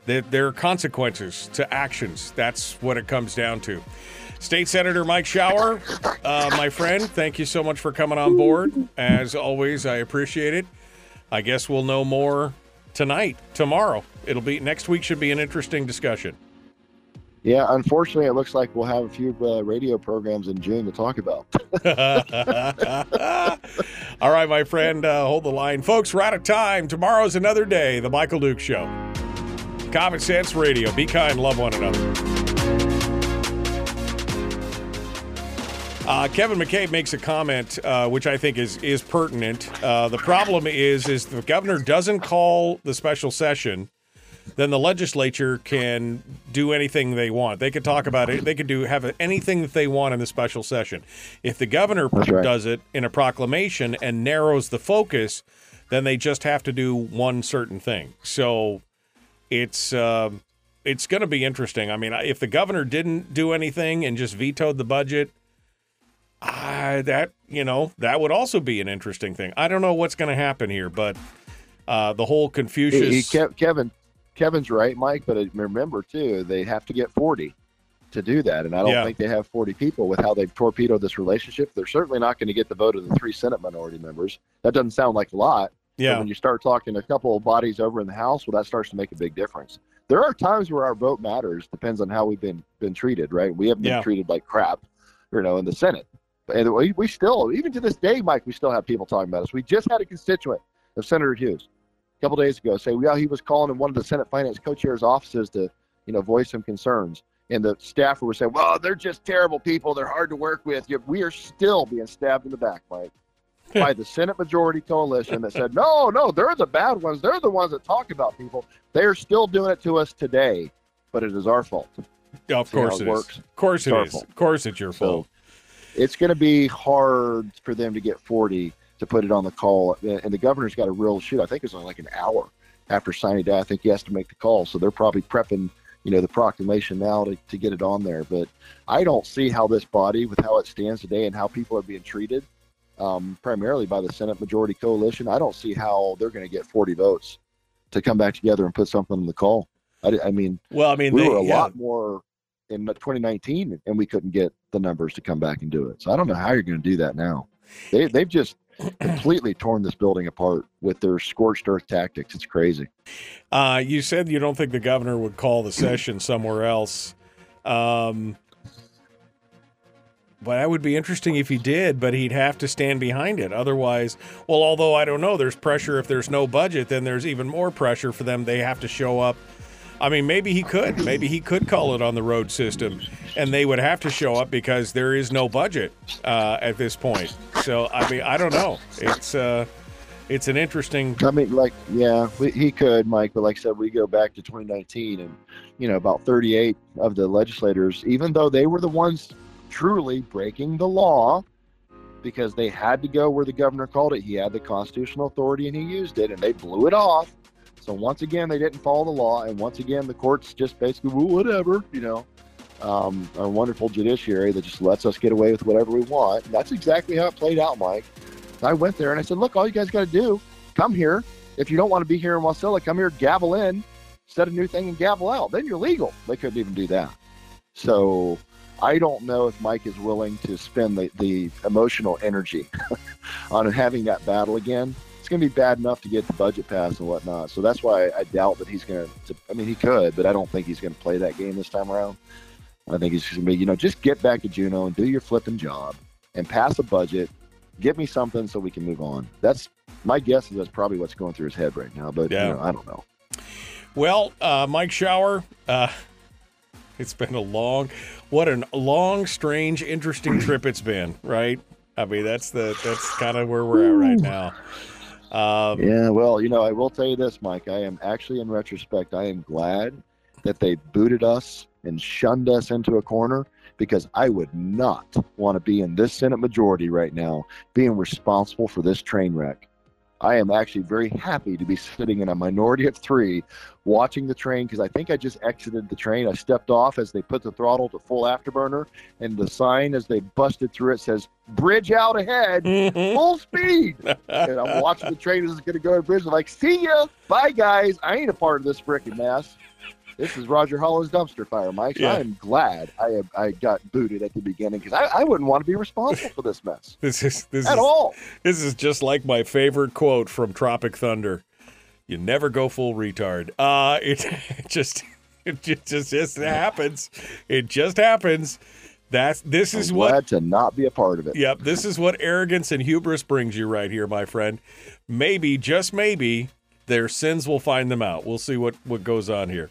[SPEAKER 3] there, there are consequences to actions. That's what it comes down to. State Senator Mike Shower, uh, my friend, thank you so much for coming on board. As always, I appreciate it. I guess we'll know more tonight, tomorrow. It'll be next week. Should be an interesting discussion.
[SPEAKER 5] Yeah, unfortunately, it looks like we'll have a few uh, radio programs in June to talk about.
[SPEAKER 3] All right, my friend, uh, hold the line, folks. We're out of time. Tomorrow's another day. The Michael Duke Show. Common Sense Radio. Be kind. Love one another. Uh, Kevin McCabe makes a comment, uh, which I think is is pertinent. Uh, the problem is, is the governor doesn't call the special session, then the legislature can do anything they want. They could talk about it. They could do have anything that they want in the special session. If the governor
[SPEAKER 5] right.
[SPEAKER 3] does it in a proclamation and narrows the focus, then they just have to do one certain thing. So it's um it's going to be interesting. I mean, if the governor didn't do anything and just vetoed the budget, uh, that you know that would also be an interesting thing. I don't know what's going to happen here, but uh, the whole Confucius.
[SPEAKER 5] he- Kev- Kevin, Kevin's right, Mike. But uh, remember too, they have to get forty to do that, and I don't
[SPEAKER 3] Yeah.
[SPEAKER 5] think they have forty people with how they've torpedoed this relationship. They're certainly not going to get the vote of the three Senate minority members. That doesn't sound like a lot.
[SPEAKER 3] Yeah,
[SPEAKER 5] when you start talking a couple of bodies over in the House, well, that starts to make a big difference. There are times where our vote matters. Depends on how we've been been treated, right? We haven't been
[SPEAKER 3] Yeah.
[SPEAKER 5] treated like crap, you know, in the Senate. And we, we still, even to this day, Mike, we still have people talking about us. We just had a constituent of Senator Hughes a couple days ago say, well, he was calling in one of the Senate Finance co-chair's offices to, you know, voice some concerns. And the staffer was saying, well, they're just terrible people. They're hard to work with. We are still being stabbed in the back, Mike by the Senate Majority Coalition that said, no, no, they're the bad ones. They're the ones that talk about people. They are still doing it to us today, but it is our fault.
[SPEAKER 3] Of course
[SPEAKER 5] it
[SPEAKER 3] it is.
[SPEAKER 5] works.
[SPEAKER 3] Of course it
[SPEAKER 5] It's fault.
[SPEAKER 3] Of course it's your
[SPEAKER 5] So
[SPEAKER 3] fault.
[SPEAKER 5] It's going to be hard for them to get 40 to put it on the call. And the governor's got a real shoot. I think it's only like an hour after signing day. I think he has to make the call. So they're probably prepping, you know, the proclamation now to, to get it on there. But I don't see how this body, with how it stands today and how people are being treated, um, primarily by the Senate Majority Coalition, I don't see how they're going to get 40 votes to come back together and put something in the call. I, I mean,
[SPEAKER 3] well, I mean,
[SPEAKER 5] we
[SPEAKER 3] they,
[SPEAKER 5] were a
[SPEAKER 3] yeah.
[SPEAKER 5] lot more in 2019, and we couldn't get the numbers to come back and do it. So I don't know how you're going to do that now. They they've just completely torn this building apart with their scorched earth tactics. It's crazy.
[SPEAKER 3] Uh, you said you don't think the governor would call the session somewhere else. Um, but that would be interesting if he did, but he'd have to stand behind it. Otherwise, well, although I don't know, there's pressure if there's no budget, then there's even more pressure for them. They have to show up. I mean, maybe he could. Maybe he could call it on the road system, and they would have to show up because there is no budget uh, at this point. So, I mean, I don't know. It's uh, it's an interesting.
[SPEAKER 5] I mean, like, yeah, we, he could, Mike, but like I said, we go back to 2019, and you know, about 38 of the legislators, even though they were the ones truly breaking the law, because they had to go where the governor called it. He had the constitutional authority, and he used it, and they blew it off. So once again, they didn't follow the law, and once again, the courts just basically, well, whatever, you know. Um, our wonderful judiciary that just lets us get away with whatever we want. And that's exactly how it played out, Mike. I went there and I said, look, all you guys got to do, come here. If you don't want to be here in Wasilla, come here, gavel in, set a new thing, and gavel out. Then you're legal. They couldn't even do that. So I don't know if Mike is willing to spend the, the emotional energy on having that battle again. Going to be bad enough to get the budget passed and whatnot. So that's why I doubt that he's going to. I mean, he could, but I don't think he's going to play that game this time around. I think he's just going to be, you know, just get back to Juneau and do your flipping job and pass a budget. Give me something so we can move on. That's my guess is that's probably what's going through his head right now. But
[SPEAKER 3] Yeah.
[SPEAKER 5] you know, I don't know.
[SPEAKER 3] Well, uh, Mike Shower, uh, it's been a long, what a long, strange, interesting trip it's been, right? I mean, that's the that's kind of where we're at right now. Um,
[SPEAKER 5] Yeah, well, you know, I will tell you this, Mike. I am actually, in retrospect, I am glad that they booted us and shunned us into a corner because I would not want to be in this Senate majority right now, being responsible for this train wreck. I am actually very happy to be sitting in a minority of three watching the train because I think I just exited the train. I stepped off as they put the throttle to full afterburner, and the sign as they busted through it says, Bridge out ahead, mm-hmm. full speed. and I'm watching the train as it's going to go to bridge. I'm like, see ya. Bye, guys. I ain't a part of this freaking mess. This is Roger Hollow's dumpster fire, Mike.
[SPEAKER 3] Yeah.
[SPEAKER 5] I am glad I I got booted at the beginning because I, I wouldn't want to be responsible for this mess
[SPEAKER 3] this is this
[SPEAKER 5] at
[SPEAKER 3] is
[SPEAKER 5] all.
[SPEAKER 3] this is just like my favorite quote from Tropic Thunder: "You never go full retard." Uh, it, it just it just just, just happens. It just happens. That's this is
[SPEAKER 5] I'm
[SPEAKER 3] what
[SPEAKER 5] glad to not be a part of it.
[SPEAKER 3] Yep, this is what arrogance and hubris brings you right here, my friend. Maybe, just maybe, their sins will find them out. We'll see what, what goes on here.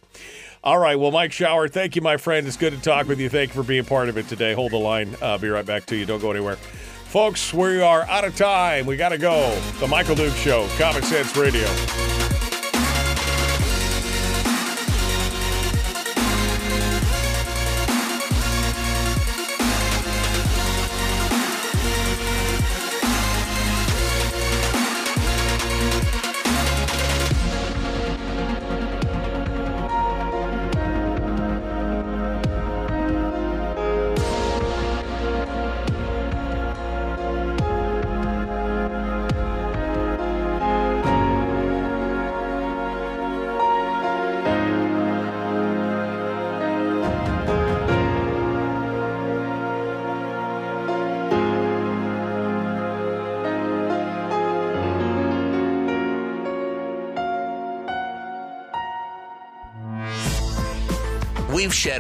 [SPEAKER 3] All right, well, Mike Shower, thank you, my friend. It's good to talk with you. Thank you for being part of it today. Hold the line. Uh, be right back to you. Don't go anywhere. Folks, we are out of time. We got to go. The Michael Duke Show, Common Sense Radio.